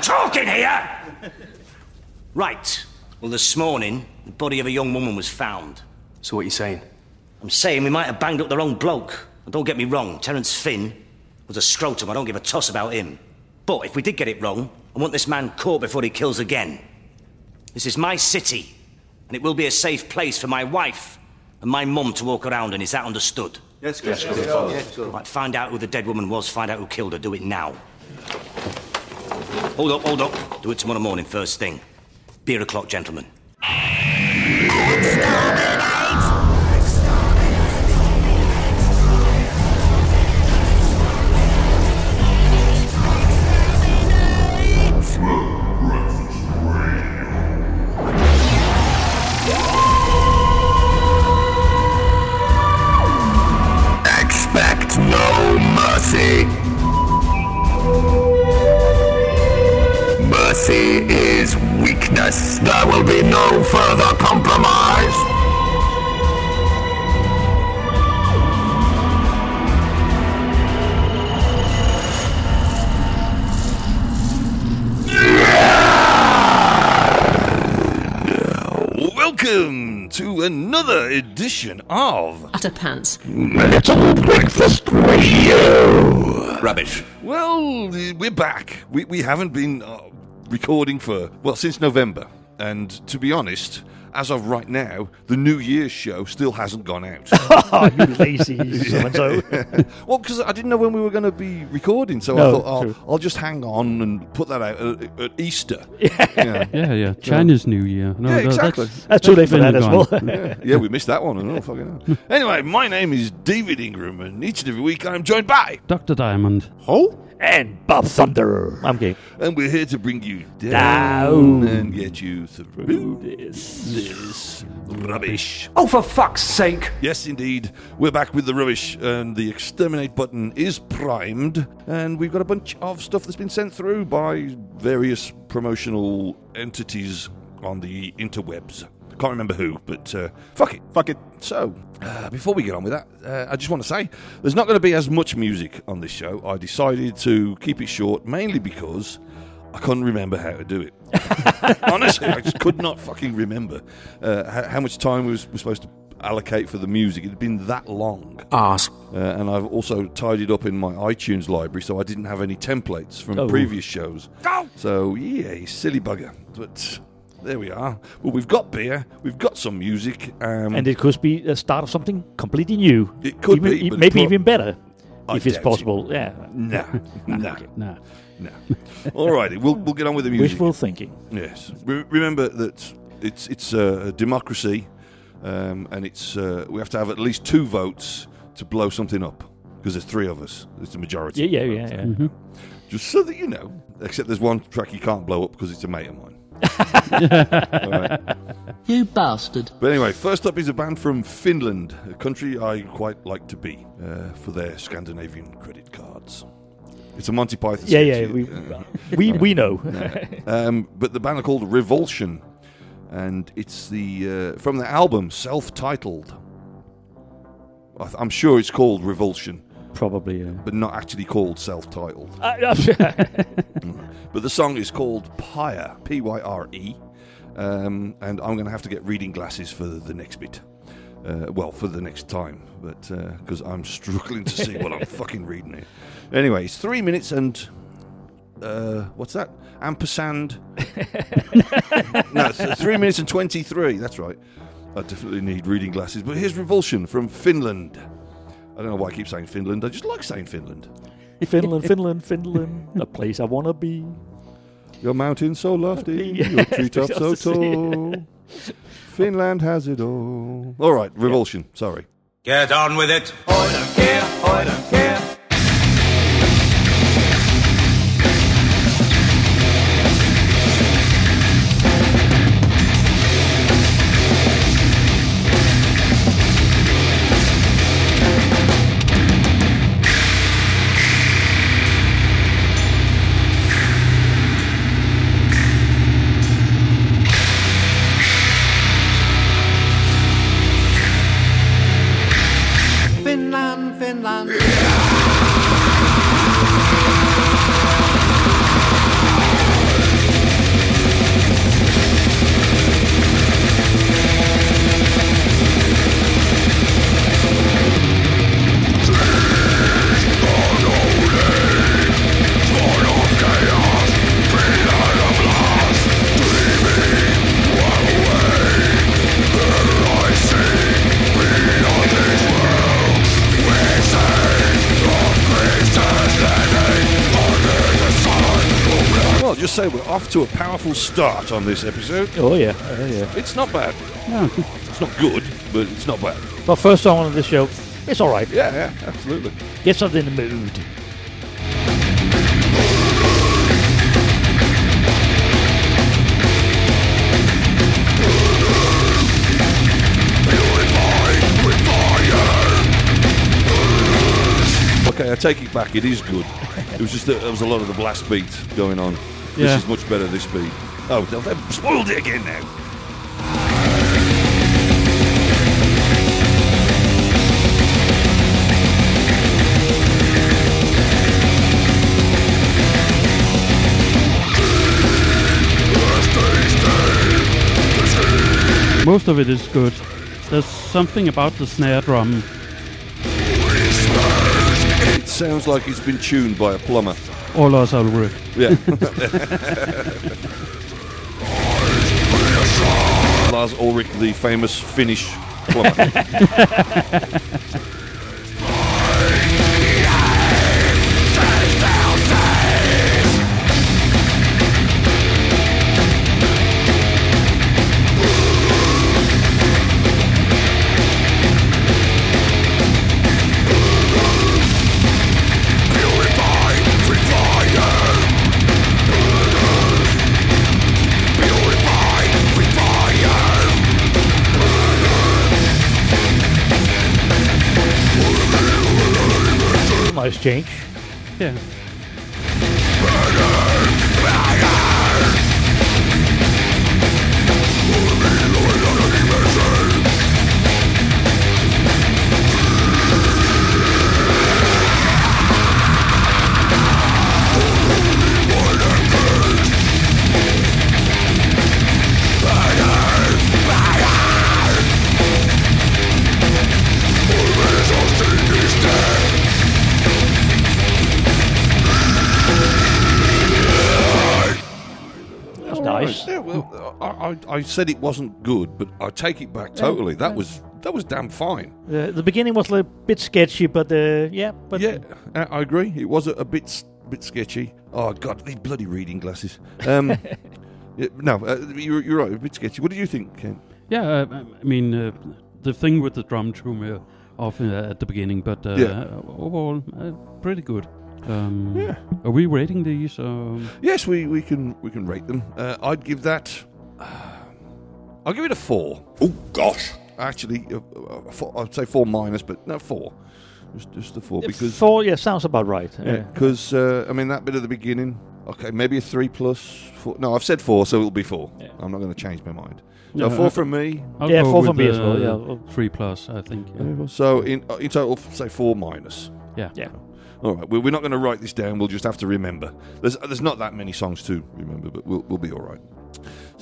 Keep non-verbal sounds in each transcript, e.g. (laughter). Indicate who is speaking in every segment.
Speaker 1: man talking here! Right. Well, this morning, the body of a young woman was found.
Speaker 2: So what are you saying?
Speaker 1: I'm saying we might have banged up the wrong bloke. And don't get me wrong, Terence Finn was a scrotum. I don't give a toss about him. But if we did get it wrong, I want this man caught before he kills again. This is my city, and it will be a safe place for my wife and my mum to walk around in. Is that understood?
Speaker 2: Yes, yes, yes.
Speaker 1: Right, find out who the dead woman was, find out who killed her. Do it now. Hold up, hold up. Do it tomorrow morning, first thing. Beer o'clock, gentlemen.
Speaker 3: Edition of
Speaker 4: Utter pants.
Speaker 5: Metal Breakfast Radio.
Speaker 3: Rubbish. Well, we're back. We, we haven't been uh, recording for, well, since November. And to be honest, as of right now, the New Year's show still hasn't gone out. (laughs)
Speaker 6: Oh, you lazy so and so.
Speaker 3: well, because I didn't know when we were going to be recording, so I
Speaker 6: No,
Speaker 3: thought I'll,
Speaker 6: true.
Speaker 3: I'll just hang on and put that out at, at Easter. (laughs) Yeah.
Speaker 7: Yeah, yeah. China's New Year. No,
Speaker 3: Yeah, exactly.
Speaker 6: That's too late for
Speaker 7: been
Speaker 6: that as well.
Speaker 3: yeah, (laughs) yeah, we missed that one. I don't fucking hell. Anyway, my name is David Ingram, and each and every week I'm joined by
Speaker 7: Dr. Diamond.
Speaker 3: Ho,
Speaker 6: and Bob Thunder. I'm game.
Speaker 3: and we're here to bring you down,
Speaker 6: Down.
Speaker 3: and get you through this rubbish.
Speaker 2: Oh, for fuck's sake!
Speaker 3: Yes, indeed, we're back with the rubbish, and the exterminate button is primed, and we've got a bunch of stuff that's been sent through by various promotional entities on the interwebs. Can't remember who, but uh, fuck it, fuck it. So, uh, before we get on with that, uh, I just want to say there's not going to be as much music on this show. I decided to keep it short, mainly because I couldn't remember how to do it. (laughs) Honestly, I just could not fucking remember uh, how, how much time we was, were supposed to allocate for the music. It had been that long.
Speaker 2: Arse.
Speaker 3: Uh, and I've also tidied up in my iTunes library, so I didn't have any templates from
Speaker 6: Oh.
Speaker 3: previous shows. So, yeah, silly bugger. But there we are. Well, we've got beer, we've got some music. Um,
Speaker 6: And it could be a start of something completely new.
Speaker 3: It could
Speaker 6: even,
Speaker 3: be,
Speaker 6: e- maybe
Speaker 3: pro-
Speaker 6: even better,
Speaker 3: I
Speaker 6: if it's
Speaker 3: doubt it.
Speaker 6: possible. Yeah. (laughs)
Speaker 3: Nah, nah,
Speaker 7: Nah.
Speaker 3: nah. All righty, we'll, we'll get on with the music.
Speaker 6: Wishful thinking.
Speaker 3: Yes. Re- remember that it's it's uh, a democracy, um, and it's uh, we have to have at least two votes to blow something up because there's three of us. It's the majority.
Speaker 6: Yeah, yeah, yeah. yeah.
Speaker 3: Just so that you know. Except there's one track you can't blow up because it's a mate of mine. All right. (laughs)
Speaker 4: You bastard.
Speaker 3: But anyway, first up is a band from Finland, a country I quite like to be uh, for their Scandinavian credit cards. It's a Monty Python.
Speaker 6: Yeah,
Speaker 3: sketch,
Speaker 6: yeah. We,
Speaker 3: uh,
Speaker 6: we, we know. (laughs)
Speaker 3: Um, but the band are called Revulsion, and it's the uh, from the album self-titled. I th- I'm sure it's called Revulsion,
Speaker 6: Probably. Yeah.
Speaker 3: but not actually called self-titled. (laughs)
Speaker 6: Uh,
Speaker 3: But the song is called Pyre, P-Y-R-E, um, and I'm going to have to get reading glasses for the next bit. Uh, well, for the next time, but because I'm struggling to see what I'm (laughs) fucking reading here. Anyway, it's three minutes and uh, what's that? Ampersand. (laughs) no, it's three minutes and twenty-three. That's right. I definitely need reading glasses. But here's Revulsion from Finland. I don't know why I keep saying Finland. I just like saying Finland. (laughs)
Speaker 6: Finland, Finland, Finland, a place I want to be.
Speaker 3: Your mountain so lofty, (laughs)
Speaker 6: Yeah.
Speaker 3: your treetops so
Speaker 6: Just to see.
Speaker 3: tall. (laughs) Finland has it all. All right, Revulsion. Sorry.
Speaker 1: Get on with it.
Speaker 8: Finland, Finland.
Speaker 3: Off to a powerful start on this episode.
Speaker 6: Oh yeah, oh yeah.
Speaker 3: It's not bad.
Speaker 7: Yeah.
Speaker 3: It's not good, but it's not bad.
Speaker 6: Well, first song on this show, it's all right.
Speaker 3: Yeah, yeah, absolutely.
Speaker 6: Gets us in the mood.
Speaker 3: Okay, I take it back. It is good. It was just that there was a lot of the blast beat going on.
Speaker 7: Yeah.
Speaker 3: This is much better. This beat. Oh, they've they've spoiled it again now.
Speaker 7: Most of it is good. There's something about the snare drum.
Speaker 3: Sounds like it's been tuned by a plumber.
Speaker 7: All work.
Speaker 3: Yeah. Lars (laughs) Ulrich, the famous Finnish plumber.
Speaker 6: Nice change.
Speaker 7: Yeah.
Speaker 3: I, I, I said it wasn't good, but I take it back totally. That was that was damn fine.
Speaker 6: Uh, the beginning was a little bit sketchy, but uh, yeah, but
Speaker 3: yeah, I, I agree. It was a, a bit bit sketchy. Oh God, these bloody reading glasses. Um, (laughs) yeah, no, uh, you're, you're right. A bit sketchy. What do you think, Ken?
Speaker 7: Yeah, uh, I mean, uh, the thing with the drum tune uh, off uh, at the beginning, but uh,
Speaker 3: Yeah.
Speaker 7: overall, uh, pretty good. Um,
Speaker 3: Yeah.
Speaker 7: Are we rating these? Um,
Speaker 3: Yes, we, we can we can rate them. Uh, I'd give that. I'll give it a four.
Speaker 5: Oh gosh.
Speaker 3: Actually, uh, uh, four, I'd say four minus, but no four. Just just a four because
Speaker 6: four, yeah, sounds about right.
Speaker 3: Yeah, because uh, I mean that bit at the beginning. Okay, maybe a three plus. Four. No, I've said four, so it'll be four.
Speaker 6: Yeah.
Speaker 3: I'm not going to change my mind. So
Speaker 7: Yeah,
Speaker 3: four
Speaker 7: I-
Speaker 3: from me.
Speaker 7: I'll (laughs)
Speaker 6: Yeah,
Speaker 7: go
Speaker 6: four
Speaker 7: with
Speaker 6: from me as
Speaker 7: the
Speaker 6: well, yeah. Well-
Speaker 7: Three plus, I think. Yeah.
Speaker 3: So in uh, in total, say four minus.
Speaker 7: yeah.
Speaker 6: Yeah.
Speaker 3: All right, we're we're not going to write this down. We'll just have to remember. There's there's not that many songs to remember, but we'll we'll be all right.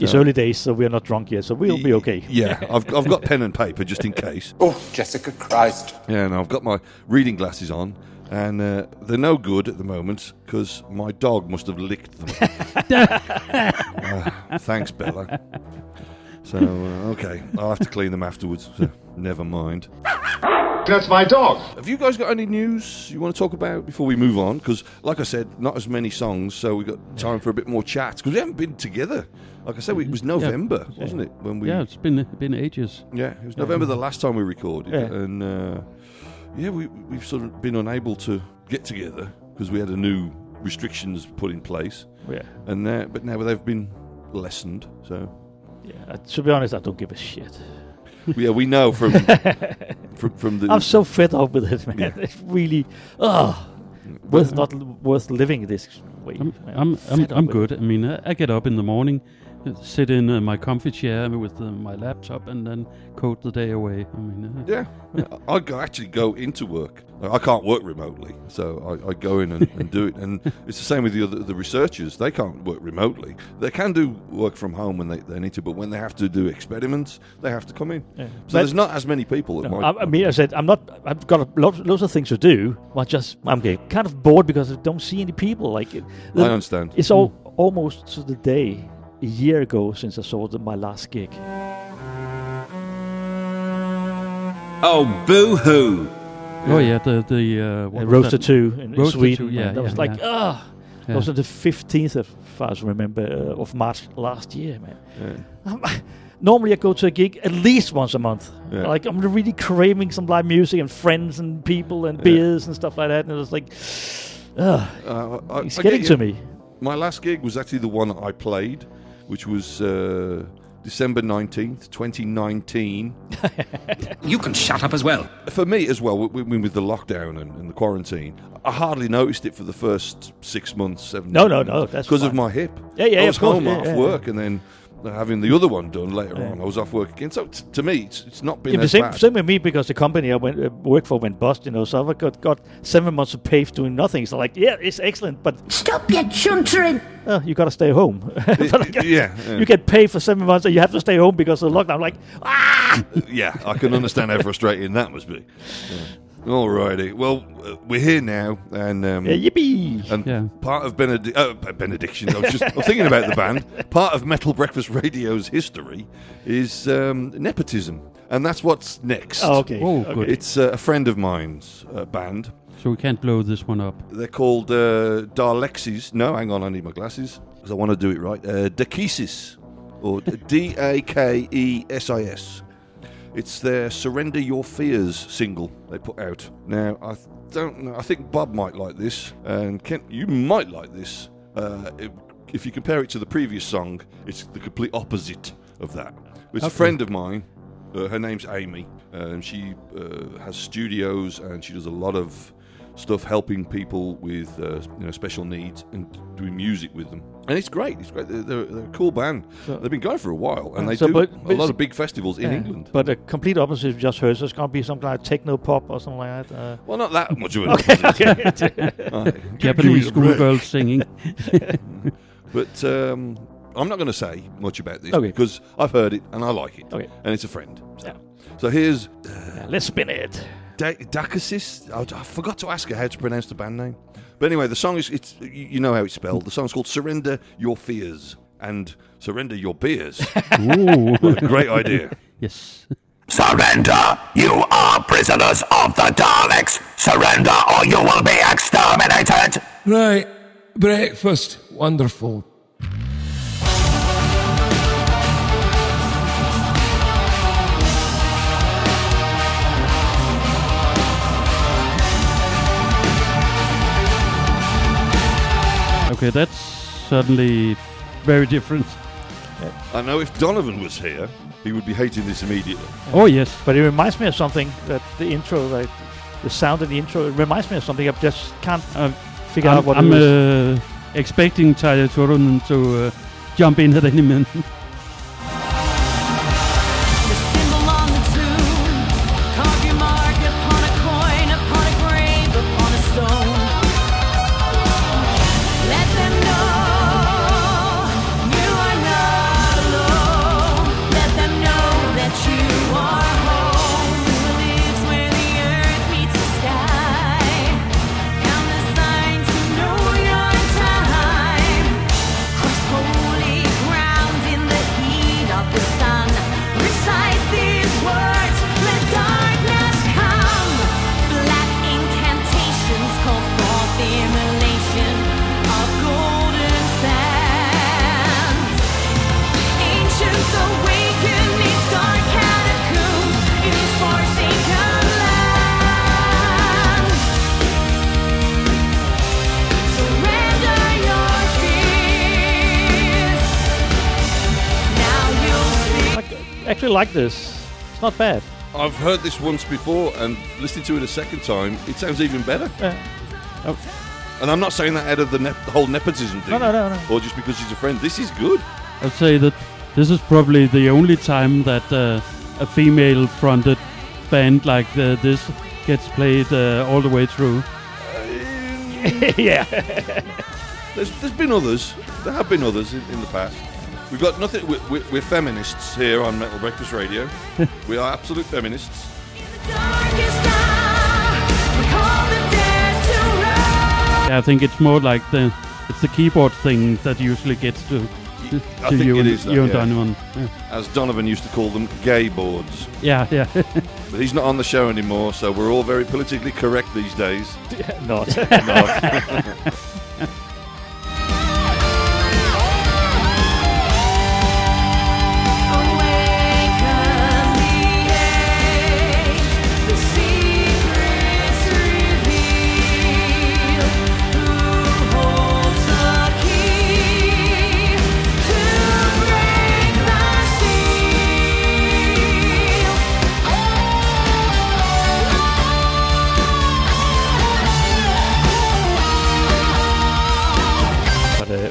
Speaker 6: It's early days, so we're not drunk yet, so we'll be okay.
Speaker 3: Yeah, (laughs) I've I've got pen and paper just in case.
Speaker 5: Oh, Jessica Christ.
Speaker 3: Yeah, and I've got my reading glasses on, and uh, they're no good at the moment because my dog must have licked them. Ah, (laughs) thanks, Bella. So uh, okay, I'll have to clean them afterwards. So never mind.
Speaker 8: That's my dog.
Speaker 3: Have you guys got any news you want to talk about before we move on? Because, like I said, not as many songs, so we've got time for a bit more chat. Because we haven't been together. Like I said, we- it was November, wasn't it? When we
Speaker 7: Yeah, it's been been ages.
Speaker 3: Yeah, it was November the last time we recorded,
Speaker 6: Yeah.
Speaker 3: and uh, yeah, we we've sort of been unable to get together because we had a new restrictions put in place,
Speaker 6: Yeah.
Speaker 3: and uh, but now they've been lessened. So
Speaker 6: yeah. To be honest, I don't give a shit. (laughs)
Speaker 3: yeah, we know from (laughs) from, from the
Speaker 6: I'm so fed up with it, man.
Speaker 3: Yeah.
Speaker 6: It's really, oh, worth not worth living this way.
Speaker 7: I'm. I'm I'm, I'm good. I mean, I, I get up in the morning, sit in uh, my comfy chair with uh, my laptop, and then code the day away. I mean, uh,
Speaker 3: yeah, I actually go into work. I can't work remotely, so I, I go in and, and do it. And (laughs) it's the same with the other the researchers. They can't work remotely. They can do work from home when they, they need to, but when they have to do experiments, they have to come in.
Speaker 6: Yeah.
Speaker 3: So
Speaker 6: But-
Speaker 3: there's not as many people at
Speaker 6: No,
Speaker 3: my.
Speaker 6: I, I mean, I said I'm not. I've got a lot, lots of things to do. But just I'm getting kind of bored because I don't see any people. Like it,
Speaker 3: I understand.
Speaker 6: It's all almost to the day a year ago since I saw my last gig.
Speaker 9: Oh, boo hoo.
Speaker 7: Oh yeah, the the uh, what
Speaker 6: Uh, Roaster
Speaker 7: that?
Speaker 6: Two in
Speaker 7: Roaster
Speaker 6: Sweden.
Speaker 7: Two, yeah,
Speaker 6: and I was
Speaker 7: yeah,
Speaker 6: like,
Speaker 7: yeah.
Speaker 6: ah, It was on the 15th, of, if I remember, uh, of March last year, man. Um, (laughs) normally I go to a gig at least once a month.
Speaker 3: Yeah.
Speaker 6: Like I'm really craving some live music and friends and people and beers and stuff like that. And it was like, ugh,
Speaker 3: Uh, I-
Speaker 6: it's
Speaker 3: I
Speaker 6: getting
Speaker 3: get
Speaker 6: to me.
Speaker 3: My last gig was actually the one that I played, which was uh, December 19th, 2019. (laughs)
Speaker 9: You can shut up as well.
Speaker 3: For me as well, w- w- with the lockdown and, and the quarantine, I hardly noticed it for the first six months, seven
Speaker 6: No, no,
Speaker 3: months.
Speaker 6: no, that's
Speaker 3: Because of my hip.
Speaker 6: Yeah, yeah,
Speaker 3: I
Speaker 6: of
Speaker 3: was
Speaker 6: course,
Speaker 3: home
Speaker 6: yeah,
Speaker 3: off
Speaker 6: yeah,
Speaker 3: work and then having the other one done later
Speaker 6: Yeah.
Speaker 3: on. I was off work again. So t- to me, it's, it's not been
Speaker 6: Yeah,
Speaker 3: as
Speaker 6: same,
Speaker 3: bad.
Speaker 6: same with me because the company I went uh, worked for went bust, you know. So I got got seven months of pay for doing nothing. So like, yeah, it's excellent, but
Speaker 5: Stop your chuntering!
Speaker 6: uh, you got to stay home. (laughs) Like,
Speaker 3: yeah, yeah.
Speaker 6: you get paid for seven months and you have to stay home because of the lockdown. Like, ah,
Speaker 3: yeah, I can understand how frustrating that must be. (laughs) Alrighty, well, uh, we're here now, and um,
Speaker 6: yeah, yippee!
Speaker 3: and
Speaker 7: Yeah.
Speaker 3: part of Benedi- uh, benediction. I was just I'm thinking about the band. (laughs) Part of Metal Breakfast Radio's history is um, nepotism, and that's what's next.
Speaker 6: Oh, okay.
Speaker 7: Oh,
Speaker 6: okay.
Speaker 7: good.
Speaker 3: It's uh, a friend of mine's uh, band.
Speaker 7: So we can't blow this one up.
Speaker 3: They're called uh, Dalexis. No, hang on, I need my glasses because I want to do it right. Uh, Dakesis, or D A K E S I S. It's their "Surrender Your Fears" single they put out. Now, I don't know. I think Bob might like this, and Kent, you might like this. Uh, if, if you compare it to the previous song, it's the complete opposite of that. It's a friend of mine. Uh, her name's Amy, and she uh, has studios, and she does a lot of stuff helping people with uh, you know special needs and doing music with them. And it's great. It's great. They're, they're, they're a cool band. They've been going for a while, and they
Speaker 6: So,
Speaker 3: do
Speaker 6: but-
Speaker 3: a lot of big festivals in
Speaker 6: Yeah.
Speaker 3: England.
Speaker 6: But the complete opposite of just heard. So it's gonna be some kind of techno pop or something like that. Uh,
Speaker 3: Well, not that much of an (laughs) opposite. (laughs) Right.
Speaker 7: Japanese
Speaker 3: Give me a break.
Speaker 7: schoolgirls singing. (laughs)
Speaker 3: But um, I'm not going to say much about this
Speaker 6: Okay.
Speaker 3: because I've heard it and I like it.
Speaker 6: Okay.
Speaker 3: And it's a friend. So,
Speaker 6: Yeah.
Speaker 3: so here's
Speaker 6: yeah, let's spin it.
Speaker 3: da- Dakasis. I, I forgot to ask her how to pronounce the band name. But anyway, the song is, it's, you you know how it's spelled. The song's called Surrender Your Fears and Surrender Your Beers. (laughs)
Speaker 7: Ooh.
Speaker 3: great idea.
Speaker 7: yes.
Speaker 5: Surrender! You are prisoners of the Daleks! Surrender or you will be exterminated!
Speaker 10: Right. Breakfast. Wonderful.
Speaker 7: Okay, that's certainly very different.
Speaker 3: I know if Donovan was here, he would be hating this immediately.
Speaker 7: Oh yes.
Speaker 6: But it reminds me of something that the intro, like the sound of the intro, it reminds me of something I just can't
Speaker 7: Uh,
Speaker 6: figure
Speaker 7: I'm,
Speaker 6: out what
Speaker 7: I'm
Speaker 6: it is.
Speaker 7: uh, expecting Tarja Turunen to uh, jump in at any minute. (laughs)
Speaker 6: actually like this. It's not bad.
Speaker 3: I've heard this once before, and listening to it a second time, it sounds even better.
Speaker 6: Uh,
Speaker 3: And I'm not saying that out of the, nep- the whole nepotism thing.
Speaker 6: No, no, no, no.
Speaker 3: Or just because she's a friend. This is good.
Speaker 7: I'd say that this is probably the only time that uh, a female-fronted band like uh, this gets played uh, all the way through. (laughs)
Speaker 6: yeah. (laughs)
Speaker 3: There's, there's been others. There have been others in, in the past. We've got nothing. We're, we're, we're feminists here on Metal Breakfast Radio. (laughs) we are absolute feminists.
Speaker 11: Darkest hour, we call the dead to rise.
Speaker 7: Yeah, I think it's more like the it's the keyboard thing that usually gets to, to
Speaker 3: I think
Speaker 7: you,
Speaker 3: it
Speaker 7: and,
Speaker 3: is that,
Speaker 7: you and
Speaker 3: yeah.
Speaker 7: Donovan. Yeah,
Speaker 3: As Donovan used to call them, gay boards.
Speaker 7: yeah. yeah. (laughs)
Speaker 3: But he's not on the show anymore, so we're all very politically correct these days. (laughs)
Speaker 6: not.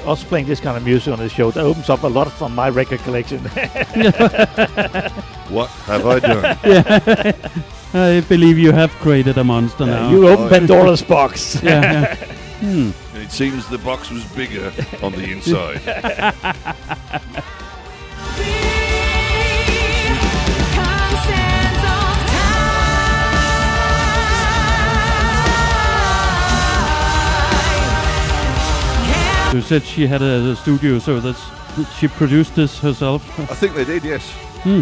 Speaker 6: Us playing this kind of music on the show, that opens up a lot from my record collection. (laughs)
Speaker 3: What have I done? (laughs)
Speaker 7: yeah. I believe you have created a monster
Speaker 6: Yeah,
Speaker 7: now.
Speaker 6: you open
Speaker 3: Oh,
Speaker 6: Pandora's box. (laughs)
Speaker 7: yeah, yeah. Hmm.
Speaker 3: And it seems the box was bigger on the inside.
Speaker 7: You said she had a, a studio, so that's she produced this herself.
Speaker 3: I think they did, yes.
Speaker 7: Hmm.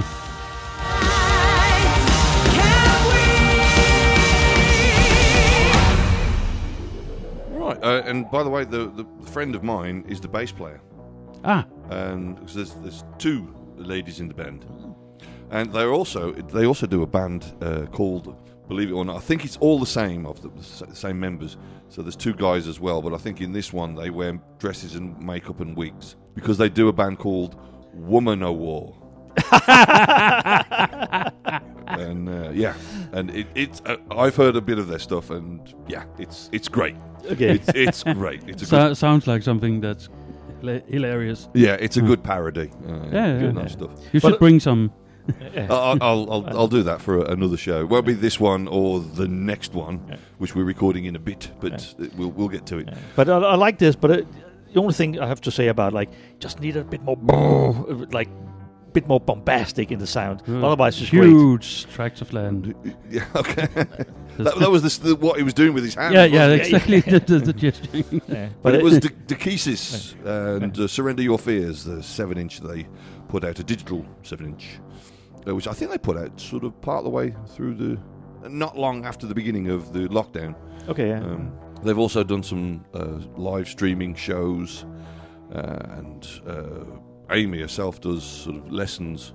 Speaker 3: Right, uh, and by the way, the, the friend of mine is the bass player.
Speaker 7: Ah,
Speaker 3: and 'cause there's there's two ladies in the band, and they also they also do a band uh, called Believe It or Not. I think it's all the same of the same members. So there's two guys as well, but I think in this one they wear dresses and makeup and wigs because they do a band called Woman O War. (laughs) and uh, yeah, and it, it's uh, I've heard a bit of their stuff, and yeah, it's it's great.
Speaker 6: Okay.
Speaker 3: it's, it's great. It's
Speaker 7: so,
Speaker 3: good,
Speaker 7: sounds like something that's hilarious.
Speaker 3: yeah, it's a
Speaker 7: Hmm.
Speaker 3: good parody. Uh,
Speaker 7: Yeah, yeah,
Speaker 3: good
Speaker 7: yeah.
Speaker 3: nice stuff.
Speaker 7: You should bring some.
Speaker 3: I'll, I'll, I'll, (laughs) I'll do that for another show. It won't be this one or the next one, which we're recording in a bit, but it- we'll, we'll get to it.
Speaker 6: But I, I like this. But it, the only thing I have to say about like just need a bit more (laughs) like bit more bombastic in the sound. Otherwise, it's great.
Speaker 7: huge tracts of land. (laughs)
Speaker 3: Yeah, okay. that, that was the, the, what he was doing with his hands.
Speaker 7: Yeah, yeah, exactly. the, the, the.
Speaker 6: Yeah.
Speaker 3: But,
Speaker 6: But
Speaker 3: it
Speaker 6: it-
Speaker 3: was the, the and uh, Surrender Your Fears, the 7 inch they put out, a digital 7 inch, uh, which I think they put out sort of part of the way through the. Not long after the beginning of the lockdown.
Speaker 6: Okay, yeah.
Speaker 3: Um, they've also done some uh, live streaming shows, uh, and uh, Amy herself does sort of lessons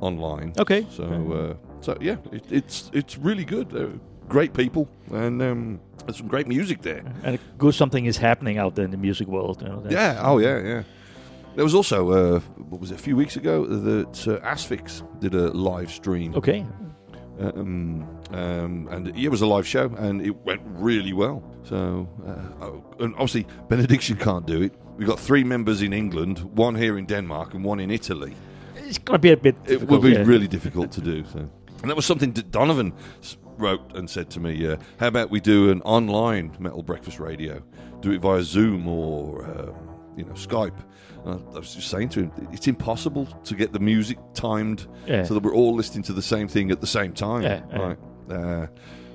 Speaker 3: online.
Speaker 6: Okay.
Speaker 3: So, uh, so yeah, it, it's it's really good. They're great people, and um, there's some great music there.
Speaker 6: and good something is happening out there in the music world. You know,
Speaker 3: Yeah. Oh, yeah, yeah. There was also, uh, what was it, a few weeks ago that uh, Asphyx did a live stream.
Speaker 6: Okay.
Speaker 3: Um, um, and it was a live show, and it went really well. So, uh, oh, and obviously, Benediction can't do it. We've got three members in England, one here in Denmark, and one in Italy.
Speaker 6: It's gonna be a bit.
Speaker 3: It would be
Speaker 6: yeah.
Speaker 3: really difficult to do. So, and that was something that Donovan wrote and said to me. Uh, How about we do an online metal breakfast radio? Do it via Zoom or um, you know Skype. And I, I was just saying to him, it's impossible to get the music timed
Speaker 6: Yeah.
Speaker 3: so that we're all listening to the same thing at the same time.
Speaker 6: Yeah, yeah.
Speaker 3: Right. Uh,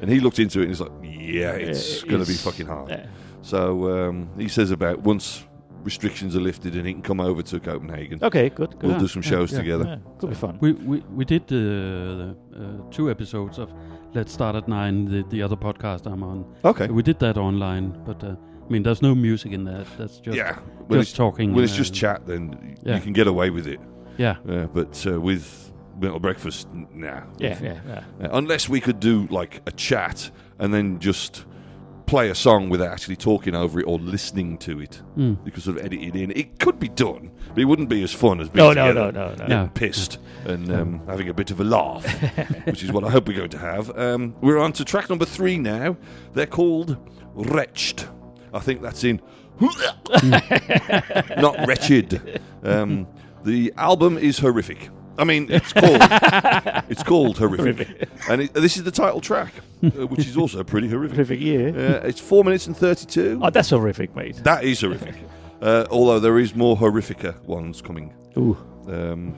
Speaker 3: and he looked into it and he's like, "Yeah, it's
Speaker 6: Yeah,
Speaker 3: going to be fucking hard."
Speaker 6: yeah.
Speaker 3: So um, he says about once restrictions are lifted and he can come over to Copenhagen.
Speaker 6: Okay, good, good.
Speaker 3: We'll
Speaker 6: Yeah,
Speaker 3: do some shows
Speaker 6: yeah,
Speaker 3: together.
Speaker 6: yeah. Could be fun.
Speaker 7: We we, we did uh, the uh, two episodes of Let's Start at Nine, the, the other podcast I'm on.
Speaker 3: Okay.
Speaker 7: We did that online, but uh, I mean, there's no music in there. That's just
Speaker 3: yeah, when
Speaker 7: just
Speaker 3: it's,
Speaker 7: talking.
Speaker 3: When it's
Speaker 7: uh,
Speaker 3: just chat, then
Speaker 7: yeah.
Speaker 3: you can get away with it.
Speaker 7: Yeah.
Speaker 3: but uh, with mental breakfast, n- nah.
Speaker 6: Yeah, yeah, yeah.
Speaker 3: Uh, unless we could do like a chat and then just play a song without actually talking over it or listening to it.
Speaker 7: Mm.
Speaker 3: You could sort of edit it in. It could be done, but it wouldn't be as fun as being
Speaker 6: no,
Speaker 3: together
Speaker 6: no, no, no.
Speaker 7: No.
Speaker 3: pissed and um, having a bit of a laugh, (laughs) which is what I hope we're going to have. Um, we're on to track number three now. They're called Wretched. I think that's in. (laughs) not wretched. Um, the album is horrific. I mean, it's called (laughs) it's called horrific, and it, this is the title track, uh, which is also pretty horrific.
Speaker 6: Horrific, yeah.
Speaker 3: Uh, it's four minutes and thirty-two.
Speaker 6: Oh, that's horrific, mate.
Speaker 3: That is horrific. (laughs) Uh, although there is more horrifica ones coming.
Speaker 6: Ooh.
Speaker 3: Um,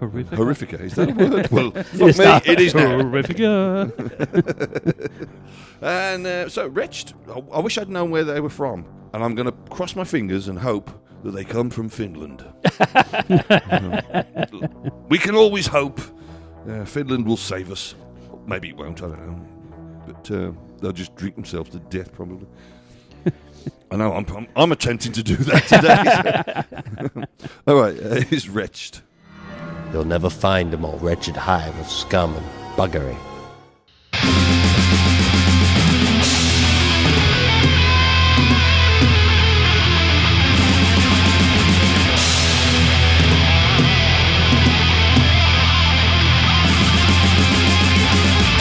Speaker 7: Horrifica?
Speaker 3: Horrifica, is that a word? (laughs) Well,
Speaker 6: It
Speaker 3: fuck me,
Speaker 6: now.
Speaker 3: it is now.
Speaker 7: Horrifica. (laughs)
Speaker 3: and uh, so, Wretched, I, I wish I'd known where they were from. And I'm going to cross my fingers and hope that they come from Finland. (laughs) we can always hope. Uh, Finland will save us. Maybe it won't, I don't know. But uh, they'll just drink themselves to death, probably. I know, I'm, I'm, I'm attempting to do that today. All right, uh, it's Wretched.
Speaker 12: You'll never find a more wretched hive of scum and buggery.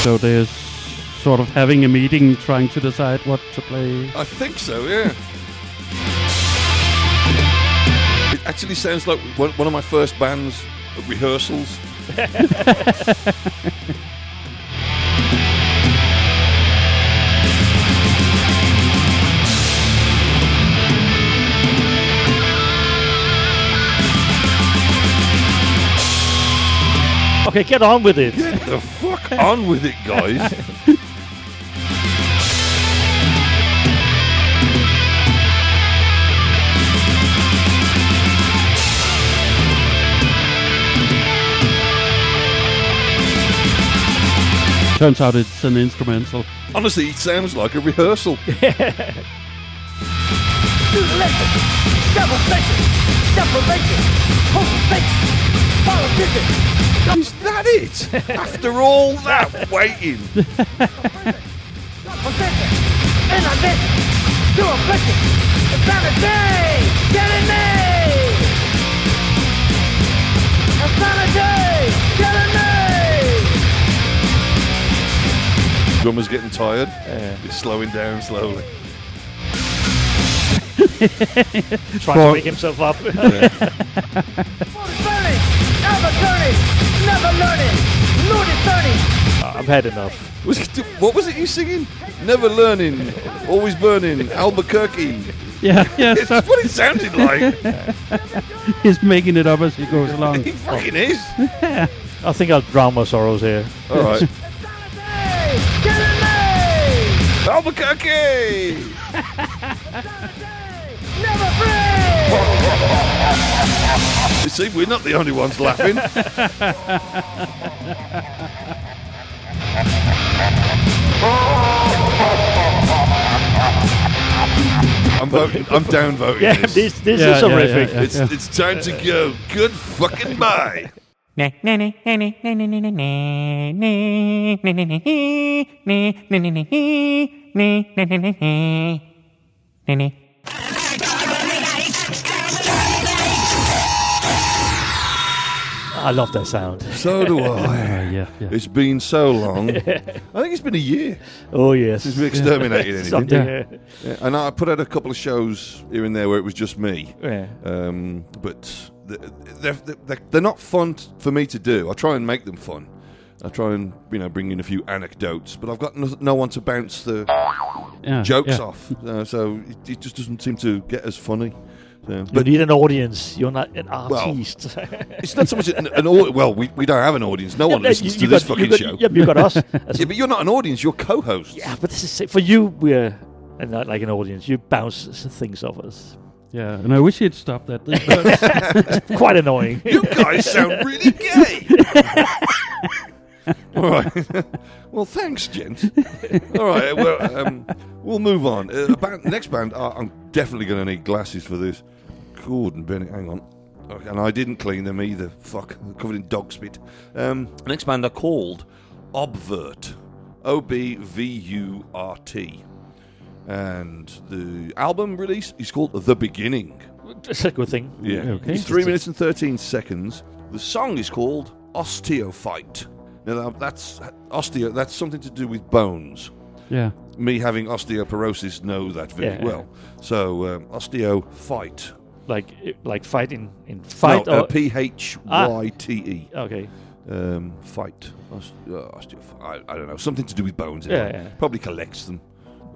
Speaker 7: so they're sort of having a meeting, trying to decide what to play.
Speaker 3: I think so, yeah. It actually sounds like one, one of my first bands rehearsals.
Speaker 6: Okay, get on with it.
Speaker 3: Get the fuck on with it, guys. (laughs)
Speaker 7: Turns out it's an instrumental.
Speaker 3: Honestly, it sounds like a rehearsal. Is that it? After all that waiting? Drummer's getting tired. Yeah. He's slowing down slowly. (laughs)
Speaker 6: Trying to wake himself up. (laughs) I've had enough.
Speaker 3: Was it, what was it you singing? Never learning, always burning, Albuquerque.
Speaker 7: Yeah, (laughs) yeah.
Speaker 3: It's
Speaker 7: so-
Speaker 3: what it sounded like.
Speaker 7: He's making it up as he goes along.
Speaker 3: He fucking is.
Speaker 6: I think I'll drown my sorrows here.
Speaker 3: All right. Albuquerque. You see, we're not the only ones laughing. I'm voting. I'm down voting.
Speaker 6: Yeah,
Speaker 3: this.
Speaker 6: this this
Speaker 7: Yeah,
Speaker 6: is
Speaker 7: yeah, yeah,
Speaker 6: horrific.
Speaker 7: yeah.
Speaker 3: It's it's time to go. Good fucking bye.
Speaker 6: I love that sound.
Speaker 3: So do I. (laughs)
Speaker 7: Yeah, yeah, yeah.
Speaker 3: It's been so long. (laughs) I think it's been a year
Speaker 6: Oh yes.
Speaker 3: since we exterminated (laughs) anything.
Speaker 6: Something.
Speaker 7: Yeah.
Speaker 3: Yeah, and I put out a couple of shows here and there where it was just me.
Speaker 6: Yeah.
Speaker 3: Um, but th- they're, they're, they're not fun t- for me to do. I try and make them fun. I try and you know bring in a few anecdotes, but I've got no, no one to bounce the
Speaker 7: yeah,
Speaker 3: jokes
Speaker 7: yeah.
Speaker 3: off, uh, so it, it just doesn't seem to get as funny. So,
Speaker 6: You
Speaker 3: but
Speaker 6: need an audience. You're not an
Speaker 3: Well,
Speaker 6: artist. (laughs)
Speaker 3: it's not so much an, an au- well, we, we don't have an audience. No one
Speaker 6: Yeah,
Speaker 3: listens
Speaker 6: you-
Speaker 3: to
Speaker 6: you
Speaker 3: this fucking
Speaker 6: got-
Speaker 3: show.
Speaker 6: Yeah, you got us. (laughs)
Speaker 3: Yeah, but you're not an audience. You're co-hosts.
Speaker 6: Yeah, but this is for you. We're not like an audience. You bounce things off us.
Speaker 7: Yeah, and I wish you'd stop that. (laughs) This hurts.
Speaker 6: Quite annoying.
Speaker 3: You guys sound really gay. (laughs) All right. (laughs) well, thanks, gents. All right. Well, um, we'll move on. Uh, band, next band. Uh, I'm definitely going to need glasses for this. Gordon Bennett. Hang on. Okay, and I didn't clean them either. Fuck. They're covered in dog spit. Um, next band are called Obvurt. O B V U R T. And the album release is called The Beginning.
Speaker 6: It's a good thing.
Speaker 3: Yeah.
Speaker 7: Okay.
Speaker 3: It's three minutes and 13 seconds. The song is called Osteophyte. Now, that's osteo. That's something to do with bones.
Speaker 7: yeah.
Speaker 3: Me having osteoporosis know that very
Speaker 6: Yeah.
Speaker 3: well. So, um, osteophyte.
Speaker 6: Like like fighting in fight
Speaker 3: no, uh, P H Y T E.
Speaker 6: okay.
Speaker 3: Um, fight. Oste- uh, osteophyte. I, I don't know. Something to do with bones.
Speaker 6: Yeah,
Speaker 3: anyway.
Speaker 6: yeah.
Speaker 3: Probably collects them.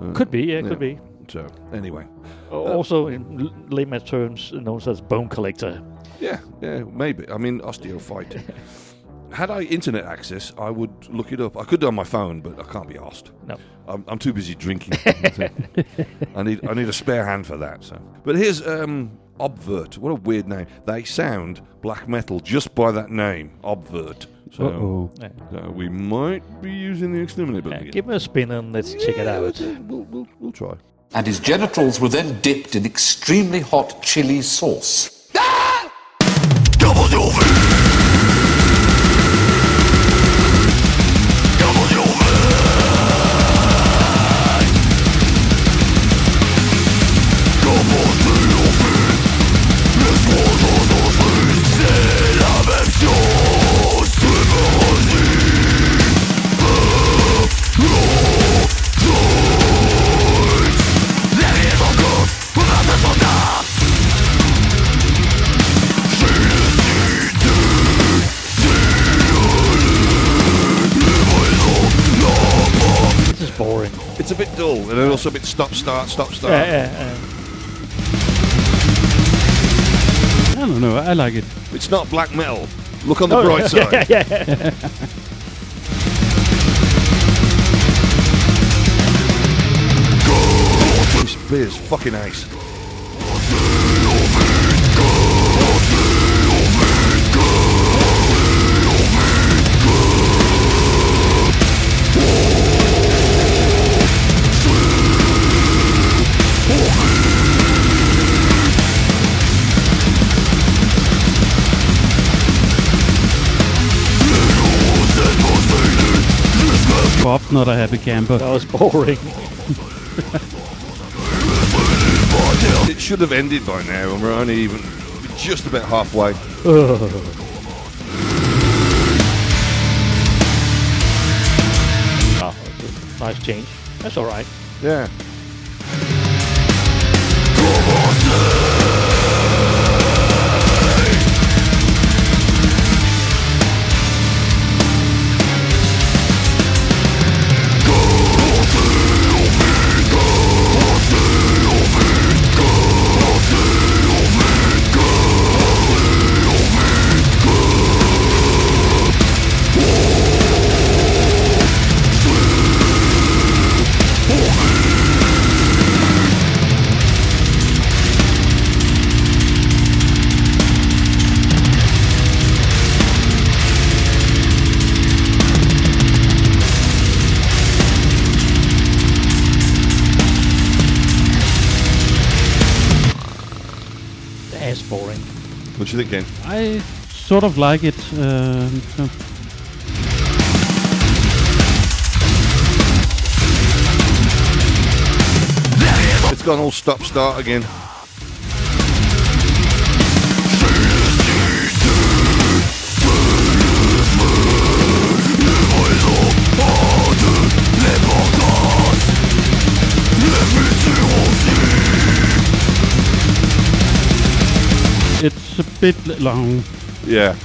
Speaker 3: Uh,
Speaker 6: Could be. Yeah, could be.
Speaker 3: So, anyway.
Speaker 6: also, in layman's terms, known as bone collector.
Speaker 3: Yeah, yeah, maybe. I mean, osteophyte. (laughs) Had I internet access, I would look it up. I could do it on my phone, but I can't be asked.
Speaker 6: No.
Speaker 3: I'm, I'm too busy drinking. (laughs) I need I need a spare hand for that. So, but here's um, Obvurt. What a weird name. They sound black metal just by that name, Obvurt. So,
Speaker 7: Uh-oh.
Speaker 6: Yeah.
Speaker 3: so we might be using the exterminate button
Speaker 6: Yeah, give me a spin and let's check it out.
Speaker 3: We'll, we'll, we'll try.
Speaker 13: and his genitals were then dipped in extremely hot chili sauce.
Speaker 3: And then also a bit stop start stop start.
Speaker 6: Yeah, yeah, yeah.
Speaker 7: I don't know. I like it.
Speaker 3: It's not black metal. Look on the
Speaker 6: Oh,
Speaker 3: bright (laughs) side.
Speaker 6: yeah, yeah.
Speaker 3: This beer's fucking ace.
Speaker 7: Bob's not a happy camper.
Speaker 6: That was boring.
Speaker 3: It should have ended by now, and we're only even just about halfway.
Speaker 6: Oh, (laughs) nice change. That's all right.
Speaker 3: Yeah.
Speaker 7: Sort of like it. Uh, so-
Speaker 3: It's gone all stop start again.
Speaker 7: it's a bit long.
Speaker 3: Yeah.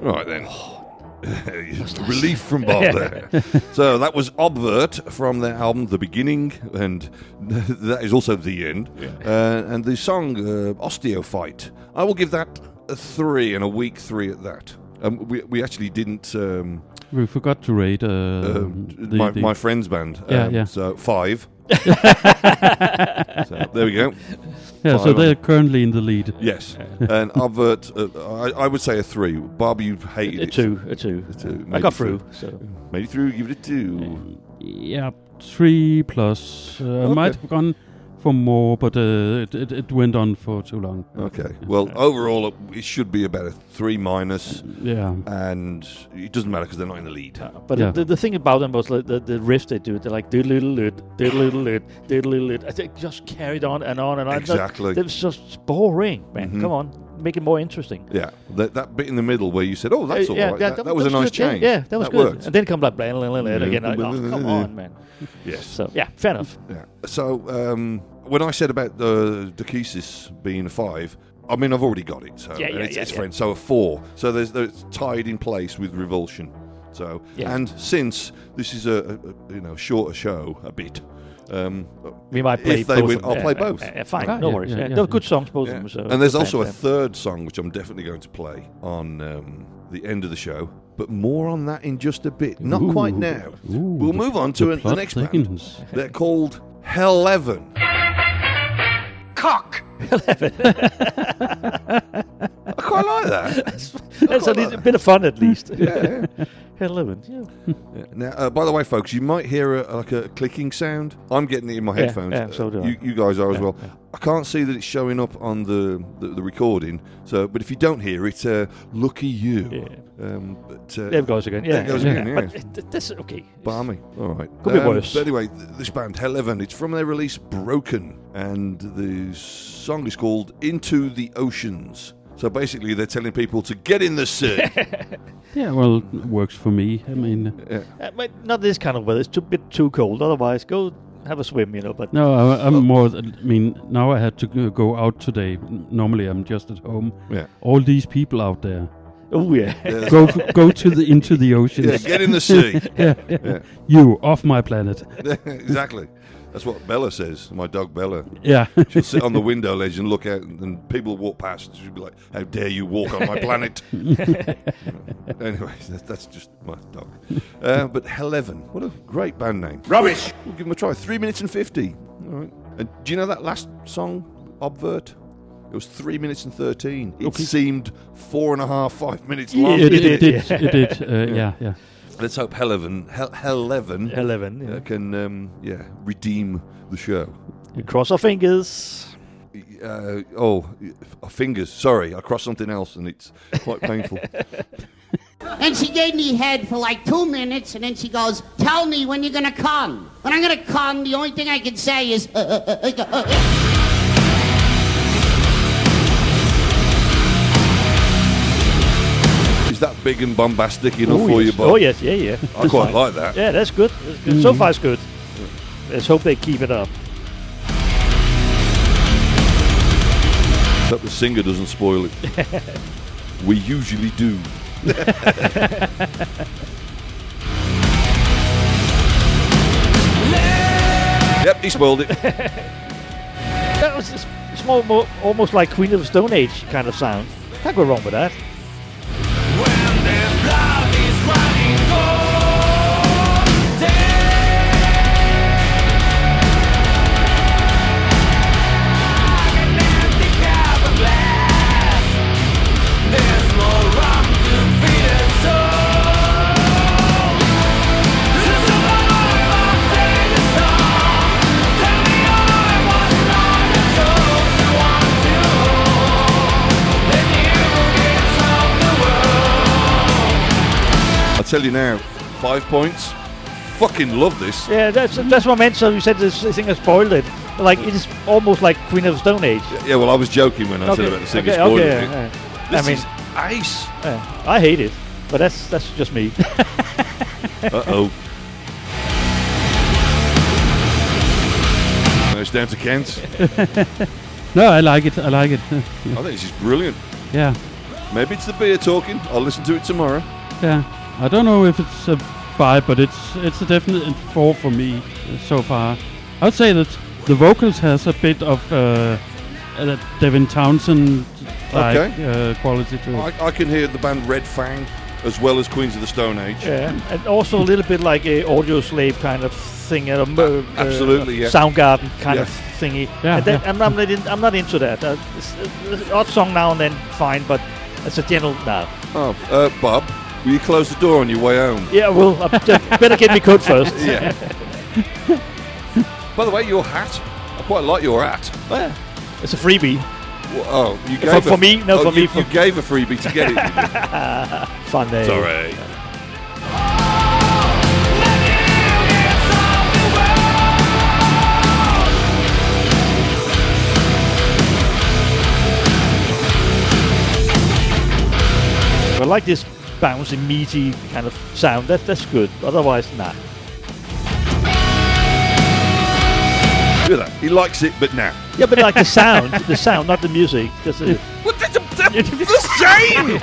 Speaker 3: Right then. (sighs) Relief from Bob there. so that was Obvurt from their album The Beginning, and (laughs) that is also the end. Uh, and the song uh, Osteophyte. I will give that a three and a weak three at that. Um, we, we actually didn't. Um,
Speaker 7: We forgot to rate uh,
Speaker 3: um,
Speaker 7: the,
Speaker 3: my,
Speaker 7: the-
Speaker 3: my friend's band.
Speaker 7: Yeah,
Speaker 3: um,
Speaker 7: yeah.
Speaker 3: So five. (laughs) so there we go.
Speaker 7: Yeah, so
Speaker 3: Five.
Speaker 7: they're currently in the lead.
Speaker 3: Yes, and Obvurt, uh, I, I would say a three. Bob, you hated
Speaker 6: A
Speaker 3: it.
Speaker 6: two, a two.
Speaker 3: A two.
Speaker 6: I got
Speaker 3: through.
Speaker 6: through, so.
Speaker 3: Made it through. Give it a two.
Speaker 7: Yeah, three plus. Uh, I
Speaker 3: Okay.
Speaker 7: might have gone for more, but uh, it, it, it went on for too long.
Speaker 3: Okay. Well, overall, it, it should be about a three minus.
Speaker 7: Yeah.
Speaker 3: And it doesn't matter because they're not in the lead.
Speaker 6: But
Speaker 7: Yeah.
Speaker 6: the, the thing about them was like the, the riff they do, they're like doodle little lit, doodle little lit, doodle little lit. I think just carried on and on and on.
Speaker 3: Exactly.
Speaker 6: It was just boring, man.
Speaker 3: Mhm.
Speaker 6: Come on, make it more interesting.
Speaker 3: Yeah, that, that bit in the middle where you said, "Oh, that's
Speaker 6: Uh,
Speaker 3: all
Speaker 6: yeah,
Speaker 3: right."
Speaker 6: yeah,
Speaker 3: that, that was a nice
Speaker 6: good.
Speaker 3: Change.
Speaker 6: Yeah, that was good.
Speaker 3: worked.
Speaker 6: And then come like blah, blah, blah, blah, again. Like, oh, come on, man.
Speaker 3: Yes.
Speaker 6: So yeah, fair enough.
Speaker 3: Yeah. So um, when I said about the Dekesis being a five, I mean I've already got it. So
Speaker 6: Yeah,
Speaker 3: and
Speaker 6: yeah,
Speaker 3: it's,
Speaker 6: yeah,
Speaker 3: it's
Speaker 6: yeah.
Speaker 3: friend. So a four. So there's, there's tied in place with Revulsion. So
Speaker 6: Yeah.
Speaker 3: and since this is a, a, a you know shorter show a bit. Um,
Speaker 6: We might play
Speaker 3: if they
Speaker 6: both
Speaker 3: win, I'll
Speaker 6: them.
Speaker 3: play both.
Speaker 6: yeah, yeah, fine, no worries.
Speaker 7: yeah,
Speaker 6: Yeah,
Speaker 7: yeah.
Speaker 6: They're good songs, both
Speaker 3: Yeah.
Speaker 6: of them. So
Speaker 3: and there's
Speaker 6: good
Speaker 3: also a
Speaker 6: bands,
Speaker 3: third song which I'm definitely going to play on um, the end of the show, but more on that in just a bit. Not quite now.
Speaker 7: Ooh,
Speaker 3: we'll
Speaker 7: the-
Speaker 3: move on to
Speaker 7: the
Speaker 3: an- the
Speaker 7: plot
Speaker 3: next band. They're called Hell-Eleven.
Speaker 8: Cock! (laughs)
Speaker 3: I quite like that.
Speaker 6: That's at least a bit of fun, at least.
Speaker 3: Yeah.
Speaker 6: Eleven. Yeah. (laughs)
Speaker 3: Yeah. Now, uh, by the way, folks, you might hear a, like a clicking sound. I'm getting it in my
Speaker 6: Yeah,
Speaker 3: headphones.
Speaker 6: yeah, so do I.
Speaker 3: you, you guys are as
Speaker 6: Yeah,
Speaker 3: well.
Speaker 6: yeah.
Speaker 3: I can't see that it's showing up on the, the, the recording. So, but if you don't hear it, uh, lucky you.
Speaker 6: Yeah.
Speaker 3: Um, but uh,
Speaker 6: There it goes again. Yeah,
Speaker 3: there it goes again.
Speaker 6: yeah. But it- th- that's okay.
Speaker 3: Barmy. All right.
Speaker 6: Could be worse.
Speaker 3: But anyway, th- this band, Hell-Eleven, it's from their release Broken, and the song is called Into the Oceans. So basically, they're telling people to get in the sea. (laughs)
Speaker 7: Yeah, well, it works for me. I mean,
Speaker 3: yeah.
Speaker 6: Uh, but not this kind of weather. It's a bit too cold. Otherwise, go have a swim, you know. But
Speaker 7: No, I, I'm more. th- I mean, now I had to go- go out today. Normally, I'm just at home.
Speaker 3: Yeah.
Speaker 7: All these people out there.
Speaker 6: Oh yeah.
Speaker 3: Yeah.
Speaker 7: go f- go to the into the (laughs) ocean.
Speaker 3: Yeah, get in the sea. (laughs)
Speaker 7: yeah, yeah.
Speaker 3: Yeah.
Speaker 7: You off my planet.
Speaker 3: exactly. That's what Bella says. My dog Bella.
Speaker 7: Yeah. (laughs)
Speaker 3: She'll sit on the window ledge and look out, and people walk past. And she'll be like, "How dare you walk on my planet?" (laughs) anyway, that's, that's just my dog. Uh, but Eleven, what a great band name.
Speaker 8: Rubbish.
Speaker 3: We'll give them a try. Three minutes and fifty. All right. And do you know that last song, Obvurt? It was three minutes and thirteen. It
Speaker 7: Okay.
Speaker 3: seemed four and a half, five minutes
Speaker 7: Yeah,
Speaker 3: long.
Speaker 7: it did, it did, (laughs) it did, uh, yeah, yeah.
Speaker 3: Let's hope Heleven, Hel- Heleven,
Speaker 6: Heleven, yeah.
Speaker 3: uh, can um, yeah redeem the show.
Speaker 6: we cross our fingers.
Speaker 3: Uh, oh, uh, fingers. Sorry, I crossed something else, and it's quite painful. (laughs)
Speaker 14: And she gave me head for like two minutes, and then she goes, "Tell me when you're gonna come." When I'm gonna come, the only thing I can say is, uh, uh, uh,
Speaker 3: big and bombastic enough
Speaker 6: oh,
Speaker 3: for
Speaker 6: yes.
Speaker 3: you, Bob?
Speaker 6: Oh yes, yeah, yeah.
Speaker 3: I quite
Speaker 6: fine.
Speaker 3: like that.
Speaker 6: Yeah, that's good. That's good. So
Speaker 3: Mhm.
Speaker 6: far, it's good. Let's hope they keep it up.
Speaker 3: Hope the singer doesn't spoil it. (laughs) we usually do. (laughs) yep, he spoiled it. (laughs)
Speaker 6: That was just, it's more, more, almost like Queen of the Stone Age kind of sound. Can't go wrong with that.
Speaker 3: I'll tell you now, five points. Fucking love this.
Speaker 6: Yeah, that's that's what I meant. So you said this thing has spoiled it. Like it is almost like Queen of the Stone Age.
Speaker 3: Yeah, well, I was joking when I said about the singer
Speaker 6: okay,
Speaker 3: spoiling
Speaker 6: okay,
Speaker 3: it.
Speaker 6: yeah, yeah.
Speaker 3: This
Speaker 6: I mean-
Speaker 3: is ace.
Speaker 6: Yeah, I hate it, but that's that's just me. (laughs)
Speaker 3: Uh oh. it's down to Kent. (laughs)
Speaker 7: No, I like it. I like it. (laughs)
Speaker 3: I think this is brilliant.
Speaker 7: yeah,
Speaker 3: Maybe it's the beer talking. I'll listen to it tomorrow.
Speaker 7: yeah. I don't know if it's a five, but it's it's a definite four for me uh, so far. I would say that the vocals has a bit of uh, uh, Devin Townsend like
Speaker 3: Okay.
Speaker 7: uh, quality to it.
Speaker 3: I, I can hear the band Red Fang as well as Queens of the Stone Age.
Speaker 6: yeah, and also a little bit like a Audioslave kind of thing. Uh, uh,
Speaker 3: absolutely, yeah.
Speaker 6: Soundgarden kind
Speaker 3: Yeah.
Speaker 6: of thingy.
Speaker 7: Yeah,
Speaker 6: And
Speaker 7: yeah.
Speaker 6: I'm, I'm, not in, I'm not into that. Uh, it's, uh, odd song now and then, fine, but it's a general, no.
Speaker 3: Oh, uh, Bob, will you close the door on your way home?
Speaker 6: Yeah, well, I better get me coat first. (laughs)
Speaker 3: Yeah. By the way, your hat. I quite like your hat.
Speaker 6: Well, it's a freebie.
Speaker 3: Well, oh, you
Speaker 6: For-
Speaker 3: gave
Speaker 6: for
Speaker 3: a,
Speaker 6: me? No,
Speaker 3: oh,
Speaker 6: for me,
Speaker 3: you,
Speaker 6: for-
Speaker 3: you gave a freebie to get it. (laughs)
Speaker 6: Fun day.
Speaker 3: Sorry.
Speaker 6: I like this bouncy, meaty kind of sound. That, that's good. Otherwise, nah.
Speaker 3: Look at that. He likes it, but now.
Speaker 6: Yeah, but like the sound, the sound, not the music. That's (laughs) it.
Speaker 3: What the, the, the same?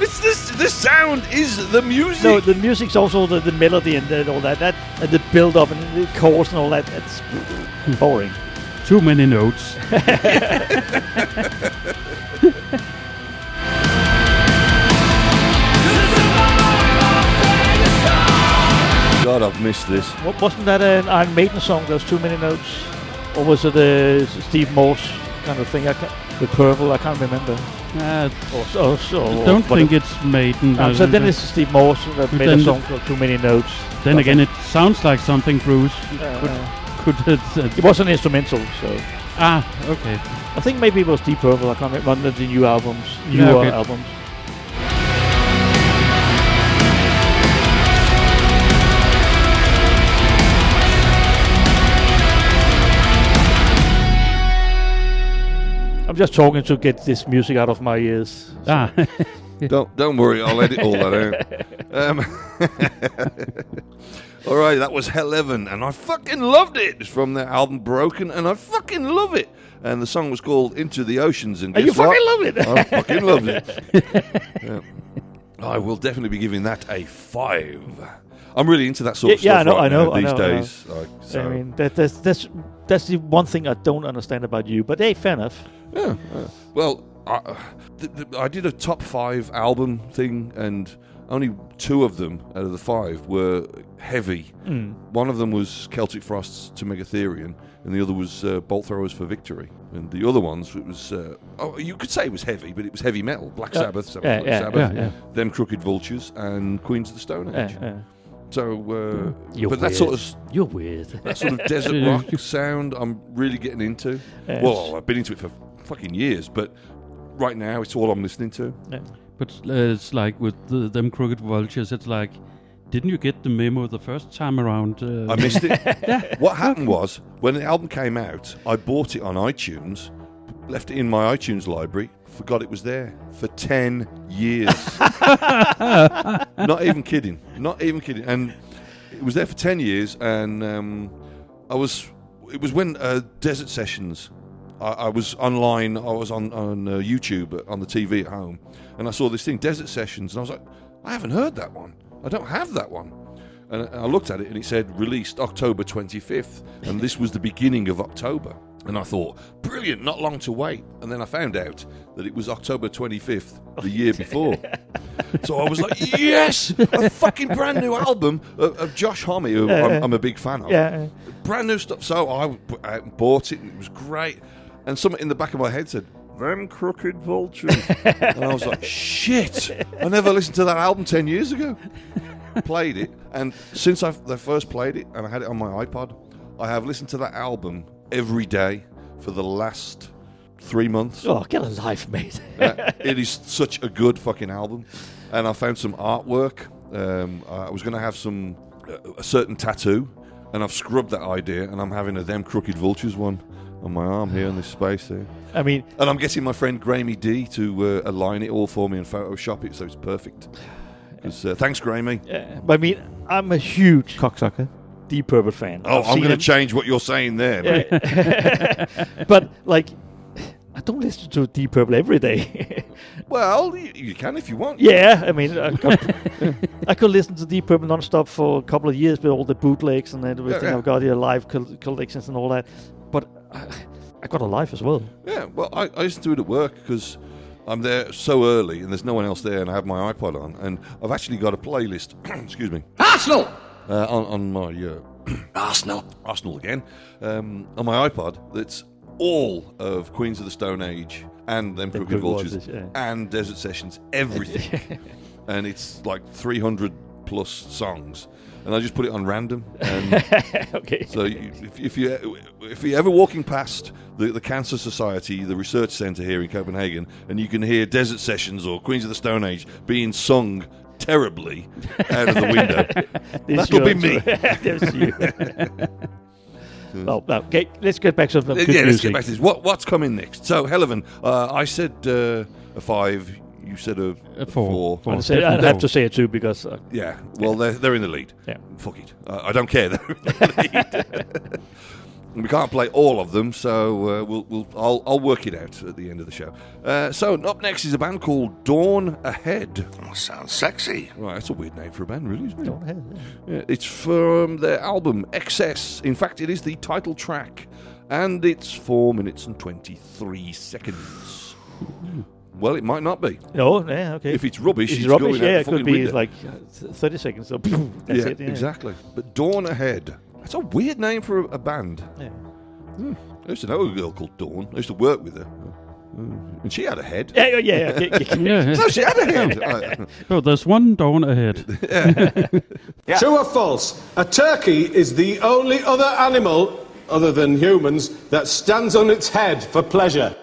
Speaker 3: it's this. The sound is the music.
Speaker 6: No, the music's also the, the melody and, and all that. That and the build up and the chords and all that. That's boring.
Speaker 7: Too many notes. (laughs) (laughs)
Speaker 3: God, I've missed this.
Speaker 6: What, wasn't that an Iron Maiden song? Those too many notes, or was it a Steve Morse kind of thing? I can't, with purple, I can't remember.
Speaker 7: Uh,
Speaker 6: Or, so- so-
Speaker 7: I
Speaker 6: or
Speaker 7: don't
Speaker 6: what
Speaker 7: think it's Maiden.
Speaker 6: Um,
Speaker 7: but-
Speaker 6: so then it's Steve Morse that made
Speaker 7: Then
Speaker 6: a
Speaker 7: the-
Speaker 6: song called Too Many Notes.
Speaker 7: Then again, it sounds like something Bruce could could have. Uh,
Speaker 6: it was an instrumental, so
Speaker 7: ah, okay.
Speaker 6: I think maybe it was Deep Purple. I can't remember one of the new albums,
Speaker 7: Yeah,
Speaker 6: newer
Speaker 7: okay.
Speaker 6: albums. I'm just talking to get this music out of my ears.
Speaker 7: Ah. (laughs)
Speaker 3: don't don't worry, I'll edit all that out. (laughs) Um, (laughs) All right, that was Hell Heaven, and I fucking loved it. It's from their album Broken, and I fucking love it. And the song was called Into the Oceans. And
Speaker 6: And you
Speaker 3: guess what?
Speaker 6: fucking love it.
Speaker 3: I fucking loved it. Yeah. I will definitely be giving that a five. I'm really into that sort
Speaker 6: yeah,
Speaker 3: of
Speaker 6: yeah, I know,
Speaker 3: right
Speaker 6: I know,
Speaker 3: now
Speaker 6: I
Speaker 3: these
Speaker 6: know, I know.
Speaker 3: days. Like, so.
Speaker 6: I mean, that, that's that's that's the one thing I don't understand about you. But hey, fair enough.
Speaker 3: Yeah. yeah. Well, I, th- th- I did a top five album thing, and only two of them out of the five were heavy.
Speaker 6: Mm.
Speaker 3: One of them was Celtic Frost's to Mega Therion, and the other was uh, Bolt Thrower's for Victory. And the other ones, it was, uh, oh, you could say it was heavy, but it was heavy metal. Black. Sabbath, Sabbath,
Speaker 6: Yeah,
Speaker 3: Black
Speaker 6: yeah,
Speaker 3: Sabbath,
Speaker 6: yeah.
Speaker 3: Them Crooked Vultures, and Queens of the Stone Age. So, uh,
Speaker 6: You're
Speaker 3: but that sort
Speaker 6: weird.
Speaker 3: of
Speaker 6: You're weird.
Speaker 3: that sort of desert (laughs) rock sound, I'm really getting into.
Speaker 6: Yes.
Speaker 3: Well, I've been into it for fucking years, but right now it's all I'm listening to.
Speaker 7: But uh, it's like with the, them crooked vultures. It's like, didn't you get the memo the first time around? Uh,
Speaker 3: I missed it. (laughs) What happened was when the album came out, I bought it on iTunes, left it in my iTunes library, forgot it was there for ten years. (laughs) Not even kidding. Not even kidding. And it was there for ten years, and um, I was. It was when uh, Desert Sessions. I, I was online. I was on on uh, YouTube uh, on the TV at home, and I saw this thing, Desert Sessions, and I was like, I haven't heard that one. I don't have that one. And I looked at it and it said released October 25th, and this was the beginning of October. And I thought, brilliant, not long to wait. And then I found out that it was October 25th, the (laughs) year before. so I was like, yes, a fucking brand new album of, of Josh Homme, who I'm. I'm a big fan of.
Speaker 6: Yeah.
Speaker 3: Brand new stuff. So I bought it, and it was great. And something in the back of my head said, them crooked vultures. (laughs) and I was like, shit, I never listened to that album 10 years ago played it, and since I've they first played it and I had it on my iPod, I have listened to that album every day for the last three months.
Speaker 6: Oh, get a life, mate.
Speaker 3: Uh, it is such a good fucking album, and I found some artwork. Um, I was going to have some uh, a certain tattoo, and I've scrubbed that idea, and I'm having a them crooked vultures one on my arm here in this space here.
Speaker 6: I mean,
Speaker 3: and I'm getting my friend Gramey D to uh, align it all for me and Photoshop it so it's perfect. uh, thanks, Gramey.
Speaker 6: Yeah, but I mean, I'm a huge cocksucker, Deep Purple fan.
Speaker 3: Oh,
Speaker 6: I've
Speaker 3: I'm going to change what you're saying there.
Speaker 6: Yeah. (laughs) but like, I don't listen to Deep Purple every day. (laughs)
Speaker 3: well, you, you can if you want.
Speaker 6: yeah, I mean, I could, (laughs) I could listen to Deep Purple non-stop for a couple of years with all the bootlegs and everything
Speaker 3: Yeah, yeah.
Speaker 6: I've got here, live col- collections and all that. But I, I got a life as well.
Speaker 3: Yeah, well, I, I listen to do it at work because I'm there so early and there's no one else there, and I have my iPod on, and I've actually got a playlist. (clears throat) excuse me.
Speaker 9: Arsenal!
Speaker 3: Uh, on, on my uh, (clears throat) Arsenal, Arsenal again, um, on my iPod. That's all of Queens of the Stone Age and them Crooked
Speaker 6: Crooked
Speaker 3: Vultures
Speaker 6: Vultures, yeah.
Speaker 3: and Desert Sessions, everything, (laughs) and it's like 300 plus songs. And I just put it on random. And (laughs)
Speaker 6: okay.
Speaker 3: So you, if, if you if you're ever walking past the, the Cancer Society, the research centre here in Copenhagen, and you can hear Desert Sessions or Queens of the Stone Age being sung terribly out of the window, (laughs)
Speaker 6: This
Speaker 3: that'll be me. (laughs)
Speaker 6: That's you. well, no, okay, let's get back to good
Speaker 3: yeah, let's get back to this. What, what's coming next? So, Helevan, uh, I said uh, a five. You said a,
Speaker 7: A four. Four.
Speaker 6: I'd, say, I'd have to say it too because uh,
Speaker 3: Yeah, well, they're, they're in the lead.
Speaker 6: Yeah.
Speaker 3: Fuck it. Uh, I don't care. (laughs) They're in the lead. (laughs) we can't play all of them, so uh, we'll, we'll, I'll, I'll work it out at the end of the show. Uh, so, up next is a band called Dawn Ahead.
Speaker 5: Oh, sounds sexy.
Speaker 3: Right, that's a weird name for a band, really, isn't it?
Speaker 6: Dawn Ahead,
Speaker 3: Yeah, it's from their album Excess. In fact, it is the title track, and it's 4 minutes and 23 seconds. Well, it might not be.
Speaker 6: Oh, yeah, okay.
Speaker 3: If it's rubbish,
Speaker 6: If
Speaker 3: it's
Speaker 6: rubbish,
Speaker 3: going out
Speaker 6: yeah,
Speaker 3: the
Speaker 6: it could be
Speaker 3: window.
Speaker 6: like uh, 30 seconds. So, that's
Speaker 3: yeah,
Speaker 6: it. Yeah.
Speaker 3: exactly. But Dawn Ahead. That's a weird name for a, a band.
Speaker 6: Yeah.
Speaker 3: Hmm. I used to know a girl called Dawn. I used to work with her. Hmm. And she had a head.
Speaker 6: Yeah, yeah, yeah. okay, (laughs) okay.
Speaker 7: Yeah.
Speaker 3: No, she had a head. (laughs)
Speaker 7: Oh, there's one dawn ahead. (laughs)
Speaker 15: True or false? A turkey is the only other animal, other than humans, that stands on its head for pleasure.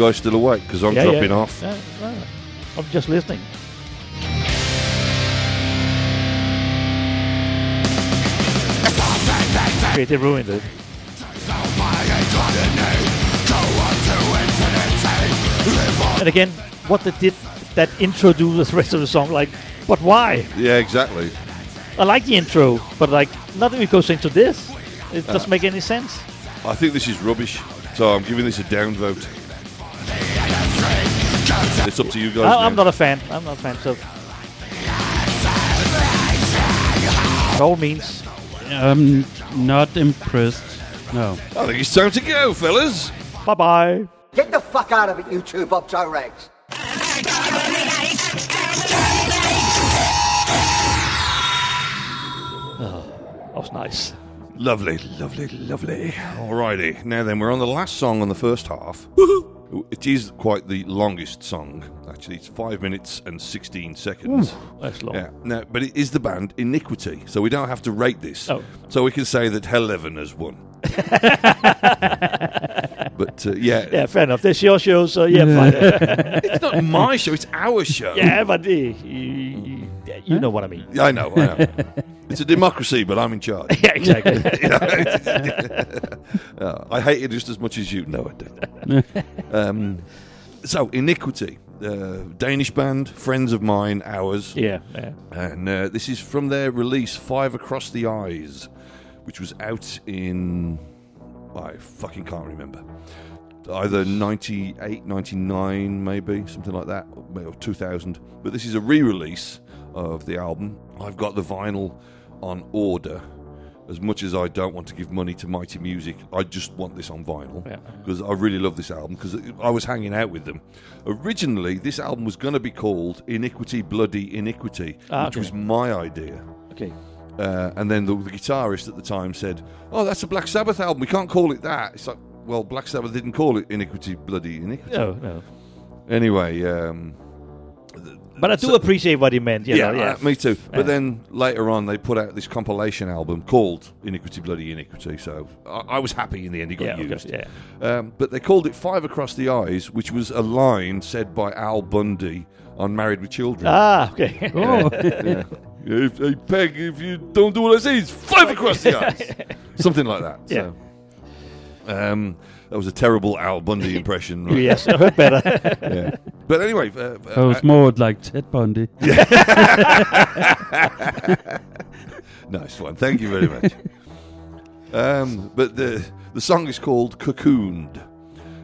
Speaker 3: Guys still awake? Because I'm
Speaker 6: Yeah, yeah.
Speaker 3: dropping off.
Speaker 6: Yeah, well, I'm just listening. They ruined it. And again, what they did that intro do with the rest of the song, like, but why?
Speaker 3: Yeah, exactly.
Speaker 6: I like the intro, but like nothing goes into this. It
Speaker 3: Uh,
Speaker 6: doesn't make any sense.
Speaker 3: I think this is rubbish. So I'm giving this a down vote. It's up to you guys.
Speaker 6: I, I'm not a fan. I'm not a fan. So, by all means,
Speaker 7: I'm not impressed. No.
Speaker 3: I think it's time to go, fellas.
Speaker 6: bye bye.
Speaker 16: Get the fuck out of it, you two Bob Rex.
Speaker 6: That was nice.
Speaker 3: Lovely, lovely, lovely. Alrighty. Now then, we're on the last song on the first half. It is quite the longest song. Actually, it's five minutes and sixteen seconds.
Speaker 6: Ooh, that's long.
Speaker 3: Yeah. Now, but it is the band Iniquity, so we don't have to rate this.
Speaker 6: Oh.
Speaker 3: So we can say that Hellevin has won. (laughs) but uh, yeah,
Speaker 6: Yeah, fair enough. This your show, so yeah, fine. (laughs)
Speaker 3: it's not my show; it's our show.
Speaker 6: yeah, but uh, you, know what I mean.
Speaker 3: Yeah, I know. I know. (laughs) it's a democracy, but I'm in charge. (laughs)
Speaker 6: Yeah, exactly. (laughs)
Speaker 3: Yeah, I hate it just as much as you. No, I don't. um, so, Iniquity, uh, Danish band, friends of mine, ours.
Speaker 6: Yeah, yeah.
Speaker 3: And uh, this is from their release, Five Across the Eyes, which was out in. I fucking can't remember. Either 98, 99, maybe, something like that, or 2000. But this is a re release of the album. I've got the vinyl on order. As much as I don't want to give money to Mighty Music, I just want this on vinyl
Speaker 6: Yeah.
Speaker 3: because I really love this album because I was hanging out with them. Originally, this album was going to be called Iniquity Bloody Iniquity,
Speaker 6: Ah,
Speaker 3: which
Speaker 6: okay.
Speaker 3: was my idea.
Speaker 6: Okay.
Speaker 3: Uh, and then the, the guitarist at the time said, "Oh, that's a Black Sabbath album. We can't call it that." It's like, well, Black Sabbath didn't call it Iniquity Bloody Iniquity.
Speaker 6: No, no.
Speaker 3: Anyway, um,
Speaker 6: But I do
Speaker 3: So-
Speaker 6: appreciate what he meant. You
Speaker 3: yeah,
Speaker 6: know, yeah.
Speaker 3: uh, me too. But
Speaker 6: Yeah.
Speaker 3: then later on, they put out this compilation album called Iniquity Bloody Iniquity. So I, I was happy in the end. It got
Speaker 6: Yeah, okay,
Speaker 3: used.
Speaker 6: yeah.
Speaker 3: Um, but they called it Five Across the Eyes, which was a line said by Al Bundy on Married with Children.
Speaker 6: Ah, okay. (laughs)
Speaker 7: Oh.
Speaker 3: yeah. If, hey, Peg, if you don't do what I say, it's five across the eyes. (laughs) Something like that. So. Um, that was a terrible Al Bundy impression. right? (laughs)
Speaker 6: Yes, I heard better. (laughs)
Speaker 3: yeah. But anyway, uh,
Speaker 7: That was
Speaker 3: uh,
Speaker 7: more like Ted Bundy. (laughs)
Speaker 3: nice one. Thank you very much. um, but the the song is called Cocooned.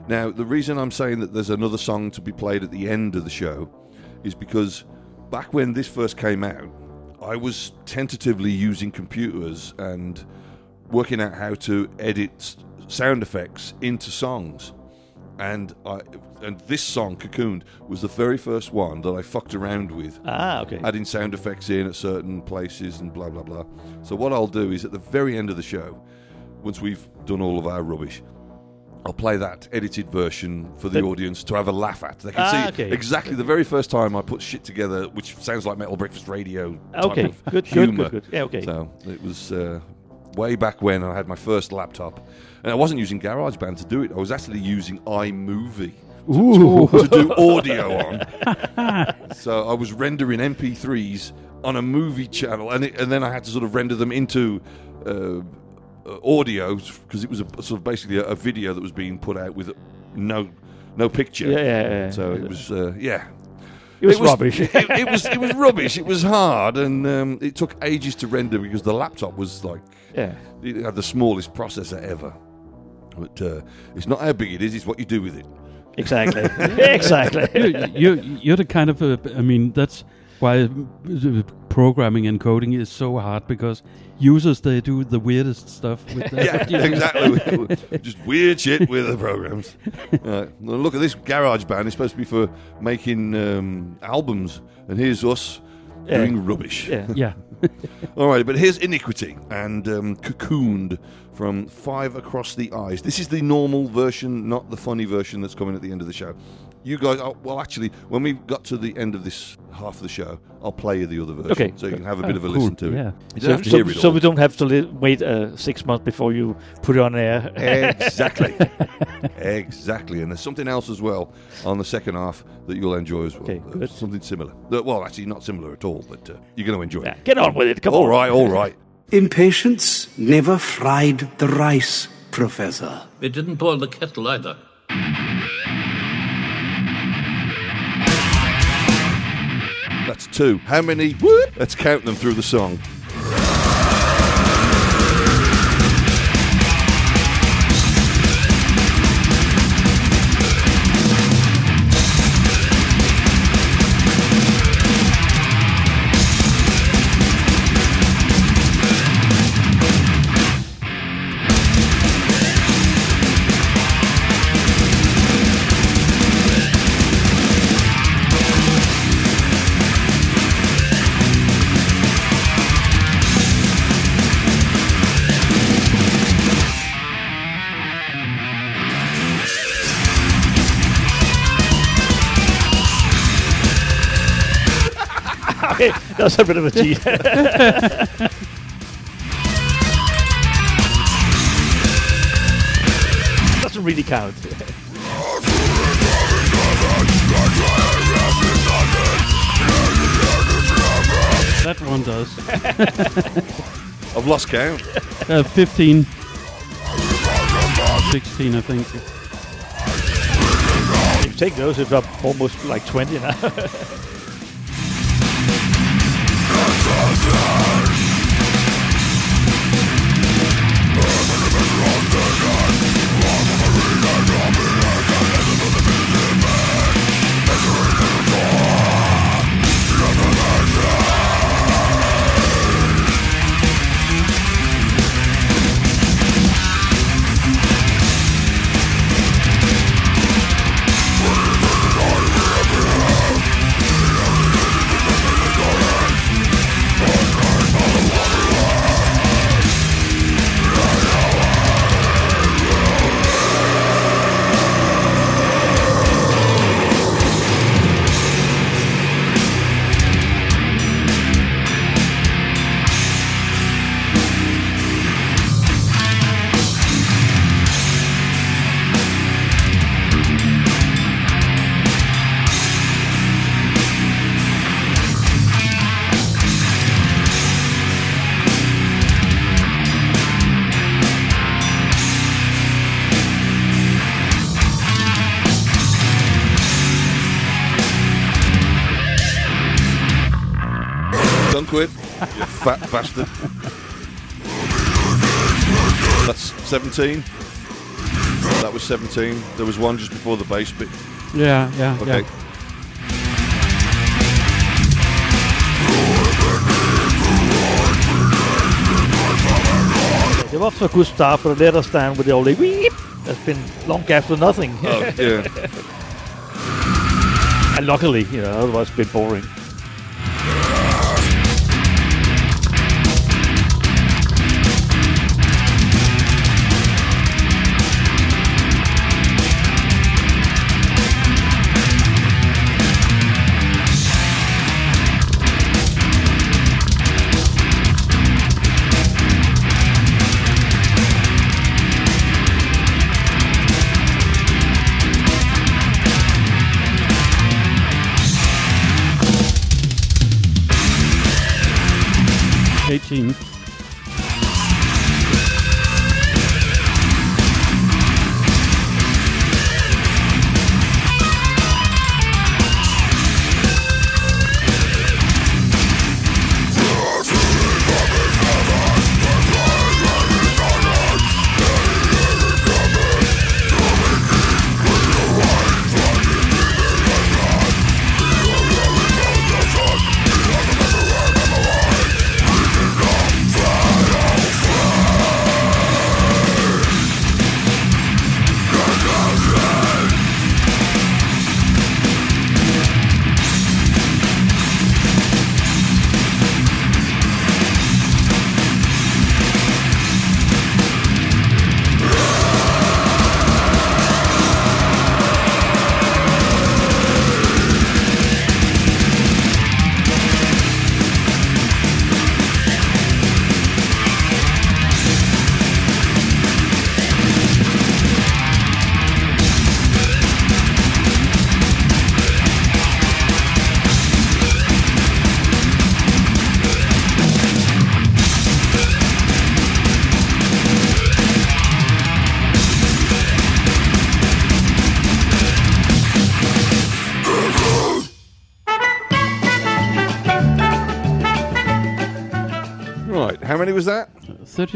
Speaker 3: Now, the reason I'm saying that there's another song to be played at the end of the show is because back when this first came out, I was tentatively using computers and working out how to edit s- sound effects into songs. And I and this song, Cocooned, was the very first one that I fucked around with.
Speaker 6: Ah, okay.
Speaker 3: Adding sound effects in at certain places and blah blah blah. So what I'll do is at the very end of the show, once we've done all of our rubbish, I'll play that edited version for the
Speaker 6: That-
Speaker 3: audience to have a laugh at. They can
Speaker 6: Ah,
Speaker 3: see
Speaker 6: okay.
Speaker 3: exactly the very first time I put shit together, which sounds like Metal Breakfast Radio.
Speaker 6: Okay, good, good,
Speaker 3: humour.
Speaker 6: good, good. Yeah, okay.
Speaker 3: So it was uh, way back when I had my first laptop, and I wasn't using GarageBand to do it. I was actually using iMovie. to-. To, do (laughs) audio on. so I was rendering MP3s on a movie channel, and it, and then I had to sort of render them into uh, uh, audio because it was a, sort of basically a, a video that was being put out with no no picture.
Speaker 6: Yeah, yeah, yeah.
Speaker 3: So it was uh, yeah.
Speaker 6: It was rubbish.
Speaker 3: it, it was it was rubbish. It was hard, and um, it took ages to render because the laptop was like
Speaker 6: Yeah.
Speaker 3: it had the smallest processor ever. But uh, it's not how big it is; it's what you do with it.
Speaker 6: Exactly. (laughs) (laughs) exactly.
Speaker 7: you, you, you're the kind of, uh, I mean, that's why uh, programming and coding is so hard because users, they do the weirdest stuff with (laughs) their
Speaker 3: yeah, exactly. Just weird shit with the programs. Right. Well, look at this GarageBand. It's supposed to be for making um, albums, and here's us
Speaker 6: Yeah.
Speaker 3: doing rubbish.
Speaker 6: Yeah.
Speaker 7: Yeah. (laughs)
Speaker 3: All right, but here's Iniquity and um, Cocooned from Five Across the Eyes. This is the normal version, not the funny version that's coming at the end of the show. You guys, oh, well, actually, when we got to the end of this half of the show, I'll play you the other version,
Speaker 6: Okay.
Speaker 3: so you can have a bit
Speaker 7: Oh,
Speaker 3: of a
Speaker 7: cool.
Speaker 3: listen to
Speaker 7: Yeah.
Speaker 3: it. You
Speaker 6: So,
Speaker 3: to
Speaker 6: so,
Speaker 3: it
Speaker 6: so we don't have to li- wait uh, six months before you put it on air.
Speaker 3: exactly, (laughs) exactly. And there's something else as well on the second half that you'll enjoy as well.
Speaker 6: Okay,
Speaker 3: Uh,
Speaker 6: good.
Speaker 3: Something similar. Uh, Well, actually, not similar at all, but uh, you're going to enjoy it.
Speaker 6: Get on with it. Come
Speaker 3: All
Speaker 6: on.
Speaker 3: right, all right.
Speaker 17: Impatience never fried the rice, Professor.
Speaker 18: It didn't boil the kettle either.
Speaker 3: That's two. How many? Whoop. Let's count them through the song.
Speaker 6: Okay, that's a bit of a cheat. (laughs) Doesn't really count.
Speaker 7: That one does. (laughs)
Speaker 3: I've lost count.
Speaker 7: Uh, 15. 16, I think.
Speaker 6: If you take those, it's up almost like 20 now. (laughs)
Speaker 3: Don't fat bastard. That's 17. That was 17. There was one just before the bass bit.
Speaker 7: Yeah, yeah,
Speaker 3: Okay.
Speaker 7: yeah.
Speaker 6: They're off a good start, but let us down with the only like, weep. That's been long after nothing.
Speaker 3: Oh, yeah. (laughs)
Speaker 6: and luckily, you know, otherwise it's a bit boring.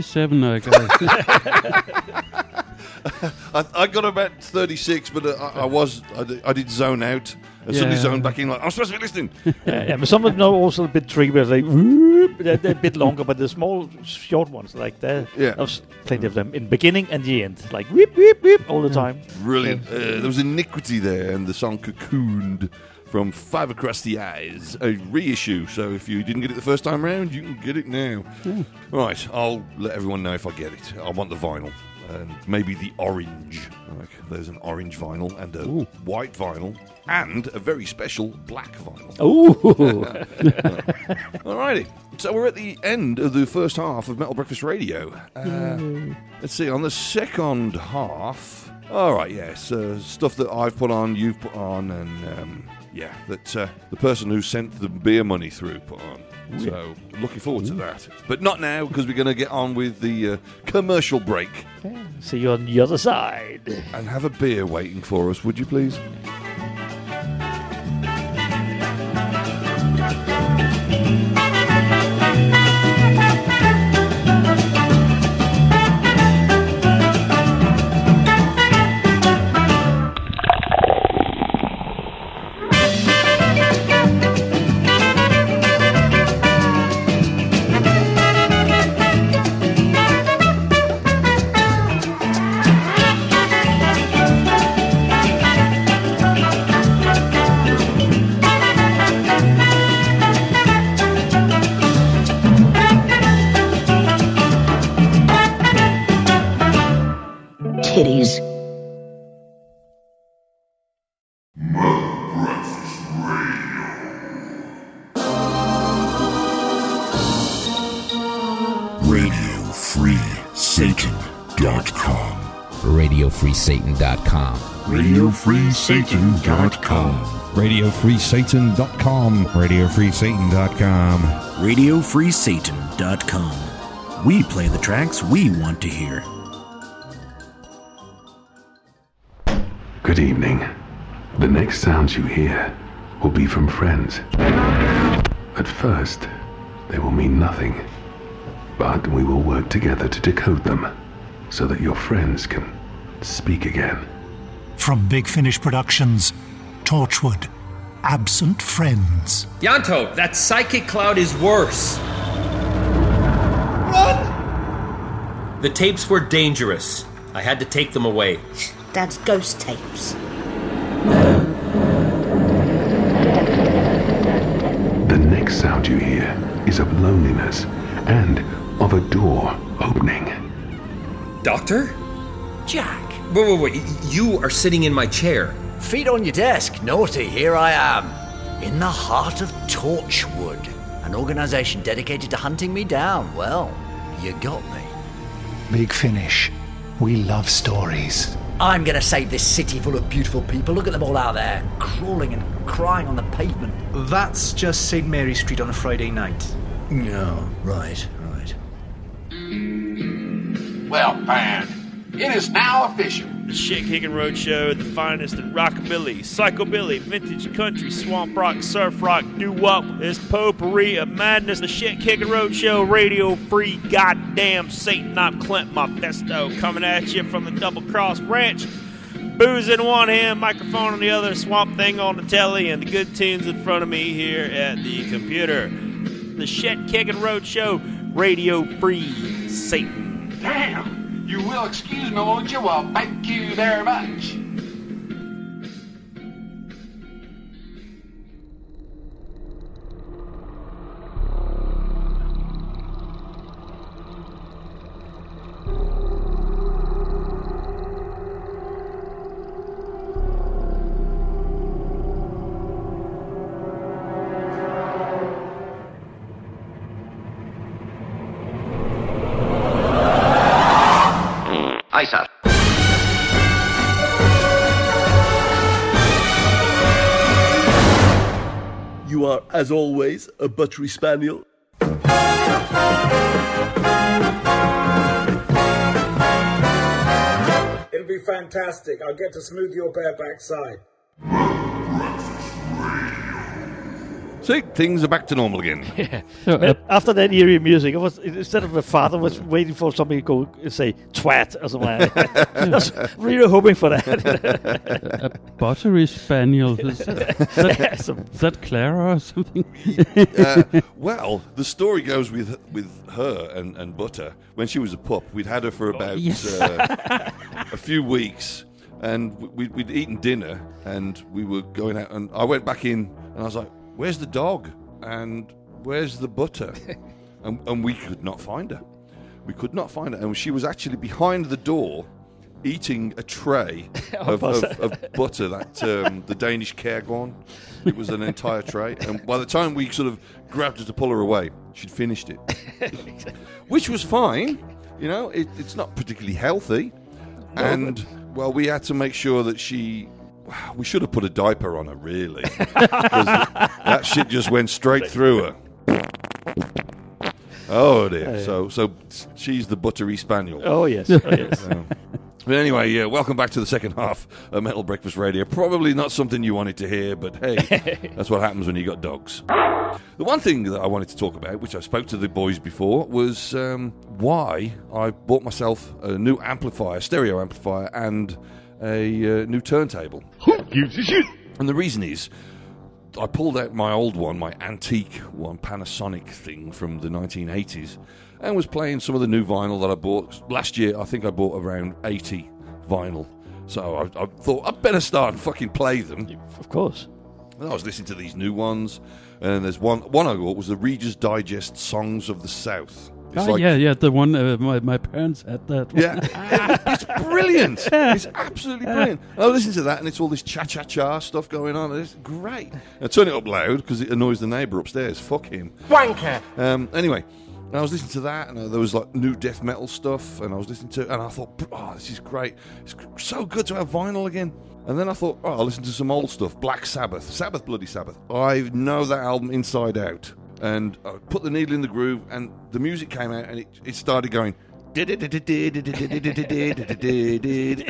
Speaker 7: 37, I guess. (laughs)
Speaker 3: I, I got about 36, but uh, I, I was I did, I did zone out. I suddenly
Speaker 6: Yeah.
Speaker 3: zoned back in like I'm supposed to be listening. (laughs)
Speaker 6: yeah, yeah, but some of them are also a bit tricky, but like whoop, they're, they're a bit longer. But the small, short ones, like that.
Speaker 3: Yeah.
Speaker 6: there's plenty of them in beginning and the end, like whip, whip, whip, all the time.
Speaker 3: Brilliant. Uh, there was iniquity there, and the song "Cocooned" from Five Across the Eyes, a reissue. So if you didn't get it the first time round, you can get it now. Right, I'll let everyone know if I get it. I want the vinyl. And maybe the orange. Like, there's an orange vinyl and a white vinyl and a very special black vinyl.
Speaker 6: Ooh. (laughs)
Speaker 3: Alrighty. So we're at the end of the first half of Metal Breakfast Radio. Uh, let's see, on the second half. All right, yes, uh, stuff that I've put on, you've put on, and um, yeah, that uh, the person who sent the beer money through put on. So looking forward to that, but not now because we're going to get on with the uh, commercial break
Speaker 6: See you on the other side.
Speaker 3: and have a beer waiting for us. Would you please?
Speaker 19: RadioFreeSatan.com.
Speaker 20: RadioFreeSatan.com.
Speaker 19: RadioFreeSatan.com.
Speaker 21: RadioFreeSatan.com. RadioFreeSatan.com.
Speaker 22: We play the tracks we want to hear.
Speaker 23: Good evening. The next sounds you hear will be from friends. At first, they will mean nothing. But we will work together to decode them so that your friends can speak again.
Speaker 24: From Big Finish Productions, Torchwood, Absent Friends.
Speaker 9: Ianto, that psychic cloud is worse. Run! The tapes were dangerous. I had to take them away. (laughs)
Speaker 4: Dad's ghost tapes.
Speaker 23: The next sound you hear is of loneliness and of a door opening.
Speaker 9: Doctor?
Speaker 16: Jack.
Speaker 9: Wait, wait, wait. You are sitting in my chair.
Speaker 16: Feet on your desk. Naughty, here I am. In the heart of Torchwood, an organization dedicated to hunting me down. Well, you got me.
Speaker 24: Big Finish. We love stories.
Speaker 16: I'm gonna save this city full of beautiful people. Look at them all out there, crawling and crying on the pavement.
Speaker 25: That's just St. Mary Street on a Friday night.
Speaker 16: No, right, right.
Speaker 26: Well, man, it is now official.
Speaker 27: The Shit Kicking Roadshow, the finest in rockabilly, psychobilly, vintage country, swamp rock, surf rock, doo wop, this potpourri of madness. The Shit Kicking Roadshow, radio free, goddamn Satan. I'm Clint Mephisto coming at you from the Double Cross Ranch. Booze in one hand, microphone on the other, swamp thing on the telly, and the good tunes in front of me here at the computer. The Shit Kicking Roadshow, radio free, Satan.
Speaker 26: Damn! You will excuse me, won't you? Well, thank you very much.
Speaker 28: You are, as always, a buttery spaniel.
Speaker 29: It'll be fantastic. I'll get to smooth your bare backside.
Speaker 3: See, things are back to normal again. (laughs)
Speaker 6: Yeah.
Speaker 7: So, uh,
Speaker 6: after that eerie music, I was instead of the father was waiting for somebody to go and say twat or something. Like that. (laughs) (laughs) I was really hoping for that.
Speaker 7: a buttery spaniel. Is that, is that,
Speaker 6: Yeah, some-
Speaker 7: is that Clara or something?
Speaker 3: uh, well, the story goes with with her and, and Butter. When she was a pup, we'd had her for about
Speaker 7: yes.
Speaker 3: uh, a few weeks, and we, we'd eaten dinner, and we were going out, and I went back in, and I was like, "Where's the dog? And where's the butter?" (laughs) and, and we could not find her. We could not find her, and she was actually behind the door. Eating a tray (laughs) of, of, of butter that um, the Danish Kærgården. It was an entire tray, and by the time we sort of grabbed her to pull her away, she'd finished it, (laughs) which was fine. You know, it, it's not particularly healthy, and well, we had to make sure that she. (sighs) We should have put a diaper on her, really. that shit just went straight through her. Oh dear! So, so she's the buttery spaniel.
Speaker 6: Oh, yes. (laughs) Oh, yes.
Speaker 3: So- but anyway, yeah, welcome back to the second half of Metal Breakfast Radio. Probably not something you wanted to hear, but hey, (laughs) that's what happens when you got dogs. The one thing that I wanted to talk about, which I spoke to the boys before, was um, why I bought myself a new amplifier, stereo amplifier, and a uh, new turntable. Who gives a shit? And the reason is, I pulled out my old one, my antique one, Panasonic thing from the 1980s, and was playing some of the new vinyl that I bought last year. I think I bought around 80 vinyl, so I, I thought I'd better start and fucking play them.
Speaker 6: Of course.
Speaker 3: And I was listening to these new ones, and there's one one I bought was the Reader's Digest Songs of the South. It's
Speaker 7: Ah,
Speaker 3: like-
Speaker 7: yeah, yeah, the one uh, my, my parents had that. one.
Speaker 3: yeah, (laughs) it's brilliant. (laughs) It's absolutely brilliant. I listen to that, and it's all this cha cha cha stuff going on. and It's great. I turn it up loud because it annoys the neighbour upstairs. Fuck him.
Speaker 30: Wanker.
Speaker 3: Um, anyway, and I was listening to that, and uh, there was like new death metal stuff, and I was listening to, it, and I thought, oh, this is great. It's so good to have vinyl again. And then I thought, oh, I'll listen to some old stuff. Black Sabbath, Sabbath, Bloody Sabbath. I know that album inside out, and I put the needle in the groove, and the music came out, and it, it started going. (laughs) And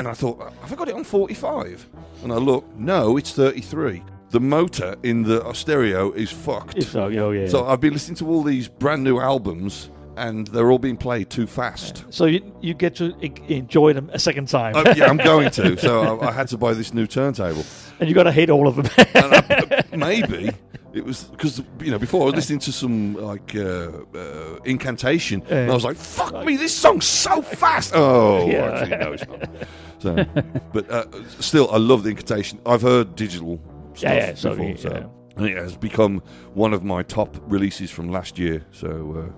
Speaker 3: I thought, have I got it on 45? And I look, no, it's 33. The motor in the stereo is fucked.
Speaker 6: It's- oh, yeah, oh,
Speaker 3: So. I've been listening to all these brand new albums, and they're all being played too fast.
Speaker 6: So you you get to enjoy them a second time.
Speaker 3: Uh, yeah, I'm (laughs) going to. So I, I had to buy this new turntable.
Speaker 6: and you got to hate all of them. (laughs)
Speaker 3: Maybe it was because you know before I was listening to some like uh, uh, incantation, and I was like, "Fuck me, this song's so fast." Oh,
Speaker 6: Yeah.
Speaker 3: actually, no, it's not. So, but uh, still, I love the incantation. I've heard digital stuff
Speaker 6: Yeah, yeah, so,
Speaker 3: before, so and it has become one of my top releases from last year. So.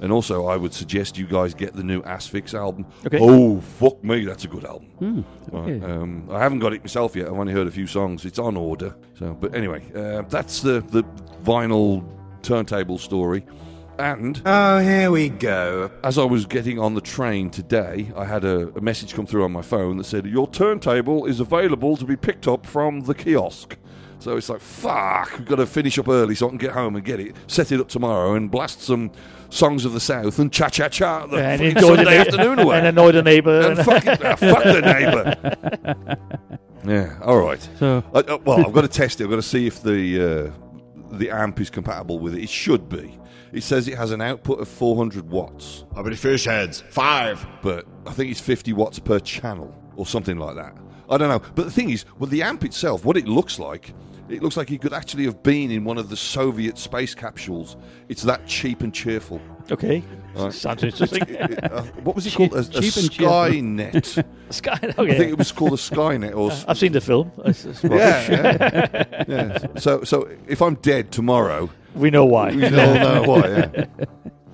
Speaker 3: And also, I would suggest you guys get the new Asphyx album.
Speaker 6: Okay.
Speaker 3: Oh, fuck me, that's a good album. Right,
Speaker 7: okay.
Speaker 3: um, I haven't got it myself yet. I've only heard a few songs. It's on order. So, but anyway, uh, that's the the vinyl turntable story. And
Speaker 31: oh, here we go.
Speaker 3: As I was getting on the train today, I had a, a message come through on my phone that said your turntable is available to be picked up from the kiosk. So it's like, fuck, we've got to finish up early so I can get home and get it, set it up tomorrow, and blast some songs of the South and cha cha cha the
Speaker 6: And
Speaker 3: fucking
Speaker 6: enjoy the
Speaker 3: Sunday
Speaker 6: na-
Speaker 3: afternoon away.
Speaker 6: and annoy the neighbour.
Speaker 3: And (laughs) fucking, ah, fuck the neighbour. (laughs) Yeah, all right.
Speaker 7: So-
Speaker 3: I, uh, well, I've got to test it. I've got to see if the uh, the amp is compatible with it. It should be. It says it has an output of 400 watts.
Speaker 32: How many fish heads? Five.
Speaker 3: But I think it's 50 watts per channel or something like that. I don't know. But the thing is, well, the amp itself, what it looks like, it looks like he could actually have been in one of the Soviet space capsules. It's that cheap and cheerful.
Speaker 6: Okay.
Speaker 3: Right. (laughs)
Speaker 6: Sounds interesting.
Speaker 3: It- it- uh, what was it (laughs)
Speaker 6: Cheap-
Speaker 3: called? A, a
Speaker 6: cheap and cheerful.
Speaker 3: Skynet. (laughs)
Speaker 6: Skynet,
Speaker 3: I think it was called a Skynet. Or
Speaker 6: I've seen the film. It's- it's rubbish.
Speaker 3: yeah, yeah, yeah. So, so if I'm dead tomorrow,
Speaker 6: We know why.
Speaker 3: We all know why. Yeah.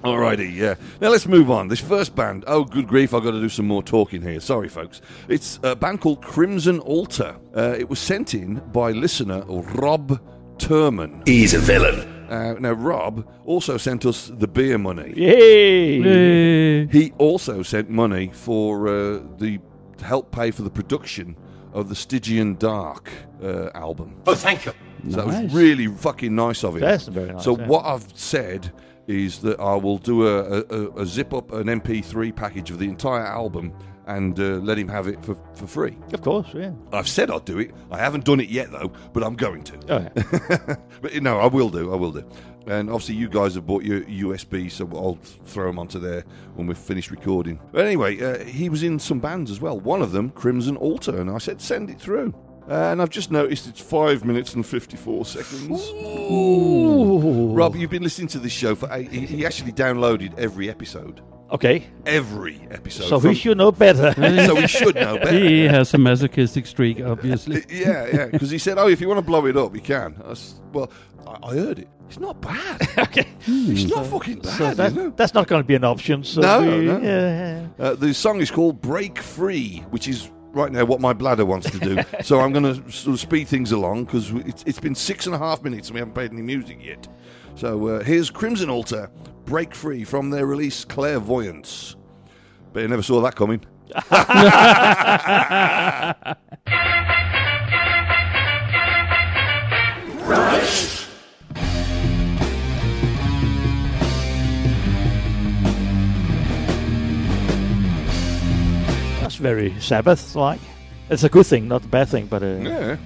Speaker 3: Alrighty, yeah. Now let's move on. This first band. Oh, good grief! I've got to do some more talking here. Sorry, folks. It's a band called Crimson Altar. Uh, it was sent in by listener Rob Turman.
Speaker 5: He's a villain.
Speaker 3: Uh, now, Rob also sent us the beer money.
Speaker 6: Yay!
Speaker 7: Yay.
Speaker 3: He also sent money for uh, the to help pay for the production of the Stygian Dark uh, album.
Speaker 26: Oh, thank you.
Speaker 3: So that was really fucking nice of him.
Speaker 6: That's very nice,
Speaker 3: So
Speaker 6: yeah.
Speaker 3: what I've said is that I will do a, a, a zip up an MP3 package of the entire album and uh, let him have it for, for free.
Speaker 6: Of course, yeah.
Speaker 3: I've said I'd do it. I haven't done it yet though, but I'm going to.
Speaker 6: Oh, yeah. (laughs)
Speaker 3: but you know, I will do. I will do. And obviously, you guys have bought your USB, so I'll throw them onto there when we've finished recording. But anyway, uh, he was in some bands as well. One of them, Crimson Altar, and I said send it through. Uh, and I've just noticed it's five minutes and fifty-four seconds.
Speaker 6: Ooh.
Speaker 3: Rob, you've been listening to this show for eight. He, he actually downloaded every episode.
Speaker 6: Okay.
Speaker 3: Every episode.
Speaker 6: So
Speaker 3: from-
Speaker 6: we should know better. (laughs)
Speaker 3: so we should know better.
Speaker 7: He has a masochistic streak, obviously. (laughs)
Speaker 3: yeah, yeah. Because he said, "Oh, if you want to blow it up, you can." I s- well, I, I heard it. It's not bad. (laughs)
Speaker 6: okay.
Speaker 3: It's not fucking bad.
Speaker 6: So that,
Speaker 3: you know?
Speaker 6: that's not going to be an option. So
Speaker 3: no,
Speaker 6: we,
Speaker 3: no.
Speaker 6: yeah.
Speaker 3: Uh, the song is called "Break Free," which is right now what my bladder wants to do. so I'm going to sort of speed things along because it's, it's been six and a half minutes and we haven't played any music yet. So uh, here's Crimson Altar, "Break Free" from their release "Clairvoyance." But you never saw that coming. (laughs) (laughs)
Speaker 6: That's very Sabbath-like. It's a good thing, not a bad thing, but uh,
Speaker 3: Yeah.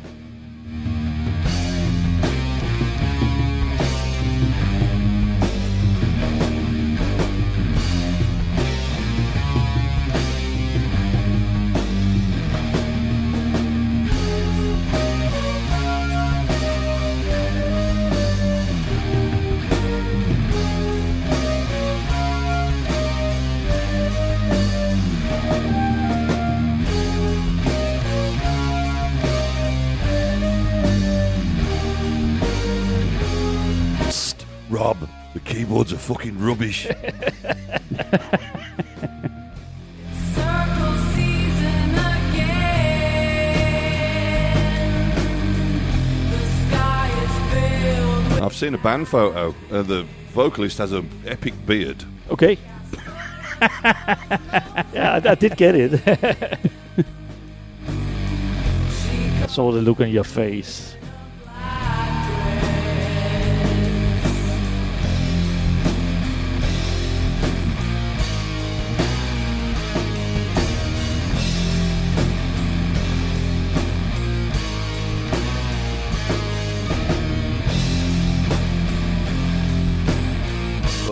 Speaker 3: The keyboards are fucking rubbish. (laughs) I've seen a band photo. Uh, the vocalist has an epic beard.
Speaker 6: okay. (laughs) yeah, I, I did get it. (laughs) I saw the look on your face.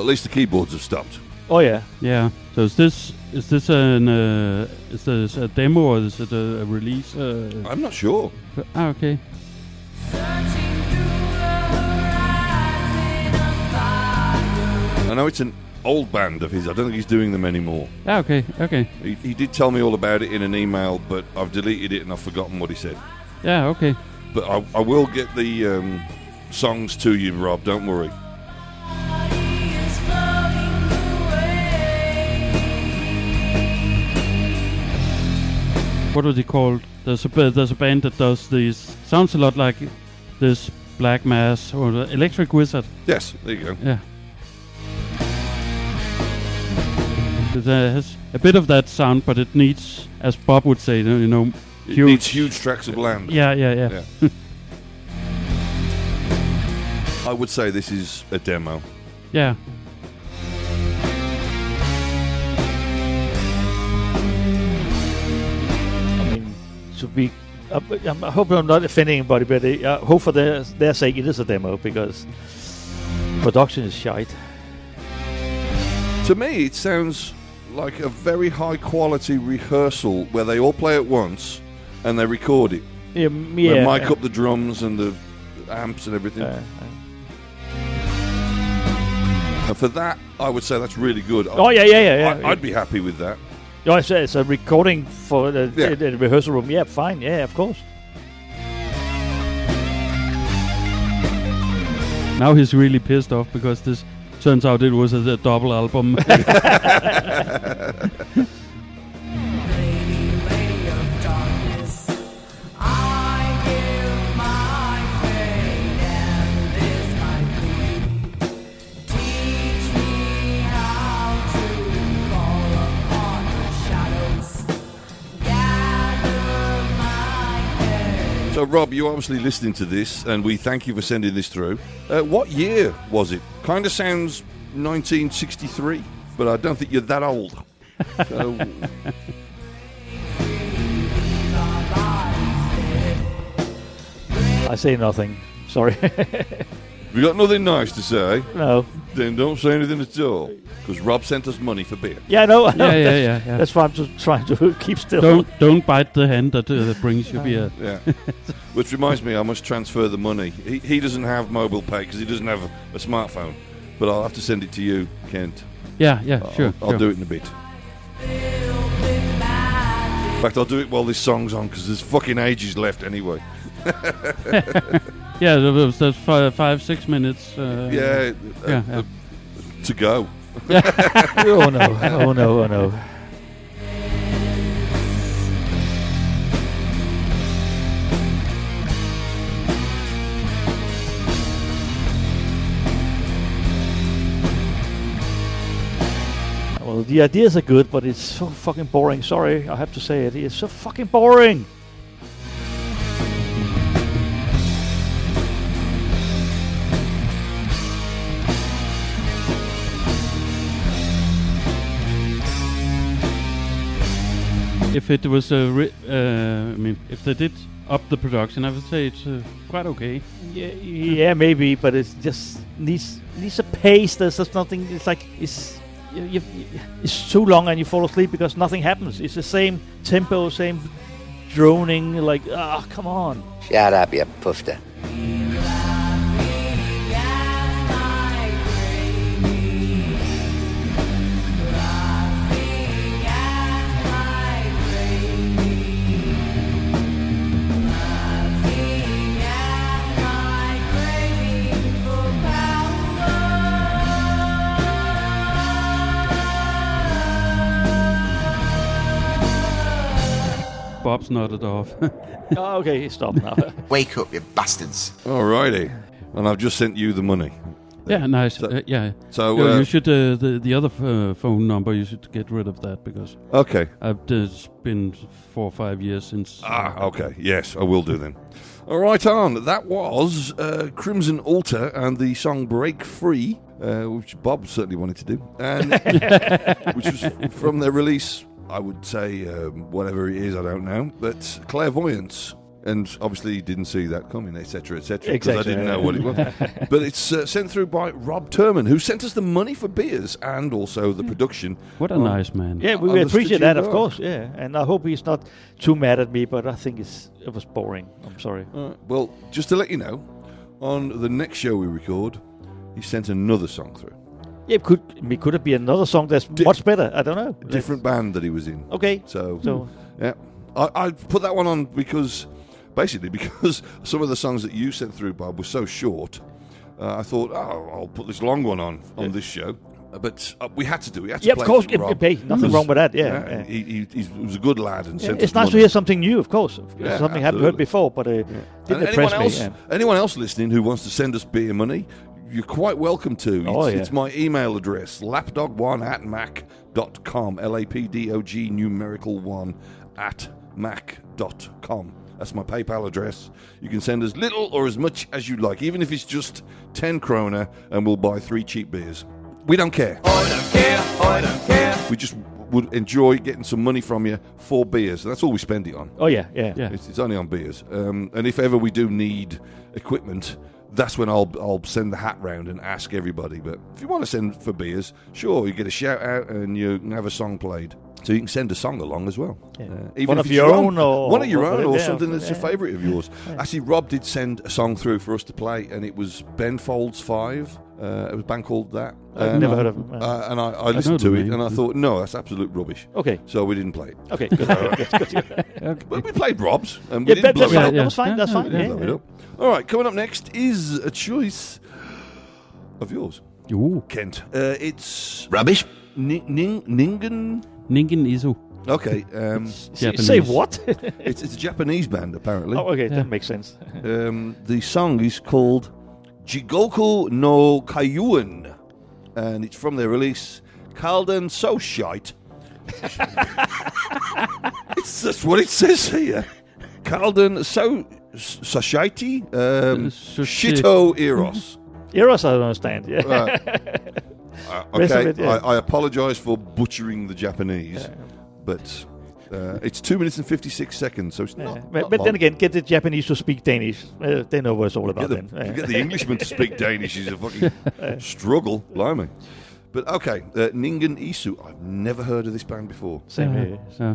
Speaker 3: Least the keyboards have stopped.
Speaker 6: Oh yeah.
Speaker 7: Yeah. So is this is this an uh, is this a demo or is it a, a release? Uh,
Speaker 3: I'm not sure.
Speaker 7: Ah, okay.
Speaker 3: I know it's an old band of his. I don't think he's doing them anymore.
Speaker 7: Ah, okay. Okay.
Speaker 3: He, he did tell me all about it in an email, but I've deleted it and I've forgotten what he said.
Speaker 7: Yeah. Okay.
Speaker 3: But I, I will get the um, songs to you, Rob. Don't worry.
Speaker 7: What was it called? There's a there's a band that does these. Sounds a lot like this Black Mass or the Electric Wizard.
Speaker 3: Yes, there you go.
Speaker 7: Yeah. It has a bit of that sound, but it needs, as Bob would say, you know,
Speaker 3: It needs huge tracts of land.
Speaker 7: Yeah, yeah, yeah.
Speaker 3: Yeah. (laughs) I would say this is a demo.
Speaker 7: Yeah.
Speaker 6: To be. Uh, I'm- I hope I'm not offending anybody, but uh, I hope for their their sake it is a demo because production is shite.
Speaker 3: To me, it sounds like a very high quality rehearsal where they all play at once and they record it.
Speaker 6: Yeah, m-
Speaker 3: They
Speaker 6: yeah,
Speaker 3: mic up the drums and the amps and everything.
Speaker 6: Uh,
Speaker 3: and for that, I would say that's really good.
Speaker 6: Oh, yeah, yeah, yeah, yeah.
Speaker 3: I, would be happy with that.
Speaker 6: Yeah, it's a, it's a recording for the,
Speaker 3: Yeah.
Speaker 6: the, the rehearsal room. Yeah, fine. Yeah, of course.
Speaker 7: Now he's really pissed off because this turns out it was a, a double album. (laughs) (laughs)
Speaker 3: So, Rob, you're obviously listening to this, and we thank you for sending this through. Uh, what year was it? Kind of sounds 1963, but I don't think you're that old. So, (laughs)
Speaker 6: I say nothing. Sorry. (laughs)
Speaker 3: you got nothing nice to say?
Speaker 6: No.
Speaker 3: Then don't say anything at all, because Rob sent us money for beer.
Speaker 6: yeah, I know. I know.
Speaker 7: Yeah, yeah,
Speaker 6: that's,
Speaker 7: yeah, (laughs) yeah.
Speaker 6: That's why I'm just trying to (laughs) keep still.
Speaker 7: Don't don't bite the hand that, uh, that brings you beer. (laughs)
Speaker 3: Yeah. Which reminds me, I must transfer the money. He, he doesn't have mobile pay because he doesn't have a, a smartphone. But I'll have to send it to you, Kent.
Speaker 7: Yeah, yeah,
Speaker 3: I'll,
Speaker 7: sure,
Speaker 3: I'll
Speaker 7: sure.
Speaker 3: do it in a bit. In fact, I'll do it while this song's on because there's fucking ages left anyway.
Speaker 7: Yeah, there was that five, five six minutes. Uh,
Speaker 3: yeah, uh,
Speaker 7: yeah, yeah.
Speaker 3: uh, to go. (laughs)
Speaker 6: oh no! Oh no! Oh no! Well, the ideas are good, but it's so fucking boring. Sorry, I have to say it. It's so fucking boring.
Speaker 7: If it was a, ri- uh, I mean, if they did up the production, I would say it's uh, quite okay.
Speaker 6: Yeah, yeah, maybe, but it just needs needs a pace. There's just nothing. It's like it's you, you, it's too long and you fall asleep because nothing happens. It's the same tempo, same droning. Like ah, come on.
Speaker 30: Shut up, you poofter.
Speaker 7: Bob's nodded off. (laughs)
Speaker 6: oh, okay, stop now. (laughs)
Speaker 5: Wake up, you bastards.
Speaker 3: Alrighty. And I've just sent you the money.
Speaker 7: yeah, nice.
Speaker 3: So-
Speaker 7: uh, yeah.
Speaker 3: so,
Speaker 7: Yeah,
Speaker 3: uh,
Speaker 7: you should uh, the the other uh, phone number. You should get rid of that because
Speaker 3: Okay.
Speaker 7: I've, it's been four or five years since.
Speaker 3: Ah, okay. Yes, I will do then. All right, on. That was uh, Crimson Altar and the song Break Free, uh, which Bob certainly wanted to do, and (laughs) which was from their release, I would say, um, whatever it is, I don't know, but Clairvoyance. And obviously, you didn't see that coming, etc., etc., because I didn't know what it was. (laughs) but it's uh, sent through by Rob Turman, who sent us the money for beers and also the production.
Speaker 7: What a
Speaker 3: on-
Speaker 7: nice man.
Speaker 6: Yeah, we
Speaker 3: on the
Speaker 6: appreciate
Speaker 3: Studio
Speaker 6: that, of
Speaker 3: Bar.
Speaker 6: course. Yeah, and I hope he's not too mad at me, but I think it's it was boring. I'm sorry.
Speaker 3: All right. Well, just to let you know, on the next show we record, he sent another song through.
Speaker 6: Yeah, it could it could it be another song that's much better? I don't know.
Speaker 3: Different band that he was in.
Speaker 6: Okay.
Speaker 3: So,
Speaker 6: So-
Speaker 3: yeah, I, I put that one on because, basically, (laughs) because some of the songs that you sent through, Bob, were so short. Uh, I thought, oh, I'll put this long one on on this show. Uh, But uh, we had to do it. We had to
Speaker 6: Yeah, of course, it- it- hey, nothing wrong with that, yeah, yeah.
Speaker 3: He, he, he was a good lad and
Speaker 6: Yeah, it's nice to hear something new, of course.
Speaker 3: Yeah,
Speaker 6: something I haven't heard before, but uh,
Speaker 3: And
Speaker 6: didn't
Speaker 3: anyone
Speaker 6: impress me.
Speaker 3: else,
Speaker 6: yeah.
Speaker 3: anyone else listening who wants to send us beer money, you're quite welcome to.
Speaker 6: Oh,
Speaker 3: it's,
Speaker 6: yeah.
Speaker 3: it's my email address, lapdog1 at mac.com. L A P D O G numerical 1 at mac.com. That's my PayPal address. You can send as little or as much as you like, even if it's just 10 kroner, and we'll buy three cheap beers. We don't care.
Speaker 33: I don't care, I don't care.
Speaker 3: We just would enjoy getting some money from you for beers. That's all we spend it on.
Speaker 6: Oh yeah, yeah,
Speaker 7: Yeah.
Speaker 3: It's, it's only on beers. Um, and if ever we do need equipment, that's when I'll I'll send the hat round and ask everybody. But if you want to send for beers, sure, you get a shout out and you have a song played. So you can send a song along as well.
Speaker 6: Yeah.
Speaker 3: Uh,
Speaker 6: One
Speaker 3: if
Speaker 6: of your own or-
Speaker 3: one of your own or something that's your
Speaker 6: Yeah.
Speaker 3: favourite of yours. Actually, Rob did send a song through for us to play, and it was Ben Folds Five. Uh, it was a band called that.
Speaker 6: I've
Speaker 3: And-
Speaker 6: never heard of them.
Speaker 3: Uh, and I, I listened to it,
Speaker 7: name.
Speaker 3: and I thought, no, that's absolute rubbish.
Speaker 6: Okay.
Speaker 3: So we didn't play it.
Speaker 6: Okay, good, (laughs) good, good, good. (laughs)
Speaker 3: But we played Rob's, and we
Speaker 6: Yeah,
Speaker 3: didn't blow it
Speaker 6: fine.
Speaker 3: up.
Speaker 6: That was fine.
Speaker 7: Yeah,
Speaker 6: That's fine.
Speaker 7: yeah.
Speaker 6: Yeah,
Speaker 3: Blow it up. All right, coming up next is a choice of yours,
Speaker 7: Ooh.
Speaker 3: Kent. Uh, it's
Speaker 5: Rubbish.
Speaker 3: Ning, Ning, Ningen.
Speaker 7: Ningen Isu.
Speaker 3: Okay, um,
Speaker 6: Say-
Speaker 7: Japanese.
Speaker 6: Say what? (laughs)
Speaker 3: it's, it's a Japanese band apparently.
Speaker 6: oh, okay,
Speaker 7: Yeah.
Speaker 6: that makes sense.
Speaker 3: Um, the song is called Jigoku no Kayuan, and it's from their release Kalden So Shite. (laughs) it's that's what it says here. Kalden So Sashite um,
Speaker 7: Sushi-
Speaker 3: Shito Eros.
Speaker 6: Eros, I don't understand. Yeah.
Speaker 3: Right. (laughs) Uh, okay,
Speaker 6: it, yeah.
Speaker 3: I, I apologise for butchering the Japanese, but uh, it's two minutes and fifty-six seconds, so it's
Speaker 6: Yeah.
Speaker 3: not.
Speaker 6: But,
Speaker 3: not
Speaker 6: but
Speaker 3: long.
Speaker 6: then again, get the Japanese to speak Danish. Uh, they know what it's all about.
Speaker 3: get the,
Speaker 6: then. Yeah.
Speaker 3: get the Englishman to speak (laughs) Danish is a fucking struggle, blimey. But okay, uh, Ningen Isu. I've never heard of this band before.
Speaker 6: Same
Speaker 7: Yeah,
Speaker 6: here.
Speaker 7: yeah.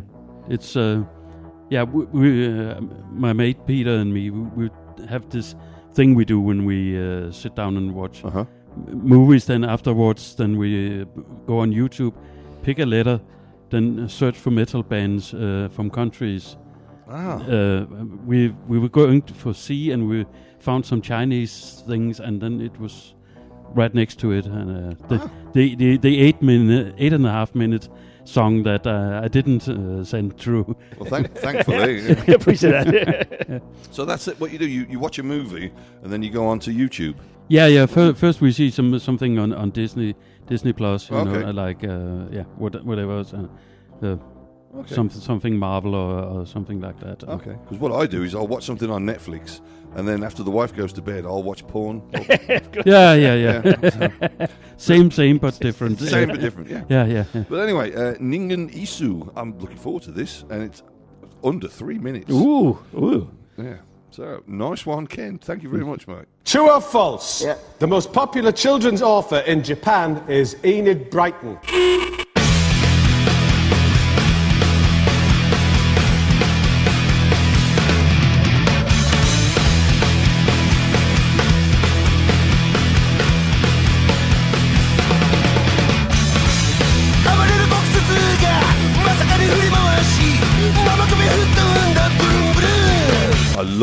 Speaker 7: It's uh, yeah. We, we uh, my mate Peter and me, we, we have this thing we do when we uh, sit down and watch
Speaker 3: Uh-huh.
Speaker 7: Movies. Then afterwards, then we uh, go on YouTube, pick a letter, then uh, search for metal bands uh, from countries.
Speaker 3: Ah.
Speaker 7: Uh, we we were going for C and we found some Chinese things, and then it was right next to it. And uh, the, the the the eight minute, eight and a half minute song that uh, I didn't uh, send through.
Speaker 3: Well, thank, thankfully, (laughs)
Speaker 6: appreciate that. (laughs)
Speaker 3: so that's it. What you do, you, you watch a movie and then you go on to YouTube.
Speaker 7: Yeah, yeah. Fir- first we see some something on, on Disney Disney Plus. You
Speaker 3: Okay.
Speaker 7: know, like uh, yeah, what, whatever. Uh, uh,
Speaker 3: Okay.
Speaker 7: Something something Marvel or, or something like that.
Speaker 3: Okay, because what I do is I'll watch something on Netflix, and then after the wife goes to bed, I'll watch porn. (laughs)
Speaker 7: Yeah, yeah, yeah.
Speaker 3: so- (laughs)
Speaker 7: Same, same, but different. (laughs)
Speaker 3: Same but different. Yeah.
Speaker 7: Yeah, yeah, yeah.
Speaker 3: But anyway, uh, Ningen Isu. I'm looking forward to this, and it's under three minutes.
Speaker 6: Ooh, ooh.
Speaker 3: Yeah. So nice one, Ken. Thank you very hmm. much, mate.
Speaker 30: True or false? The most popular children's author in Japan is Enid
Speaker 3: Blyton.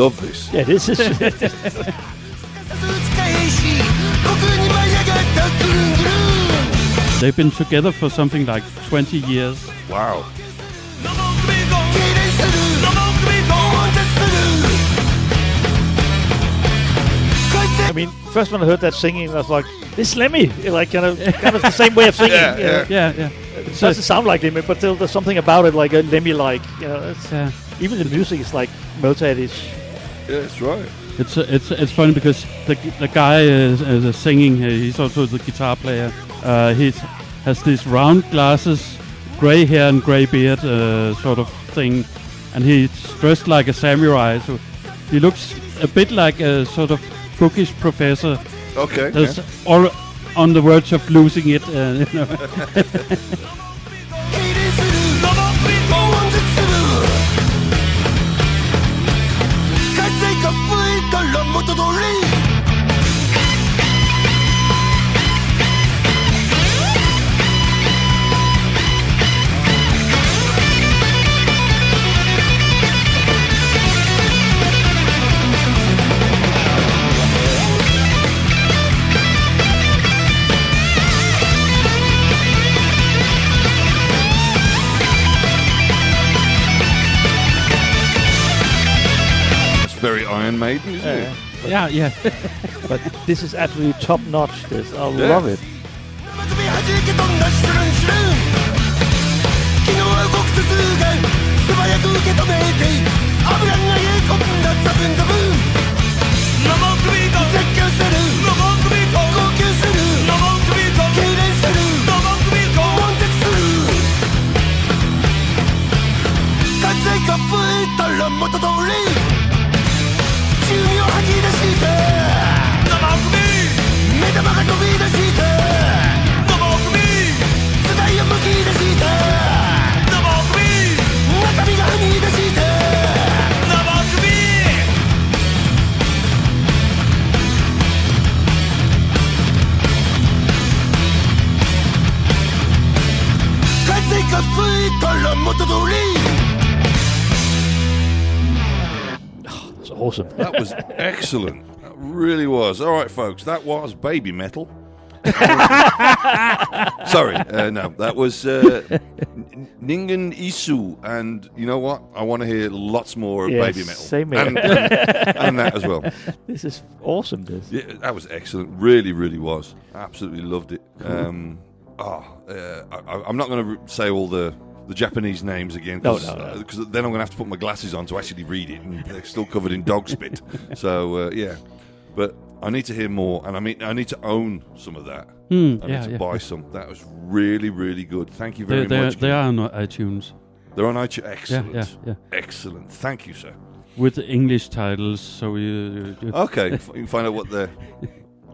Speaker 3: Love this.
Speaker 6: Yeah, this is. (laughs)
Speaker 7: They've been together for something like 20 years.
Speaker 3: Wow.
Speaker 6: I mean, first when I heard that singing, I was like, "This is Lemmy!" Like kind of, kind of the same way of singing.
Speaker 7: Yeah,
Speaker 6: you know?
Speaker 7: yeah, yeah.
Speaker 6: It doesn't sound like Lemmy, but there's something about it like a Lemmy-like. You know, it's,
Speaker 7: Yeah.
Speaker 6: even the music is like Motorhead-ish.
Speaker 3: Yeah, that's right.
Speaker 7: It's uh, it's it's funny because the the guy is, is singing. He's also the guitar player. Uh, he has these round glasses, gray hair and gray beard, uh, sort of thing, and he's dressed like a samurai. So he looks a bit like a sort of bookish professor.
Speaker 3: Okay.
Speaker 7: That's
Speaker 3: yeah.
Speaker 7: all on the verge of losing it. Uh, you know. (laughs)
Speaker 3: Iron Maiden, isn't it?
Speaker 7: yeah, yeah. (laughs)
Speaker 6: but this is absolutely top notch. This I
Speaker 3: Yeah.
Speaker 6: love it. Awesome.
Speaker 3: That was (laughs) excellent. Really was. All right, folks, that was Babymetal. (laughs) Sorry, uh, no, that was uh, Ningen Isu, and you know what? I want to hear lots more of
Speaker 6: Yes,
Speaker 3: Babymetal,
Speaker 6: same here.
Speaker 3: and, and, and that as well. (laughs)
Speaker 6: This is awesome. This.
Speaker 3: Yeah, that was excellent. Really, really was. Absolutely loved it. Um, oh, uh, I, I'm not going to say all the, the Japanese names again
Speaker 6: No,
Speaker 3: because
Speaker 6: no, no.
Speaker 3: then I'm going to have to put my glasses on to actually read it, and they're still covered in dog spit. (laughs) so uh, yeah, but I need to hear more, and I mean, I need to own some of that.
Speaker 7: Hmm,
Speaker 3: I need to
Speaker 7: yeah,
Speaker 3: buy some. That was really, really good. Thank you very
Speaker 7: They, they,
Speaker 3: much.
Speaker 7: they are on iTunes
Speaker 3: They're on iTunes. Excellent.
Speaker 7: yeah, yeah.
Speaker 3: Excellent. Thank you, sir.
Speaker 7: with the English titles, so you. you
Speaker 3: Okay, (laughs) you can find out what they're.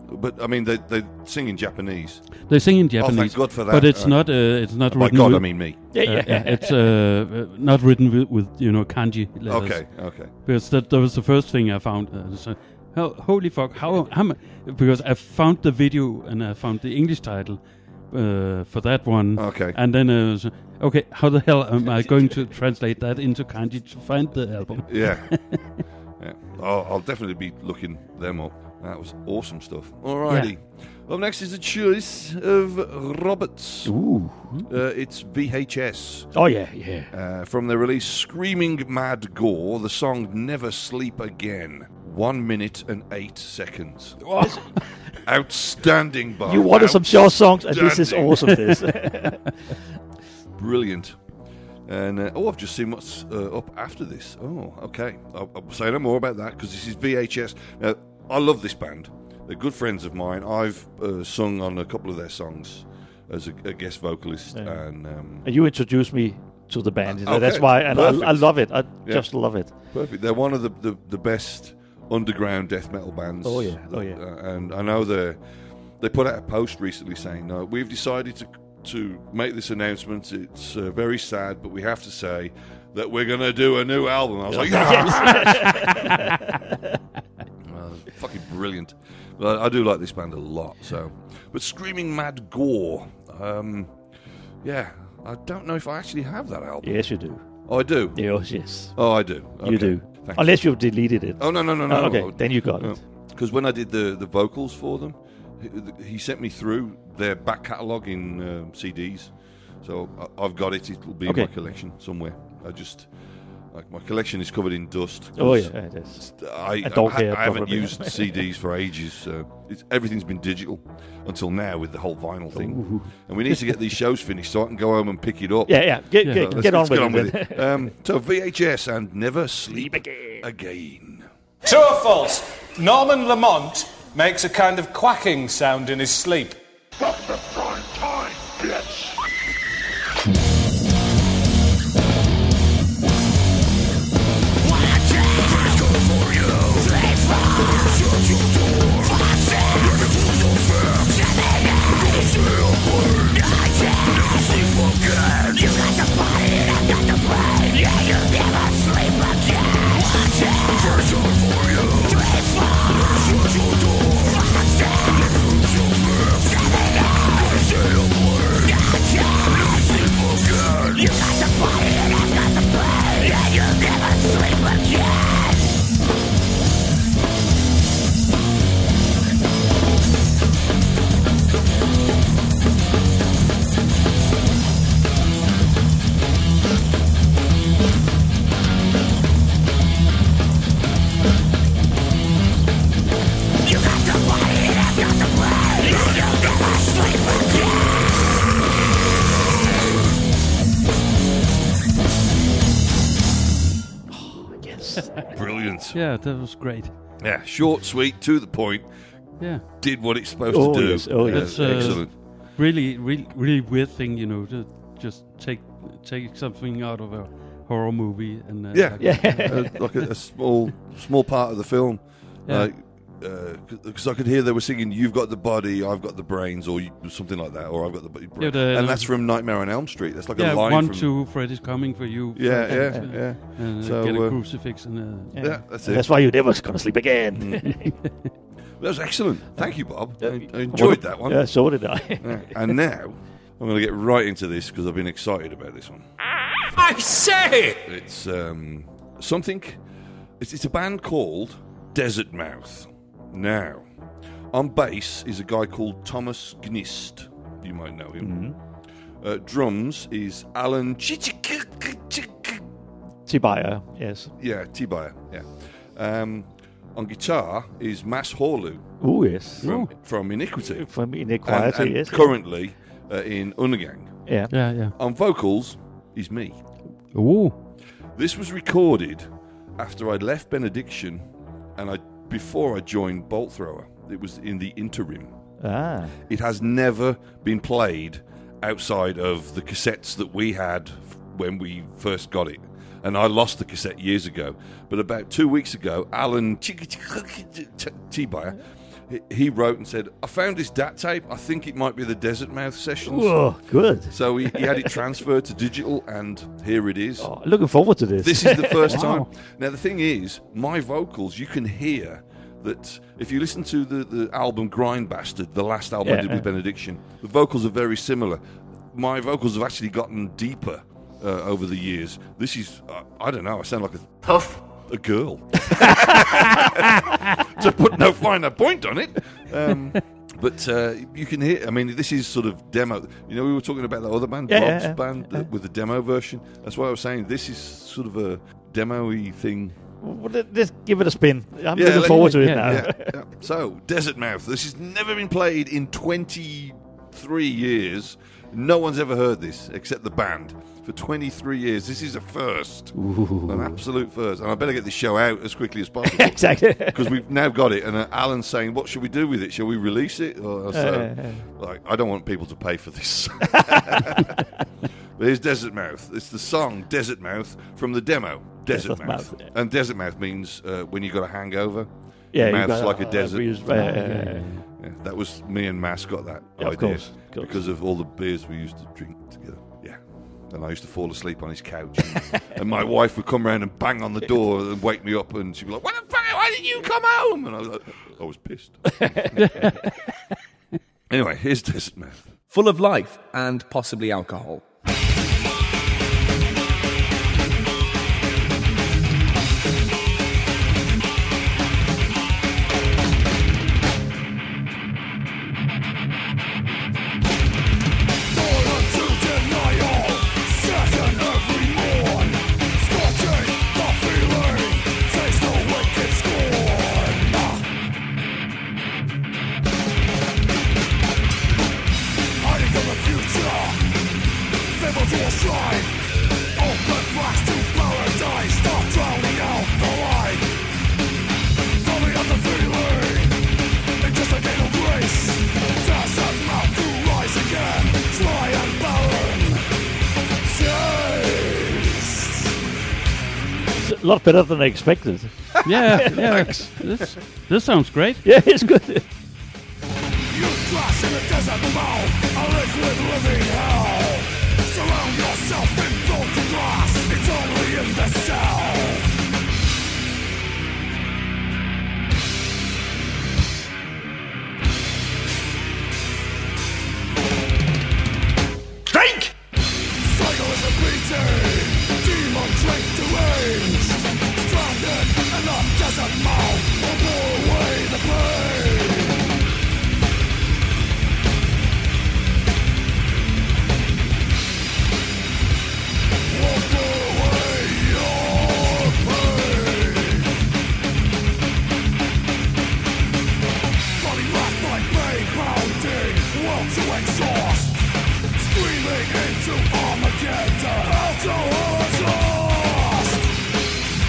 Speaker 3: But I mean, they they sing in Japanese.
Speaker 7: They sing in Japanese.
Speaker 3: Oh,
Speaker 7: Japanese,
Speaker 3: thank God for that.
Speaker 7: but it's
Speaker 3: Uh,
Speaker 7: not. Uh, it's not
Speaker 3: by
Speaker 7: written.
Speaker 3: God,
Speaker 7: with,
Speaker 3: I mean me.
Speaker 6: Yeah,
Speaker 7: uh,
Speaker 6: yeah.
Speaker 7: it's uh, uh, not written with, with you know kanji letters.
Speaker 3: Okay, okay.
Speaker 7: Because that, that was the first thing I found. Uh, so, oh, holy fuck! How how? Because I found the video and I found the English title uh, for that one.
Speaker 3: Okay.
Speaker 7: And then uh, so, okay, how the hell am I going to translate that into kanji to find the album?
Speaker 3: Yeah. (laughs) yeah. I'll, I'll definitely be looking them up. That was awesome stuff. Alrighty. Up next is a choice of Roberts.
Speaker 6: Ooh.
Speaker 3: Uh, it's VHS.
Speaker 6: Oh, yeah, yeah.
Speaker 3: Uh, from the release Screaming Mad Gore, the song Never Sleep Again. One minute and eight seconds. (laughs) Outstanding, Bob.
Speaker 6: You wanted some short songs, and this is awesome. This. (laughs)
Speaker 3: Brilliant. And uh, oh, I've just seen what's uh, up after this. Oh, okay. I'll, I'll say no more about that because this is VHS. Now, I love this band. They're good friends of mine. I've uh, sung on a couple of their songs as a, a guest vocalist,
Speaker 6: Yeah.
Speaker 3: and um,
Speaker 6: and you introduced me to the band.
Speaker 3: Okay,
Speaker 6: That's why, and I, I love it. I
Speaker 3: Yeah.
Speaker 6: just love it.
Speaker 3: Perfect. They're one of the, the, the best underground death metal bands.
Speaker 6: Oh, yeah. Oh, yeah.
Speaker 3: uh, and I know they they put out a post recently saying, "No, we've decided to to make this announcement. It's uh, very sad, but we have to say that we're going to do a new album." I was like, "Yes!" (laughs) Fucking brilliant. But I do like this band a lot. So, but Screaming Mad Gore, um, yeah, I don't know if I actually have that album.
Speaker 6: Yes, you do.
Speaker 3: Oh, I do.
Speaker 6: Yes, yes.
Speaker 3: Oh, I do.
Speaker 6: You do.
Speaker 3: Thanks.
Speaker 6: Unless you've deleted it.
Speaker 3: Oh no no no no.
Speaker 6: Oh, okay,
Speaker 3: no.
Speaker 6: then you got it.
Speaker 3: Because when I did the the vocals for them, he, he sent me through their back catalogue in uh, CDs, so I, I've got it. It'll be
Speaker 6: Okay.
Speaker 3: in my collection somewhere. I just like my collection is covered in dust.
Speaker 6: Oh yeah, it is.
Speaker 3: I,
Speaker 6: A dog
Speaker 3: I, ha-
Speaker 6: hair,
Speaker 3: I haven't
Speaker 6: probably.
Speaker 3: used (laughs) CDs for ages. So it's, everything's been digital until now with the whole vinyl thing.
Speaker 6: Ooh.
Speaker 3: And we need to get these (laughs) shows finished so I can go home and pick it up.
Speaker 6: Yeah, yeah. Get- get-
Speaker 3: let's-
Speaker 6: get on
Speaker 3: let's
Speaker 6: with it then.
Speaker 3: um, so VHS and Never Sleep again. again.
Speaker 30: True or false? Norman Lamont makes a kind of quacking sound in his sleep. (laughs)
Speaker 7: Yeah, that was great.
Speaker 3: Yeah, short, sweet, to the point.
Speaker 7: Yeah.
Speaker 3: Did what it's supposed
Speaker 6: Oh,
Speaker 3: to do.
Speaker 6: yes. Oh,
Speaker 3: Yeah,
Speaker 6: yes.
Speaker 7: Uh,
Speaker 3: excellent.
Speaker 7: really, really, really weird thing, you know, to just take take something out of a horror movie and uh,
Speaker 3: Yeah,
Speaker 7: like- (laughs)
Speaker 3: Uh, like a, a small, small part of the film.
Speaker 7: Yeah.
Speaker 3: Like, because I could hear they were singing "You've got the body, I've got the brains," or something like that, or "I've got the body."
Speaker 7: Yeah, the-
Speaker 3: and that's from Nightmare on Elm Street. That's like
Speaker 7: yeah,
Speaker 3: a line
Speaker 7: one,
Speaker 3: from
Speaker 7: two, Freddy's coming for you.
Speaker 3: Yeah,
Speaker 7: for-
Speaker 3: yeah, yeah.
Speaker 7: And uh,
Speaker 3: So,
Speaker 7: get a
Speaker 3: uh,
Speaker 7: crucifix and uh,
Speaker 3: Yeah, that's it.
Speaker 6: That's why you're never gonna sleep again. (laughs)
Speaker 3: That was excellent. Thank you, Bob. I, I enjoyed that one.
Speaker 6: Yeah, so did I.
Speaker 3: Yeah, and now I'm going to get right into this because I've been excited about this one.
Speaker 9: I say!
Speaker 3: It's um, something. It's, it's a band called Desert Mouth. Now, on bass is a guy called Thomas Gnist. You might know him. Uh, drums is Alan
Speaker 6: Tibaya, yes.
Speaker 3: Yeah, T-Buyer. Yeah. Um, on guitar is Mads Haarløv.
Speaker 6: Oh, yes.
Speaker 3: From,
Speaker 6: Ooh.
Speaker 3: from Iniquity.
Speaker 6: From Iniquity,
Speaker 3: and, and
Speaker 6: yes.
Speaker 3: Currently uh, in Undergang.
Speaker 6: Yeah.
Speaker 7: Yeah, yeah.
Speaker 3: On vocals is me.
Speaker 7: Ooh.
Speaker 3: This was recorded after I'd left Benediction and I before I joined Bolt Thrower. It was in the interim.
Speaker 6: Ah.
Speaker 3: It has never been played outside of the cassettes that we had when we first got it. And I lost the cassette years ago. But about two weeks ago, Alan T-Buyer, he- he wrote and said, I found this DAT tape. I think it might be the Desert Mouth sessions.
Speaker 6: Whoa, good.
Speaker 3: So he, he had it (laughs) transferred to digital, and here it is.
Speaker 6: Oh, looking forward to this.
Speaker 3: This is the (laughs) first
Speaker 6: Wow.
Speaker 3: time. Now the thing is, my vocals, you can hear that if you listen to the, the album Grind Bastard, the last album I did with Benediction, the vocals are very similar. My vocals have actually gotten deeper uh, over the years. This is, uh, I don't know, I sound like a
Speaker 9: Huff.
Speaker 3: A girl. (laughs) to put no finer point on it. Um, but uh, you can hear. I mean, this is sort of demo. You know, we were talking about that other band,
Speaker 6: Yeah,
Speaker 3: Rob's
Speaker 6: yeah, yeah.
Speaker 3: band, uh, with the demo version. That's why I was saying. This is sort of a demo-y thing.
Speaker 6: Well, let- Let's give it a spin. I'm looking forward to it now.
Speaker 3: So, Desert Mouth. This has never been played in 23 years. No one's ever heard this except the band. For 23 years, this is a first, an absolute first. And I better get this show out as quickly as possible. (laughs)
Speaker 6: Exactly.
Speaker 3: because we've now got it. And uh, Alan's saying, "What should we do with it? Shall we release it?" Or, so,
Speaker 6: Uh,
Speaker 3: like, I don't want people to pay for this. (laughs) but here's Desert Mouth. It's the song Desert Mouth from the demo Desert Mouth.
Speaker 6: Mouth.
Speaker 3: And Desert Mouth means uh, when you've got a hangover.
Speaker 6: Yeah,
Speaker 3: your
Speaker 6: you
Speaker 3: mouth's
Speaker 6: got-
Speaker 3: like a
Speaker 6: uh,
Speaker 3: desert.
Speaker 6: yeah, yeah,
Speaker 3: that was me and Mass got that
Speaker 6: Yeah, of
Speaker 3: idea
Speaker 6: course, of course.
Speaker 3: because of all the beers we used to drink together. Yeah. And I used to fall asleep on his couch, and, (laughs) and my wife would come round and bang on the door and wake me up, and she'd be like, "What the fuck? Why didn't you come home?" And I was like, "I was pissed." (laughs) anyway, here's Desert Mouth.
Speaker 34: Full of life and possibly alcohol.
Speaker 6: Lot better than I expected. (laughs)
Speaker 7: Yeah, yeah. This, this sounds great.
Speaker 6: Yeah, it's good.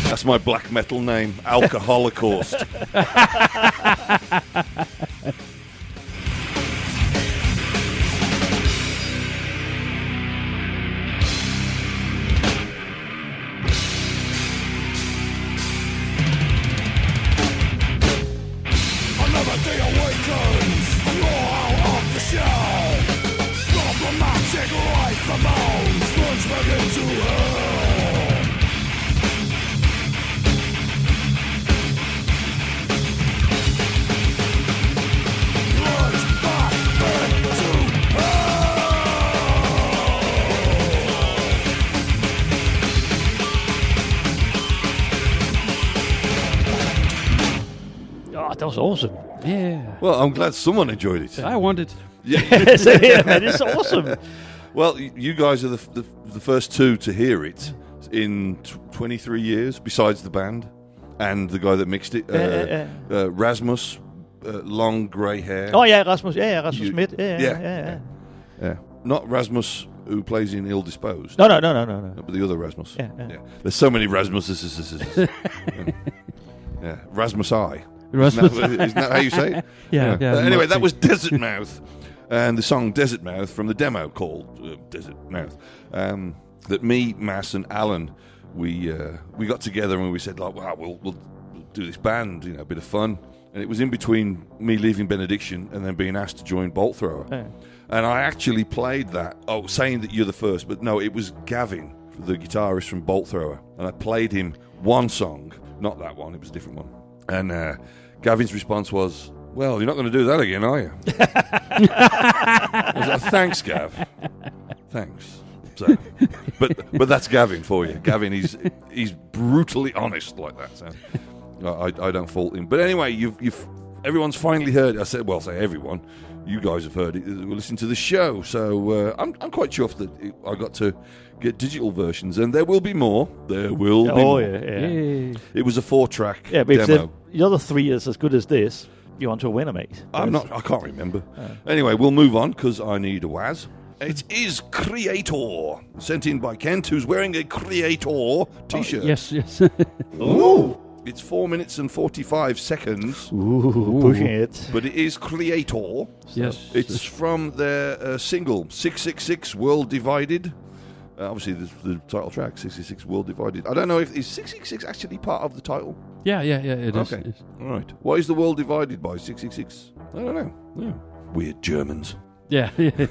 Speaker 3: That's my black metal name, Alcoholocaust. (laughs)
Speaker 6: that was awesome.
Speaker 7: Yeah.
Speaker 3: Well, I'm glad someone enjoyed it.
Speaker 7: I want (laughs) it.
Speaker 3: Yeah, (laughs)
Speaker 6: So, yeah, man, it's awesome.
Speaker 3: Well, you guys are the, the, the first two to hear it in t- 23 years, besides the band and the guy that mixed it, uh,
Speaker 6: Yeah, yeah,
Speaker 3: Uh, Rasmus, uh, long grey hair.
Speaker 6: Oh, yeah, Rasmus. Yeah, yeah, Rasmus
Speaker 3: You-
Speaker 6: Schmidt. Yeah, yeah, yeah. yeah.
Speaker 3: yeah. Not Rasmus who plays in Illdisposed.
Speaker 6: No, no, no, no, no, no.
Speaker 3: But the other Rasmus.
Speaker 6: Yeah, yeah.
Speaker 3: There's so many Rasmuses. (laughs) yeah. yeah. Rasmus I.
Speaker 7: Rasmus.
Speaker 3: Isn't that, isn't that how you say it? (laughs)
Speaker 7: Yeah, yeah,
Speaker 3: Uh, anyway, that was Desert Mouth, and the song Desert Mouth from the demo called uh, Desert Mouth. Um, that me, Mass, and Alan, we uh, we got together and we said like, wow, we'll, we'll we'll do this band, you know, a bit of fun. And it was in between me leaving Benediction and then being asked to join Bolt Thrower.
Speaker 6: Yeah.
Speaker 3: And I actually played that. Oh, saying that you're the first, but no, it was Gavin, the guitarist from Bolt Thrower, and I played him one song, not that one. It was a different one. And uh, Gavin's response was, "Well, you're not going to do that again, are you?" (laughs) I was like, "Thanks, Gav. Thanks." So, but but that's Gavin for you. Gavin, he's he's brutally honest like that. So I, I don't fault him. But anyway, you've you've everyone's finally heard. it. I said, well, say everyone. You guys have heard it. We're listening to the show, so uh, I'm I'm quite chuffed that it, I got to get digital versions, and there will be more. There will be.
Speaker 6: Oh,
Speaker 3: more.
Speaker 6: yeah, yeah. Yay.
Speaker 3: It was a four-track
Speaker 6: Yeah, but
Speaker 3: demo.
Speaker 6: the, the other three is as good as this, you're onto a winner, mate.
Speaker 3: I'm not. I can't remember. Anyway, we'll move on because I need a Waz. It is Kreator, sent in by Kent, who's wearing a Kreator T-shirt.
Speaker 7: yes, yes. (laughs)
Speaker 3: Ooh. It's four minutes and forty-five seconds.
Speaker 6: Ooh, pushing it.
Speaker 3: But it is Kreator.
Speaker 7: Yes.
Speaker 3: It's from their uh, single Six Six Six World Divided. Uh, obviously, the, the title track Six Six Six World Divided. I don't know if is Six Six Six actually part of the title.
Speaker 7: yeah, yeah, yeah. It is.
Speaker 3: okay.
Speaker 7: yes.
Speaker 3: All right. Why is the world divided by six six six? I don't know. Yeah. Weird Germans.
Speaker 7: Yeah, yeah. (laughs)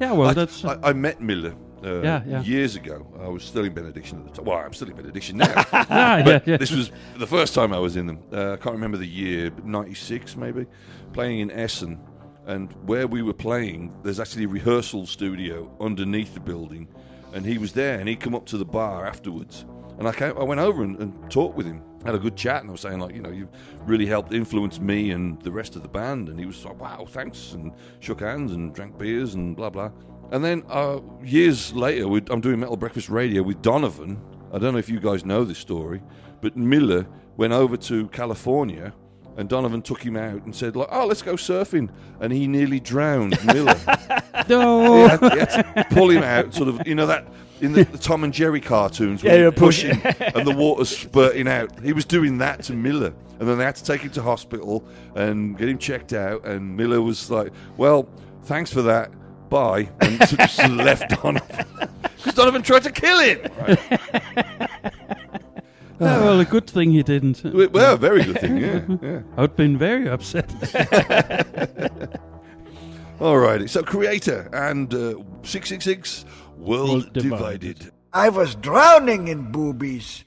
Speaker 7: yeah. Well, that's
Speaker 3: I, I met Miller. Uh,
Speaker 7: Yeah, yeah.
Speaker 3: Years ago, I was still in Benediction at the time. Well, I'm still in Benediction now. (laughs)
Speaker 7: Ah, yeah, yeah.
Speaker 3: This was the first time I was in them. Uh, I can't remember the year, but '96 maybe. Playing in Essen, and where we were playing, there's actually a rehearsal studio underneath the building, and he was there, and he come up to the bar afterwards, and I came, I went over and, and talked with him, had a good chat, and I was saying like, you know, you've really helped influence me and the rest of the band, and he was like, wow, thanks, and shook hands and drank beers and blah blah. And then uh, years later, I'm doing Metal Breakfast Radio with Donovan. I don't know if you guys know this story, but Miller went over to California and Donovan took him out and said, like, oh, let's go surfing. And he nearly drowned Miller. (laughs)
Speaker 7: No.
Speaker 3: He had, he had to pull him out, sort of, you know, that in the, the Tom and Jerry cartoons where
Speaker 6: Yeah,
Speaker 3: you
Speaker 6: you're
Speaker 3: push
Speaker 6: pushing.
Speaker 3: him and the water's spurting out. He was doing that to Miller. And then they had to take him to hospital and get him checked out. And Miller was like, well, thanks for that. Bye. And (laughs) just left Donovan. (laughs) Because Donovan tried to kill him.
Speaker 7: Yeah, well, a good thing he didn't.
Speaker 3: Well, very good thing, yeah. (laughs) yeah.
Speaker 7: I'd been very upset. (laughs)
Speaker 3: All righty. So, Kreator and uh, 666 World,
Speaker 7: World
Speaker 3: Divided.
Speaker 7: Divided.
Speaker 35: I was drowning in boobies.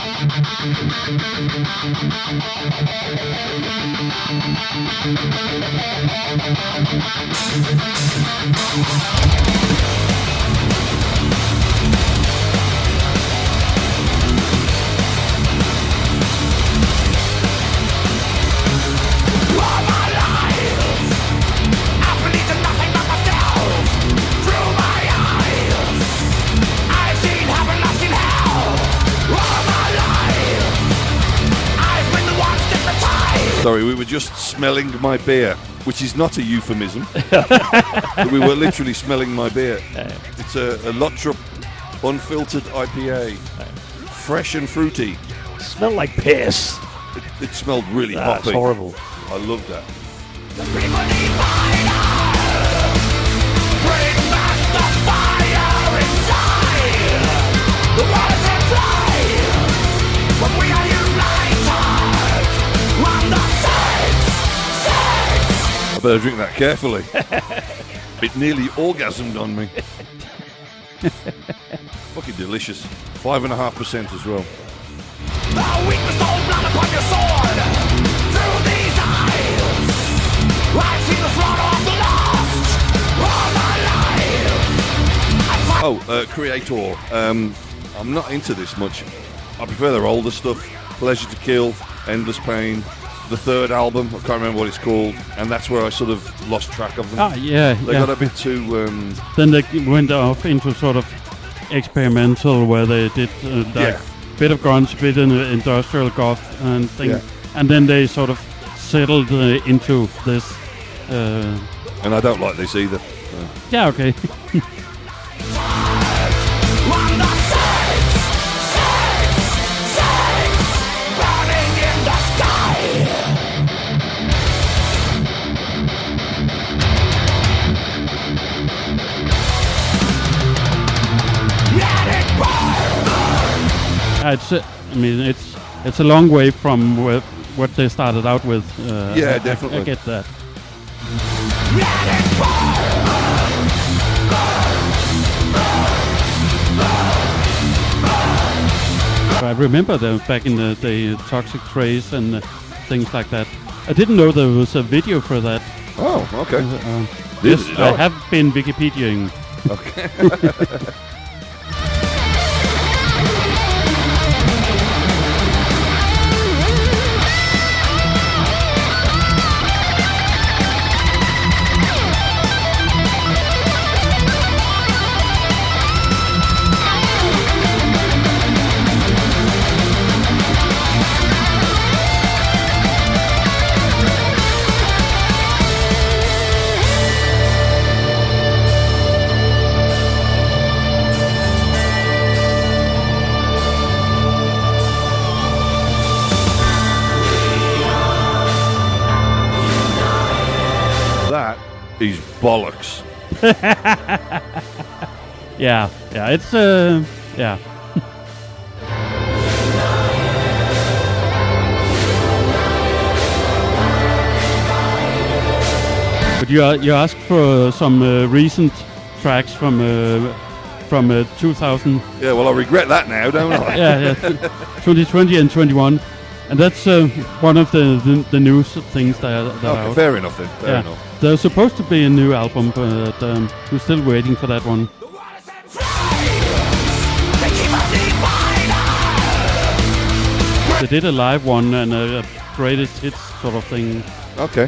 Speaker 35: (laughs)
Speaker 3: Sorry, we were just smelling my beer, which is not a euphemism. (laughs) we were literally smelling my beer. It's a, a Lottrop unfiltered IPA. Fresh and fruity.
Speaker 6: Smell like piss.
Speaker 3: It, it smelled really
Speaker 6: That's
Speaker 3: hoppy.
Speaker 6: horrible.
Speaker 3: I love that. Better drink that carefully. (laughs) it nearly orgasmed on me. Fucking delicious. Five and a half percent as well. Oh, uh, Kreator. Um, I'm not into this much. I prefer their older stuff. Pleasure to Kill, Endless Pain, the third album. I can't remember what it's called, and that's where I sort of lost track of them.
Speaker 7: Ah, yeah,
Speaker 3: They
Speaker 7: yeah.
Speaker 3: got a bit too. Um,
Speaker 7: then they went off into sort of experimental, where they did uh, like
Speaker 3: Yeah.
Speaker 7: bit of grunge, bit in industrial goth and thing,
Speaker 3: Yeah.
Speaker 7: and then they sort of settled uh, into this. Uh,
Speaker 3: and I don't like this either.
Speaker 7: yeah, okay. (laughs) Yeah, it's. Uh, I mean, it's it's a long way from what they started out with. Uh,
Speaker 3: Yeah,
Speaker 7: I- I-
Speaker 3: definitely.
Speaker 7: I get that. I remember them back in the day, Toxic Trace and uh, things like that. I didn't know there was a video for that.
Speaker 3: Oh, okay.
Speaker 7: Uh, yes, I have been Wikipediaing.
Speaker 3: Okay. (laughs) bollocks. (laughs)
Speaker 7: yeah, yeah, it's uh, yeah. (laughs) but you uh, you asked for some uh, recent tracks from uh, from uh, 2000.
Speaker 3: Yeah, well, I regret that now, don't I? (laughs)
Speaker 7: yeah, yeah, 2020 and 21, and that's uh, one of the, the the news things that are, that out.
Speaker 3: fair enough then, fair
Speaker 7: yeah.
Speaker 3: enough.
Speaker 7: There's supposed to be a new album, but um, we're still waiting for that one. They did a live one and a, a greatest hits sort of thing.
Speaker 3: Okay.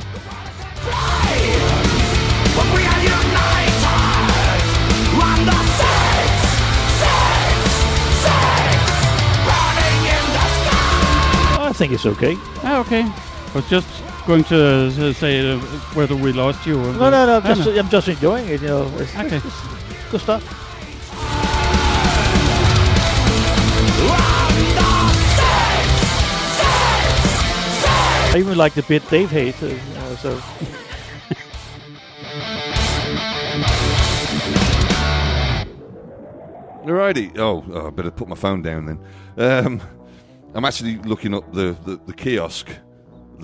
Speaker 6: I think it's okay.
Speaker 7: Ah, okay. I was just going to uh, say uh, whether we lost you. Or
Speaker 6: No, no, no. Just, I'm just enjoying it. You know, it's,
Speaker 7: Okay.
Speaker 6: it's good stuff. I even like the bit Dave hates. Uh, you know, so
Speaker 3: Alrighty. Oh, oh, I better put my phone down then. Um, I'm actually looking up the, the, the kiosk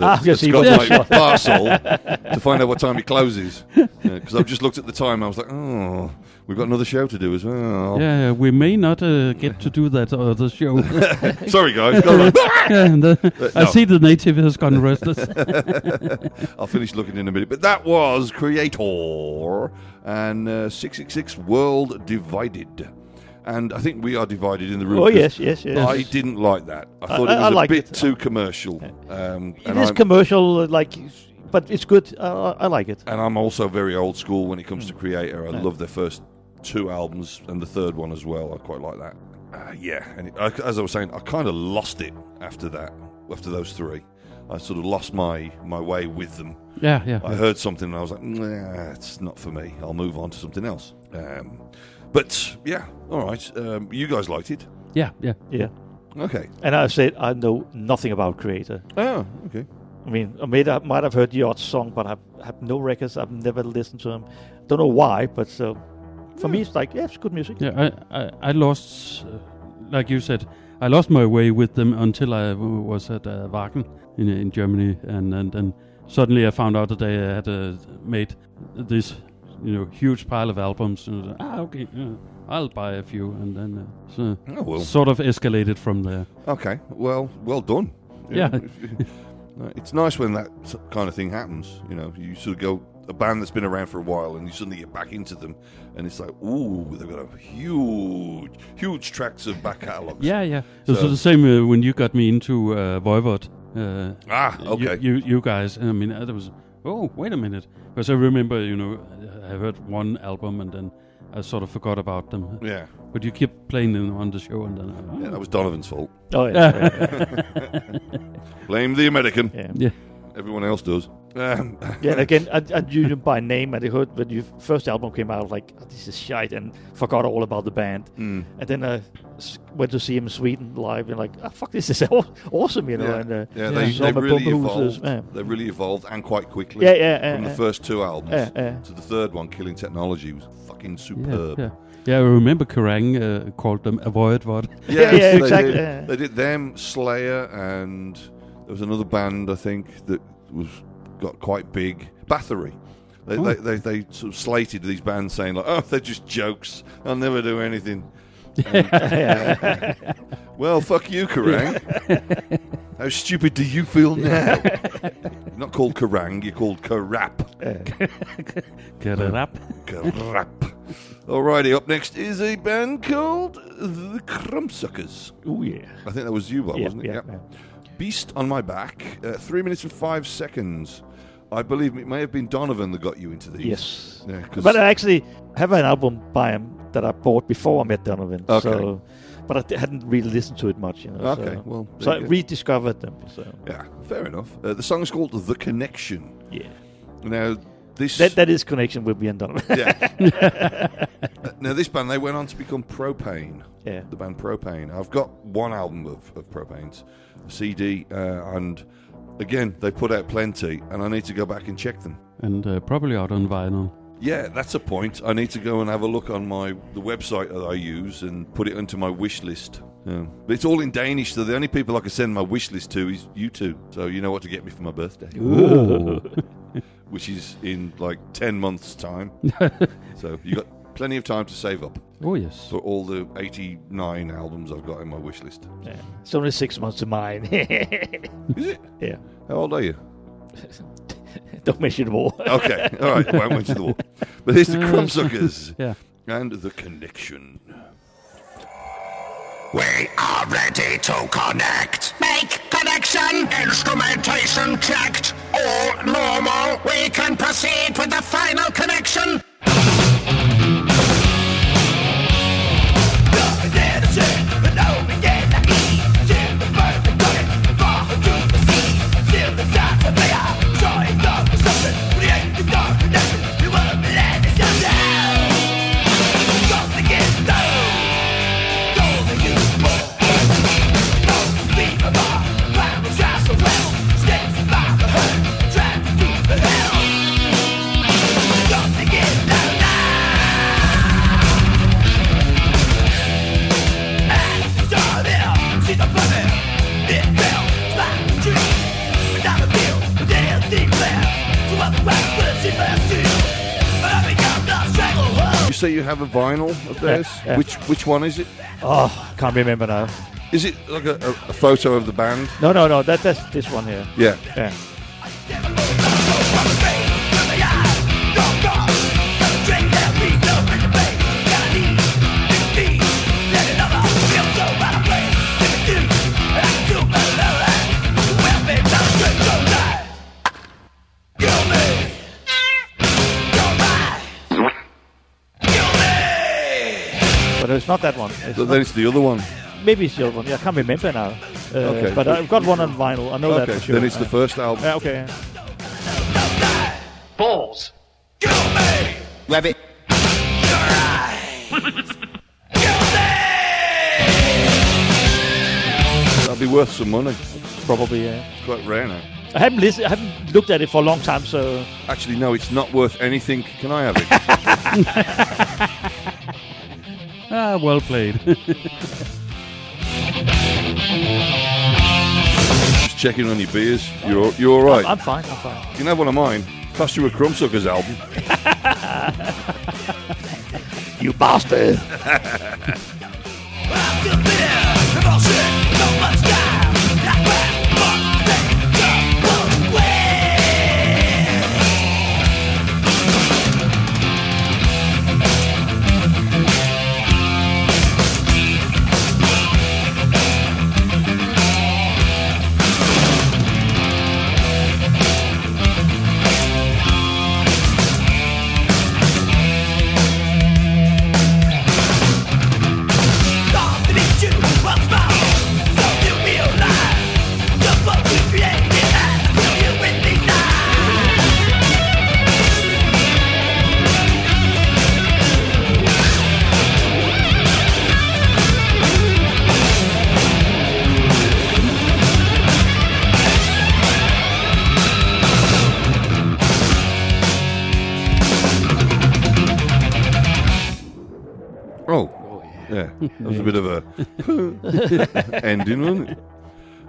Speaker 6: Ah,
Speaker 3: that,
Speaker 6: yes,
Speaker 3: that's
Speaker 6: he
Speaker 3: got
Speaker 6: was.
Speaker 3: my (laughs) parcel to find out what time it closes. (laughs) Because I've just looked at the time. I was like, oh, we've got another show to do as well.
Speaker 7: Yeah, yeah, we may not uh, get to do that other show. (laughs)
Speaker 3: Sorry, guys. Go.
Speaker 7: Yeah, and, uh,
Speaker 3: Uh,
Speaker 7: I see the native has gone restless.
Speaker 3: I'll finish looking in a minute. But that was Kreator and uh, 666 World Divided. And I think we are divided in the room.
Speaker 6: Oh yes, yes, yes.
Speaker 3: I didn't like that. I
Speaker 6: I-
Speaker 3: thought it was
Speaker 6: I
Speaker 3: a bit
Speaker 6: it.
Speaker 3: too commercial. Um,
Speaker 6: it
Speaker 3: and
Speaker 6: is
Speaker 3: I'm-
Speaker 6: commercial, like, but it's good. Uh, I like it.
Speaker 3: And I'm also very old school when it comes to
Speaker 6: Mm.
Speaker 3: Kreator. I
Speaker 6: Yeah.
Speaker 3: love their first two albums and the third one as well. I quite like that. Uh, yeah, and it, I, as I was saying, I kind of lost it after that. After those three, I sort of lost my my way with them.
Speaker 7: Yeah, yeah,
Speaker 3: I
Speaker 7: yeah.
Speaker 3: heard something and I was like, nah, it's not for me. I'll move on to something else. Um, but yeah, all right. Um, you guys liked it.
Speaker 7: Yeah, yeah.
Speaker 6: Yeah.
Speaker 3: Okay.
Speaker 6: And I said I know nothing about Kreator.
Speaker 3: Oh, okay.
Speaker 6: I mean, I might have, might have heard the odd song, but I have no records. I've never listened to them. Don't know why, but so for me, it's like yeah, it's good music.
Speaker 7: Yeah, I, I, I lost, uh, like you said, I lost my way with them until I w- was at uh, Wacken in, in Germany, and, and and suddenly I found out that they had uh, made this, you know, huge pile of albums. And like, ah, okay, yeah, I'll buy a few, and then uh, so
Speaker 3: Oh, well.
Speaker 7: sort of escalated from there.
Speaker 3: Okay. Well, well done.
Speaker 7: Yeah.
Speaker 3: Uh, (laughs) it's nice when that kind of thing happens. You know, you sort of go a band that's been around for a while, and you suddenly get back into them, and it's like, ooh, they've got a huge, huge tracks of back catalogs.
Speaker 7: Yeah, yeah. It was the same uh, when you got me into uh, Voivod. Uh,
Speaker 3: Ah,
Speaker 7: you-
Speaker 3: okay.
Speaker 7: You, you, guys. I mean, uh, there was. Oh, wait a minute. Because I remember, you know, I heard one album and then I sort of forgot about them.
Speaker 3: Yeah.
Speaker 7: But you kept playing them on the show and then. uh,
Speaker 3: Yeah, that was Donovan's fault.
Speaker 6: Oh, yeah. (laughs)
Speaker 3: Blame the American.
Speaker 6: Yeah.
Speaker 7: Yeah.
Speaker 3: Everyone else does. Um, (laughs)
Speaker 6: yeah, and again, I, I knew them by name, and I heard when your first album came out, like oh, this is shite, and forgot all about the band.
Speaker 3: Mm.
Speaker 6: And then I s- went to see him in Sweden live, and like, oh, fuck, this is (laughs) awesome, you know.
Speaker 3: yeah,
Speaker 6: And uh,
Speaker 3: yeah, they,
Speaker 6: saw
Speaker 3: they really
Speaker 6: Bumperhoosers,
Speaker 3: evolved.
Speaker 6: yeah.
Speaker 3: They really evolved and quite quickly.
Speaker 6: Yeah, yeah, yeah,
Speaker 3: From the
Speaker 6: yeah.
Speaker 3: first two albums
Speaker 6: Yeah, yeah.
Speaker 3: to the third one, Killing Technology, was fucking superb.
Speaker 7: yeah. Yeah, I remember Kerrang uh, called them Avoid What. (laughs)
Speaker 6: Yeah, yeah,
Speaker 3: they
Speaker 6: exactly,
Speaker 3: Did. They did them, Slayer, and there was another band I think that was got quite big. Bathory. They,
Speaker 7: Oh.
Speaker 3: they, they, they sort of slated these bands saying like, "Oh, they're just jokes. I'll never do anything." (laughs) Well, fuck you, Kerrang. How stupid do you feel now? You're not called Kerrang, you're called Karap.
Speaker 7: Karap.
Speaker 3: Karap. Alrighty, up next is a band called The Crumbsuckers.
Speaker 6: Oh, yeah.
Speaker 3: I think that was you, Bob,
Speaker 6: Yeah,
Speaker 3: wasn't it?
Speaker 6: yeah, yeah.
Speaker 3: Beast on My Back, uh, three minutes and five seconds. I believe it may have been Donovan that got you into these.
Speaker 6: Yes.
Speaker 3: Yeah,
Speaker 6: But I actually have an album by him that I bought before I met Donovan.
Speaker 3: Okay.
Speaker 6: So, but I d- hadn't really listened to it much, you know.
Speaker 3: Okay,
Speaker 6: so,
Speaker 3: well,
Speaker 6: so I
Speaker 3: go.
Speaker 6: rediscovered them. So
Speaker 3: yeah, fair enough. Uh, the song is called The Connection.
Speaker 6: Yeah.
Speaker 3: Now, this.
Speaker 6: that that is connection with me Donovan.
Speaker 3: yeah. (laughs) Uh, now, this band, they went on to become Pro-Pain.
Speaker 6: Yeah.
Speaker 3: The band Pro-Pain. I've got one album of, of Pro-Pain's, CD, uh, and again, they put out plenty, and I need to go back and check them.
Speaker 7: And uh, probably out on vinyl.
Speaker 3: Yeah, that's a point. I need to go and have a look on my the website that I use and put it into my wish list. Yeah. But it's all in Danish, so the only people I can send my wish list to is you two. So you know what to get me for my birthday. (laughs) Which is in like 10 months' time. (laughs) so you got plenty of time to save up.
Speaker 7: Oh, yes.
Speaker 3: For all the 89 albums I've got in my wish list.
Speaker 6: Yeah. It's only six months of mine. (laughs)
Speaker 3: Is it?
Speaker 6: Yeah.
Speaker 3: How old are you? (laughs)
Speaker 6: Don't mention the all. (laughs)
Speaker 3: Okay, all right, I won't mention the war. But here's the (laughs) Crumbsuckers.
Speaker 7: yeah.
Speaker 3: And the Connection.
Speaker 5: We are ready to connect. Make connection. Instrumentation checked. All normal. We can proceed with the final connection.
Speaker 3: You say you have a vinyl of theirs?
Speaker 6: yeah.
Speaker 3: Which which one is it?
Speaker 6: Oh, can't remember now.
Speaker 3: Is it like a, a, a photo of the band?
Speaker 6: No, no, no. That that's this one here.
Speaker 3: Yeah.
Speaker 6: Yeah. It's not that one. It's
Speaker 3: So then it's the other one.
Speaker 6: maybe it's the other one. Yeah, I can't remember now. Uh,
Speaker 3: Okay.
Speaker 6: But I've got one on vinyl. I know that
Speaker 3: Okay,
Speaker 6: for sure.
Speaker 3: then it's the
Speaker 6: Uh,
Speaker 3: first album.
Speaker 6: Yeah, okay.
Speaker 36: Balls.
Speaker 34: Rabbit.
Speaker 3: That'll be worth some money.
Speaker 6: Probably, yeah.
Speaker 3: It's quite rare now.
Speaker 6: I haven't listened. I haven't looked at it for a long time, so
Speaker 3: Actually, no, it's not worth anything. Can I have it? (laughs)
Speaker 7: Ah, well played.
Speaker 3: Just checking on your beers. You're you're all right.
Speaker 6: I'm, I'm fine. I'm fine.
Speaker 3: You can have one of mine. Plus, you a Crumbsuckers album. (laughs)
Speaker 6: you bastard! (laughs)
Speaker 3: that was a bit of a (laughs) ending, wasn't it?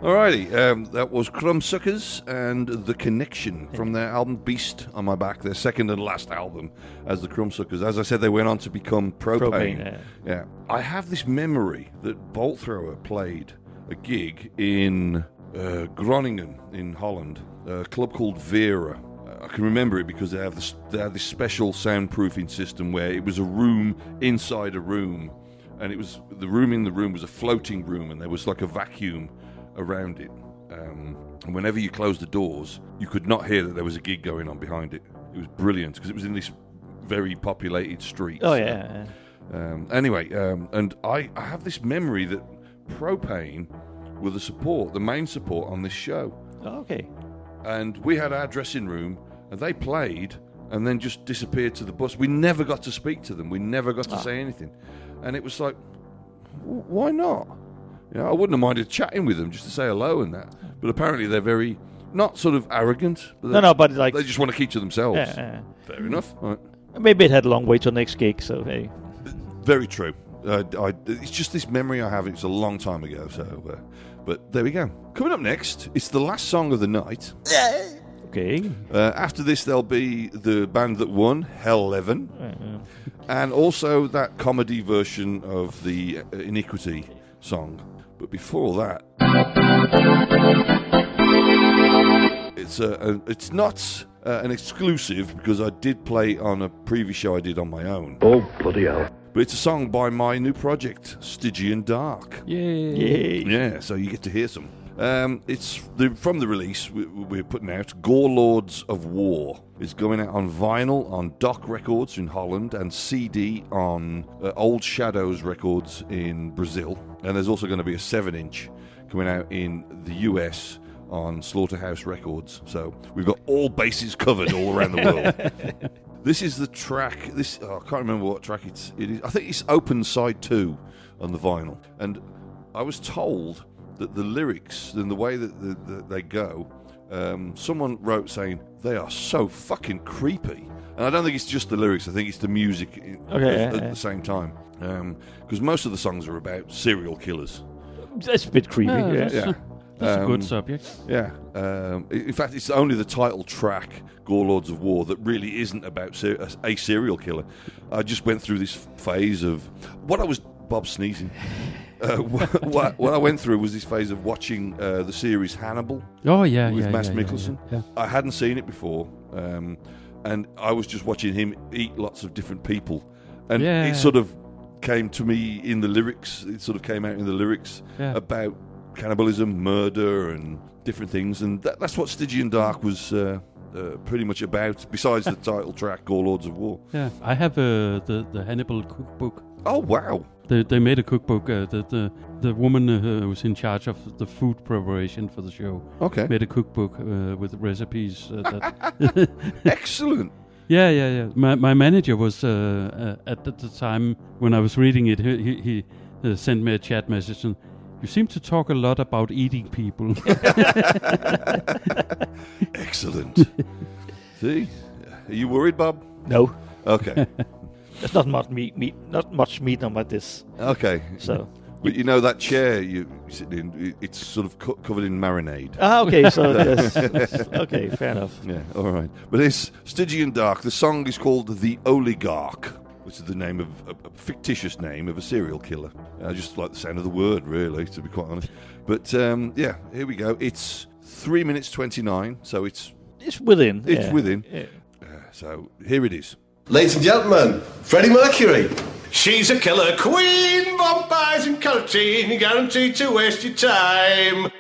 Speaker 3: Alrighty, um, that was Crumbsuckers and The Connection from their album Beast on My Back, their second and last album as the Crumbsuckers. As I said, they went on to become Pro-Pain.
Speaker 6: Pro-Pain, yeah.
Speaker 3: yeah. I have this memory that Bolt Thrower played a gig in uh, Groningen in Holland, a club called Vera. I can remember it because they have this they had this special soundproofing system where it was a room inside a room, and it was the room in the room was a floating room, and there was like a vacuum around it. Um, and whenever you closed the doors, you could not hear that there was a gig going on behind it. It was brilliant because it was in this very populated street.
Speaker 6: Oh yeah.
Speaker 3: Um, anyway, um, and I, I have this memory that Pro-Pain were the support, the main support on this show.
Speaker 6: Oh, okay.
Speaker 3: And we had our dressing room, and they played, and then just disappeared to the bus. We never got to speak to them. We never got to
Speaker 6: Ah.
Speaker 3: say anything, and it was like, why not? You know, I wouldn't have minded chatting with them just to say hello and that. But apparently, they're very not sort of arrogant. But
Speaker 6: No,
Speaker 3: they-
Speaker 6: no, but like-
Speaker 3: they just want to keep to themselves.
Speaker 6: Yeah, yeah.
Speaker 3: Fair enough. All right.
Speaker 6: Maybe it had a long way to next gig, so hey.
Speaker 3: Very true. Uh, I, it's just this memory I have. It's a long time ago. So, uh, but there we go. Coming up next, it's the last song of the night.
Speaker 6: Okay.
Speaker 3: Uh, after this, there'll be the band that won, Hell Eleven, and also that comedy version of the uh, Iniquity song. But before that, it's a, a it's not uh, an exclusive because I did play on a previous show I did on my own.
Speaker 23: Oh, bloody hell.
Speaker 3: But it's a song by my new project, Stygian Dark.
Speaker 7: Yay.
Speaker 6: Yay.
Speaker 3: Yeah, so you get to hear some. Um, it's the, from the release we, we're putting out. Gore Lords of War is going out on vinyl on Doc Records in Holland and CD on uh, Old Shadows Records in Brazil. And there's also going to be a 7 inch coming out in the US on Slaughterhouse Records. So we've got all bases covered all around the world. (laughs) This is the track. This oh, I can't remember what track it's. It is. I think it's open side two on the vinyl. And I was told that the lyrics and the way that, the, that they go, um, someone wrote saying they are so fucking creepy. And I don't think it's just the lyrics. I think it's the music
Speaker 6: Okay,
Speaker 3: at,
Speaker 6: yeah,
Speaker 3: at
Speaker 6: yeah.
Speaker 3: the same time. Because most of the songs are about serial killers.
Speaker 6: That's a bit creepy.
Speaker 7: Yeah,
Speaker 6: yeah. (laughs)
Speaker 7: that's-
Speaker 3: Yeah.
Speaker 7: That's a good
Speaker 3: Um,
Speaker 7: subject.
Speaker 3: Yeah. Um, in fact, it's only the title track, Gore Lords of War, that really isn't about ser- a, a serial killer. I just went through this phase of what I was. Bob sneezing. Uh, (laughs) what, what, what I went through was this phase of watching uh, the series Hannibal.
Speaker 7: Oh, yeah,
Speaker 3: with
Speaker 7: yeah,
Speaker 3: Mads
Speaker 7: yeah, yeah, yeah.
Speaker 3: I hadn't seen it before, um, and I was just watching him eat lots of different people, and it sort of came to me in the lyrics. It sort of came out in the lyrics about cannibalism, murder, and different things, and that, that's what Stygian Dark was uh, uh, pretty much about. Besides the (laughs) title track, Gore Lords of War.
Speaker 7: Yeah, I have uh, the the Hannibal cookbook.
Speaker 3: Oh wow!
Speaker 7: They, they made a cookbook. Uh, the, the the woman uh, who was in charge of the food preparation for the show.
Speaker 3: Okay.
Speaker 7: Made a cookbook uh, with recipes. Uh, that (laughs) (laughs)
Speaker 3: Excellent.
Speaker 7: Yeah, yeah, yeah. My my manager was uh, uh, at the, the time when I was reading it. He he, he uh, sent me a chat message and. You seem to talk a lot about eating people. (laughs)
Speaker 3: Excellent. See, are you worried, Bob?
Speaker 6: No.
Speaker 3: Okay.
Speaker 6: There's not much meat, meat, not much meat on my this.
Speaker 3: Okay.
Speaker 6: So.
Speaker 3: But you know that chair you sit in, it's sort of co- covered in marinade.
Speaker 6: Ah, okay, so yes, (laughs) yes, okay, fair enough.
Speaker 3: Yeah, all right. But it's Stygian Dark. The song is called The Oligarch, which is the name of a, a fictitious name of a serial killer. I just like the sound of the word, really, to be quite honest. But um, yeah, here we go. It's three minutes twenty nine, so it's
Speaker 6: It's within.
Speaker 3: it's
Speaker 6: yeah.
Speaker 3: within.
Speaker 6: Yeah.
Speaker 3: Uh, so here it is.
Speaker 32: Ladies and gentlemen, Freddie Mercury. She's a killer queen, vampires and carotene, guaranteed to waste your time.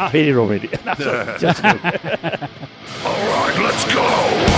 Speaker 6: I hate it already. No, sorry, just a joke.
Speaker 5: All right, let's go.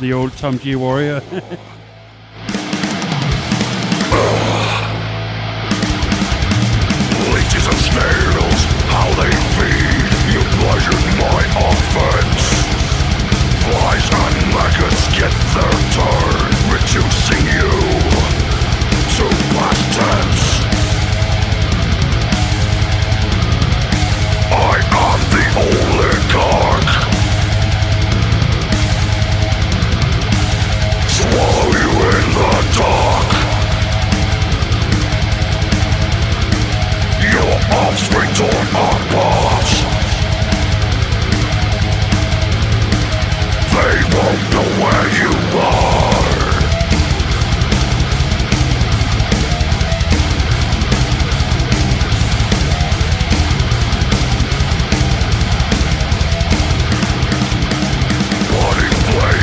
Speaker 5: the
Speaker 7: old Tom G. Warrior. (laughs)
Speaker 36: Leeches and snails, how they feed. You pleasured my offense. Flies and maggots get their turn, reducing you to past tense. I am the oligarch. Offspring torn apart. They won't know where you are. Body with.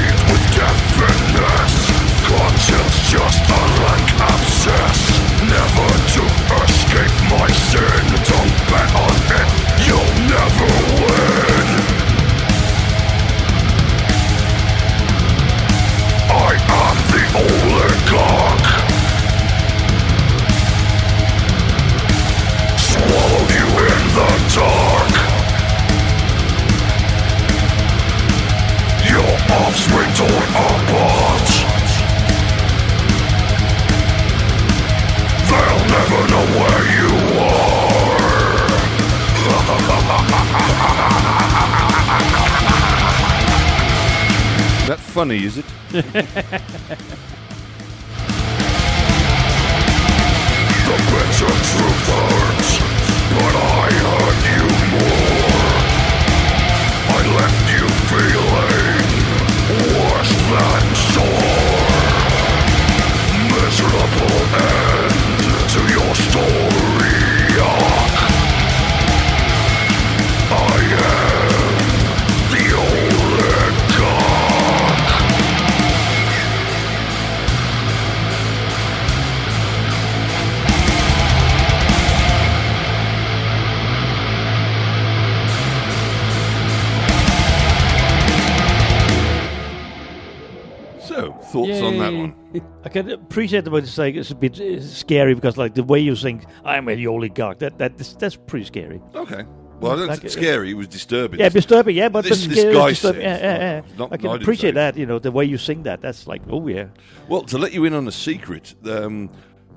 Speaker 36: Conscience just a rank abscess. Never offspring torn apart. They'll never know where
Speaker 3: funny, is it? (laughs)
Speaker 36: I
Speaker 6: can appreciate what you're saying. It's a bit uh, scary because, like, the way you think, "I'm a oligarch," that that is, that's pretty scary.
Speaker 3: Okay. Well, I don't
Speaker 6: Like, uh,
Speaker 3: scary. It was disturbing.
Speaker 6: Yeah, disturbing. Yeah, but
Speaker 3: this, this guy
Speaker 6: disturbing.
Speaker 3: said.
Speaker 6: Yeah, yeah, yeah.
Speaker 3: Not-
Speaker 6: I can appreciate that. You know, the way you sing that. That's like, oh yeah.
Speaker 3: Well, to let you in on a secret, um,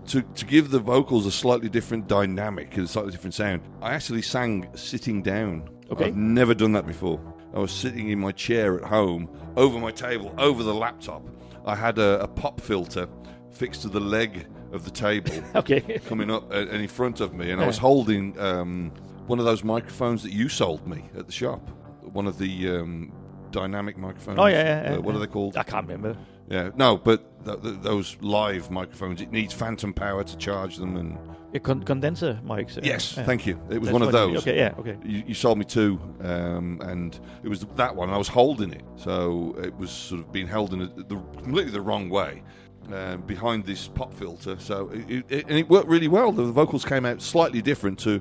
Speaker 3: to to give the vocals a slightly different dynamic and a slightly different sound, I actually sang sitting down.
Speaker 6: Okay.
Speaker 3: I've never done that before. I was sitting in my chair at home, over my table, over the laptop. I had a, a pop filter fixed to the leg of the table. (laughs)
Speaker 6: Okay.
Speaker 3: Coming up uh, and in front of me, and I was holding um, one of those microphones that you sold me at the shop. One of the um, dynamic microphones.
Speaker 6: Oh yeah, yeah, yeah,
Speaker 3: Uh, what are they called?
Speaker 6: I can't remember.
Speaker 3: Yeah, no, but th- th- those live microphones, it needs phantom power to charge them. And
Speaker 6: A con- condenser mics. uh,
Speaker 3: yes,
Speaker 6: yeah.
Speaker 3: thank you. It was
Speaker 6: That's
Speaker 3: one of those.
Speaker 6: Okay, yeah, okay.
Speaker 3: You, you sold me two, um, and it was that one. And I was holding it, so it was sort of being held in a, the, completely the wrong way. Um, behind this pop filter, so it, it, and it worked really well. The vocals came out slightly different to,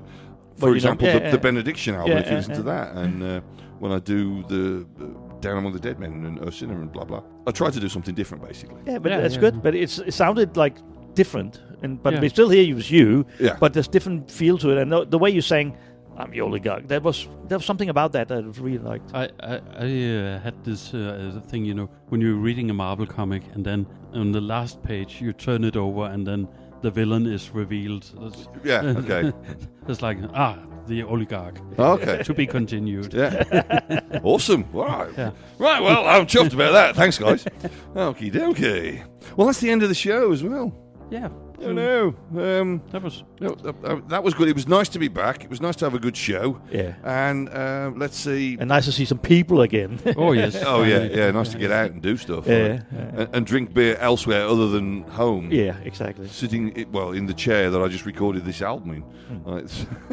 Speaker 3: for example,
Speaker 6: yeah,
Speaker 3: the,
Speaker 6: yeah.
Speaker 3: the Benediction album.
Speaker 6: Yeah,
Speaker 3: if you
Speaker 6: yeah,
Speaker 3: listen to that, and uh, when I do the uh, Down Among the Dead Men and Ursinne and blah blah, I tried to do something different, basically.
Speaker 6: Yeah, but
Speaker 7: Yeah,
Speaker 6: that's
Speaker 7: yeah.
Speaker 6: good. But it's it sounded like different, and but
Speaker 7: Yeah.
Speaker 6: we still hear you as you.
Speaker 3: Yeah.
Speaker 6: But there's different feel to it, and the, the way you sang, "I'm the oligarch." There was there was something about that that I really liked.
Speaker 7: I I, I uh, had this uh, thing, you know, when you're reading a Marvel comic and then on the last page you turn it over and then the villain is revealed. It's-
Speaker 3: Yeah, (laughs) okay.
Speaker 7: it's like ah, the oligarch.
Speaker 3: Okay.
Speaker 7: to be continued.
Speaker 3: Yeah. (laughs) awesome. Right.
Speaker 7: Yeah.
Speaker 3: Right, well, I'm chuffed about that. Thanks, guys. Okie dokie. Well, that's the end of the show as well.
Speaker 7: Yeah.
Speaker 3: I know. Um,
Speaker 7: that was
Speaker 3: no, that, was good. It was nice to be back. It was nice to have a good show.
Speaker 6: Yeah.
Speaker 3: And uh, let's see.
Speaker 6: And nice to see some people again. (laughs)
Speaker 7: Oh, yes. (laughs)
Speaker 3: oh yeah, yeah. Nice to get out and do stuff.
Speaker 6: Yeah,
Speaker 3: right?
Speaker 6: yeah.
Speaker 3: And, and drink beer elsewhere other than home.
Speaker 6: Yeah, exactly.
Speaker 3: Sitting well in the chair that I just recorded this album in. Uh,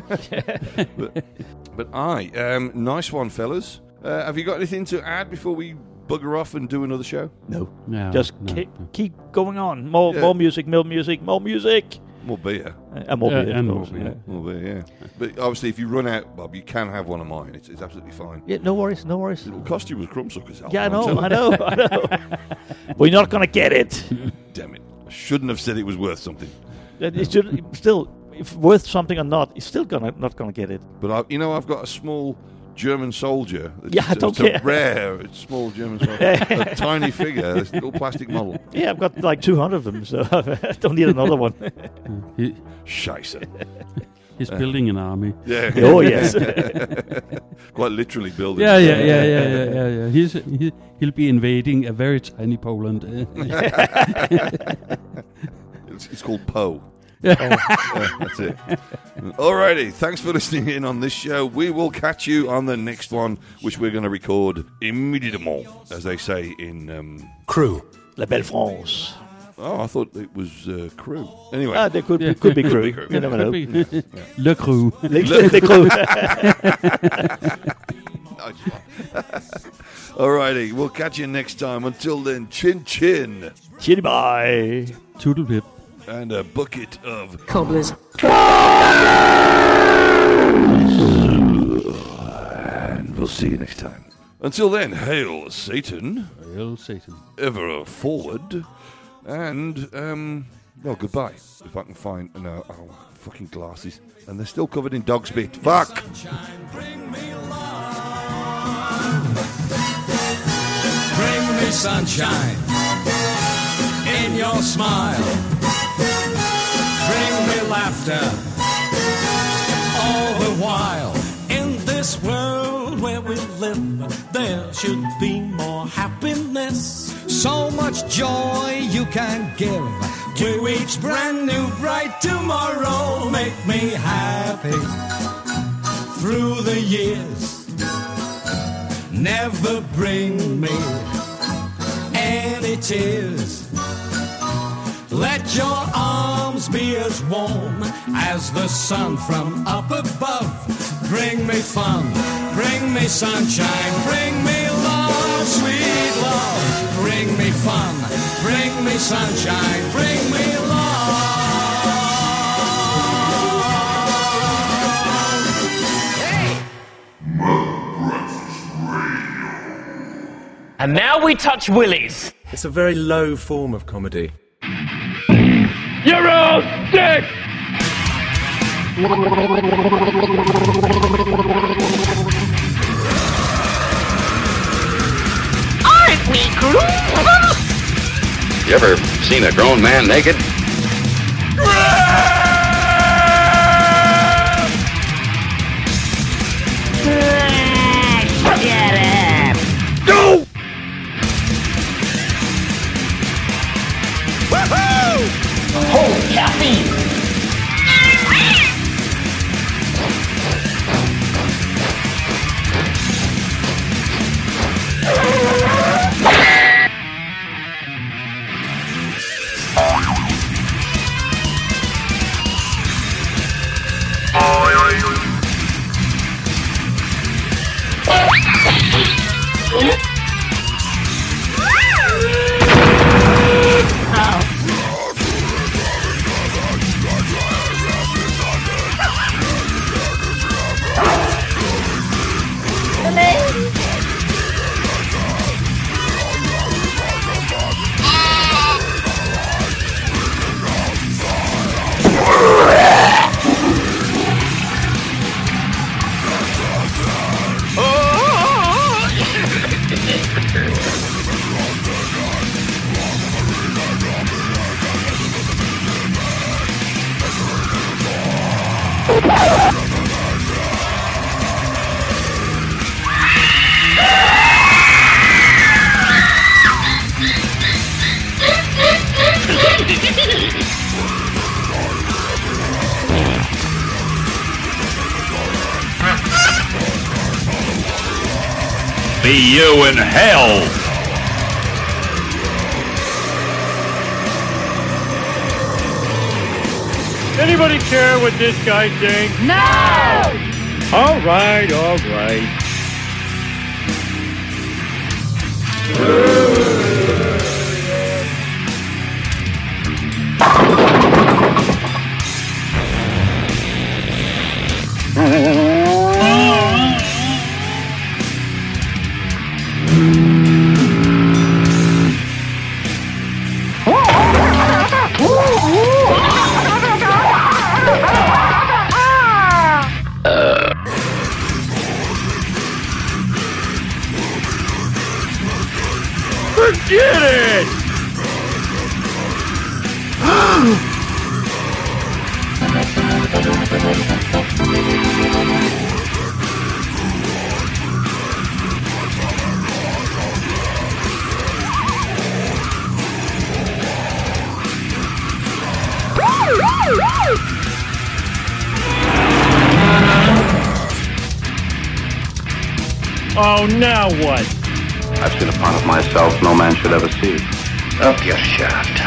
Speaker 3: (laughs) but, but I, um, nice one, fellas. Uh, have you got anything to add before we bugger off and do another show?
Speaker 6: No.
Speaker 7: No,
Speaker 6: Just
Speaker 7: no,
Speaker 6: keep, keep going on. More
Speaker 3: Yeah.
Speaker 6: more music, more music, more music.
Speaker 3: More beer.
Speaker 6: Uh, and more
Speaker 7: Yeah,
Speaker 6: beer, of
Speaker 7: and
Speaker 6: course,
Speaker 7: more beer.
Speaker 6: yeah.
Speaker 3: Well, there, yeah. But obviously, if you run out, Bob, you can have one of mine. It's, it's absolutely fine.
Speaker 6: Yeah, no worries, no worries.
Speaker 3: It'll cost you as crumbsuckers. Al,
Speaker 6: Yeah, I know, I know, I (laughs) know. We're not gonna get it. (laughs)
Speaker 3: Damn it! I shouldn't have said it was worth something.
Speaker 6: It it should still, if worth something or not, it's still gonna not gonna get it.
Speaker 3: But I, you know, I've got a small German soldier. It's,
Speaker 6: Yeah, I don't
Speaker 3: it's a rare, it's small German soldier, (laughs) a tiny figure, this little plastic model.
Speaker 6: Yeah, I've got like 200 of them, so (laughs) I don't need another one.
Speaker 7: He,
Speaker 3: Scheisse.
Speaker 7: he's building an army.
Speaker 3: Yeah.
Speaker 6: Oh, yes. (laughs)
Speaker 3: Quite literally building.
Speaker 7: Yeah, yeah, yeah, yeah, yeah, yeah. yeah. He's he, he'll be invading a very tiny Poland.
Speaker 3: It's, it's called Poe.
Speaker 7: Yeah.
Speaker 3: Yeah, that's it. Alrighty, thanks for listening in on this show. We will catch you on the next one, which we're going to record immediately, as they say in um,
Speaker 6: Crew. La Belle France.
Speaker 3: Oh, I thought it was uh, crew. Anyway,
Speaker 6: Ah, there could be-
Speaker 7: Yeah.
Speaker 6: could be
Speaker 7: Could
Speaker 6: crew.
Speaker 7: be crew.
Speaker 6: You never know.
Speaker 7: be.
Speaker 6: Yeah. (laughs)
Speaker 7: Le crew.
Speaker 6: Le- le crew. (laughs)
Speaker 3: Nice. (laughs) Alrighty, we'll catch you next time. Until then, chin chin.
Speaker 6: Chin bye.
Speaker 7: Toodle pip.
Speaker 3: And a bucket of
Speaker 37: Cobblers.
Speaker 3: And we'll see you next time. Until then, hail Satan.
Speaker 7: Hail Satan.
Speaker 3: Ever forward. And, um, well, goodbye. If I can find, no, oh, fucking glasses. And they're still covered in dog spit. Fuck!
Speaker 36: Sunshine, bring me love. Bring me sunshine in your smile. Laughter all the while. In this world where we live, there should be more happiness. So much joy you can give to each brand new bright tomorrow. Make me happy through the years never bring me any tears. Let your arms be as warm as the sun from up above. Bring me fun, bring me sunshine, bring me love, sweet love. Bring me fun, bring me sunshine, bring me love.
Speaker 38: And now we touch willies.
Speaker 25: It's a very low form of comedy.
Speaker 38: You're all sick!
Speaker 36: Aren't we groovy?
Speaker 20: You ever seen a grown man naked?
Speaker 39: See you in hell!
Speaker 40: Anybody care what this guy thinks?
Speaker 36: No!
Speaker 40: All right, all right. (laughs) Oh, now what?
Speaker 20: I've seen a part of myself no man should ever see. Up your shaft.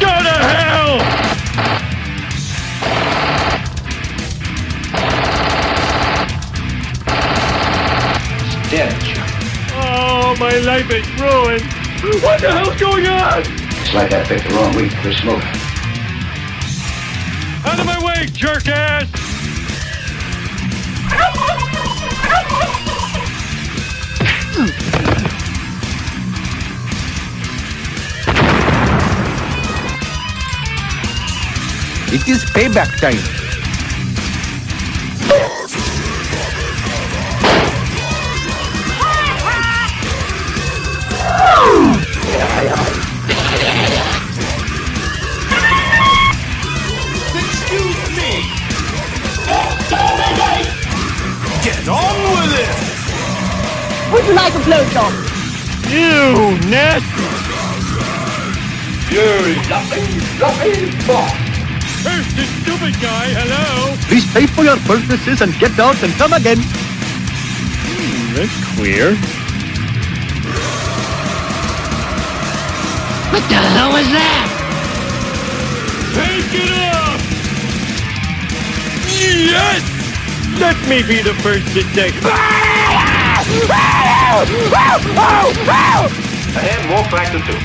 Speaker 40: Go to hell!
Speaker 20: Stench.
Speaker 40: Oh, my life is ruined. What the hell's going on?
Speaker 20: It's like I picked the wrong week for smoke.
Speaker 40: Out of my way, jerk ass!
Speaker 37: Is payback time.
Speaker 36: Excuse me. Get on with it.
Speaker 41: Would you like a blowjob?
Speaker 40: You nasty!
Speaker 36: You fluffy, fluffy boy.
Speaker 40: Who's stupid guy? Hello?
Speaker 37: Please pay for your purchases and get out and come again.
Speaker 40: Hmm, that's queer.
Speaker 41: What the hell was that?
Speaker 40: Take it off! Yes! Let me be the first to take.
Speaker 20: Ahead, walk back to two.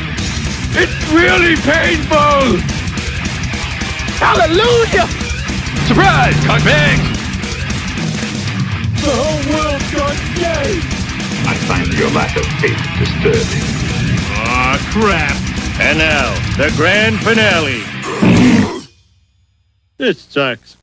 Speaker 40: It's really painful!
Speaker 37: Hallelujah!
Speaker 40: Surprise! Cockbag! The whole world's gone gay!
Speaker 20: I find your lack of faith disturbing.
Speaker 40: Aw, crap! And now, the grand finale. (laughs) this sucks.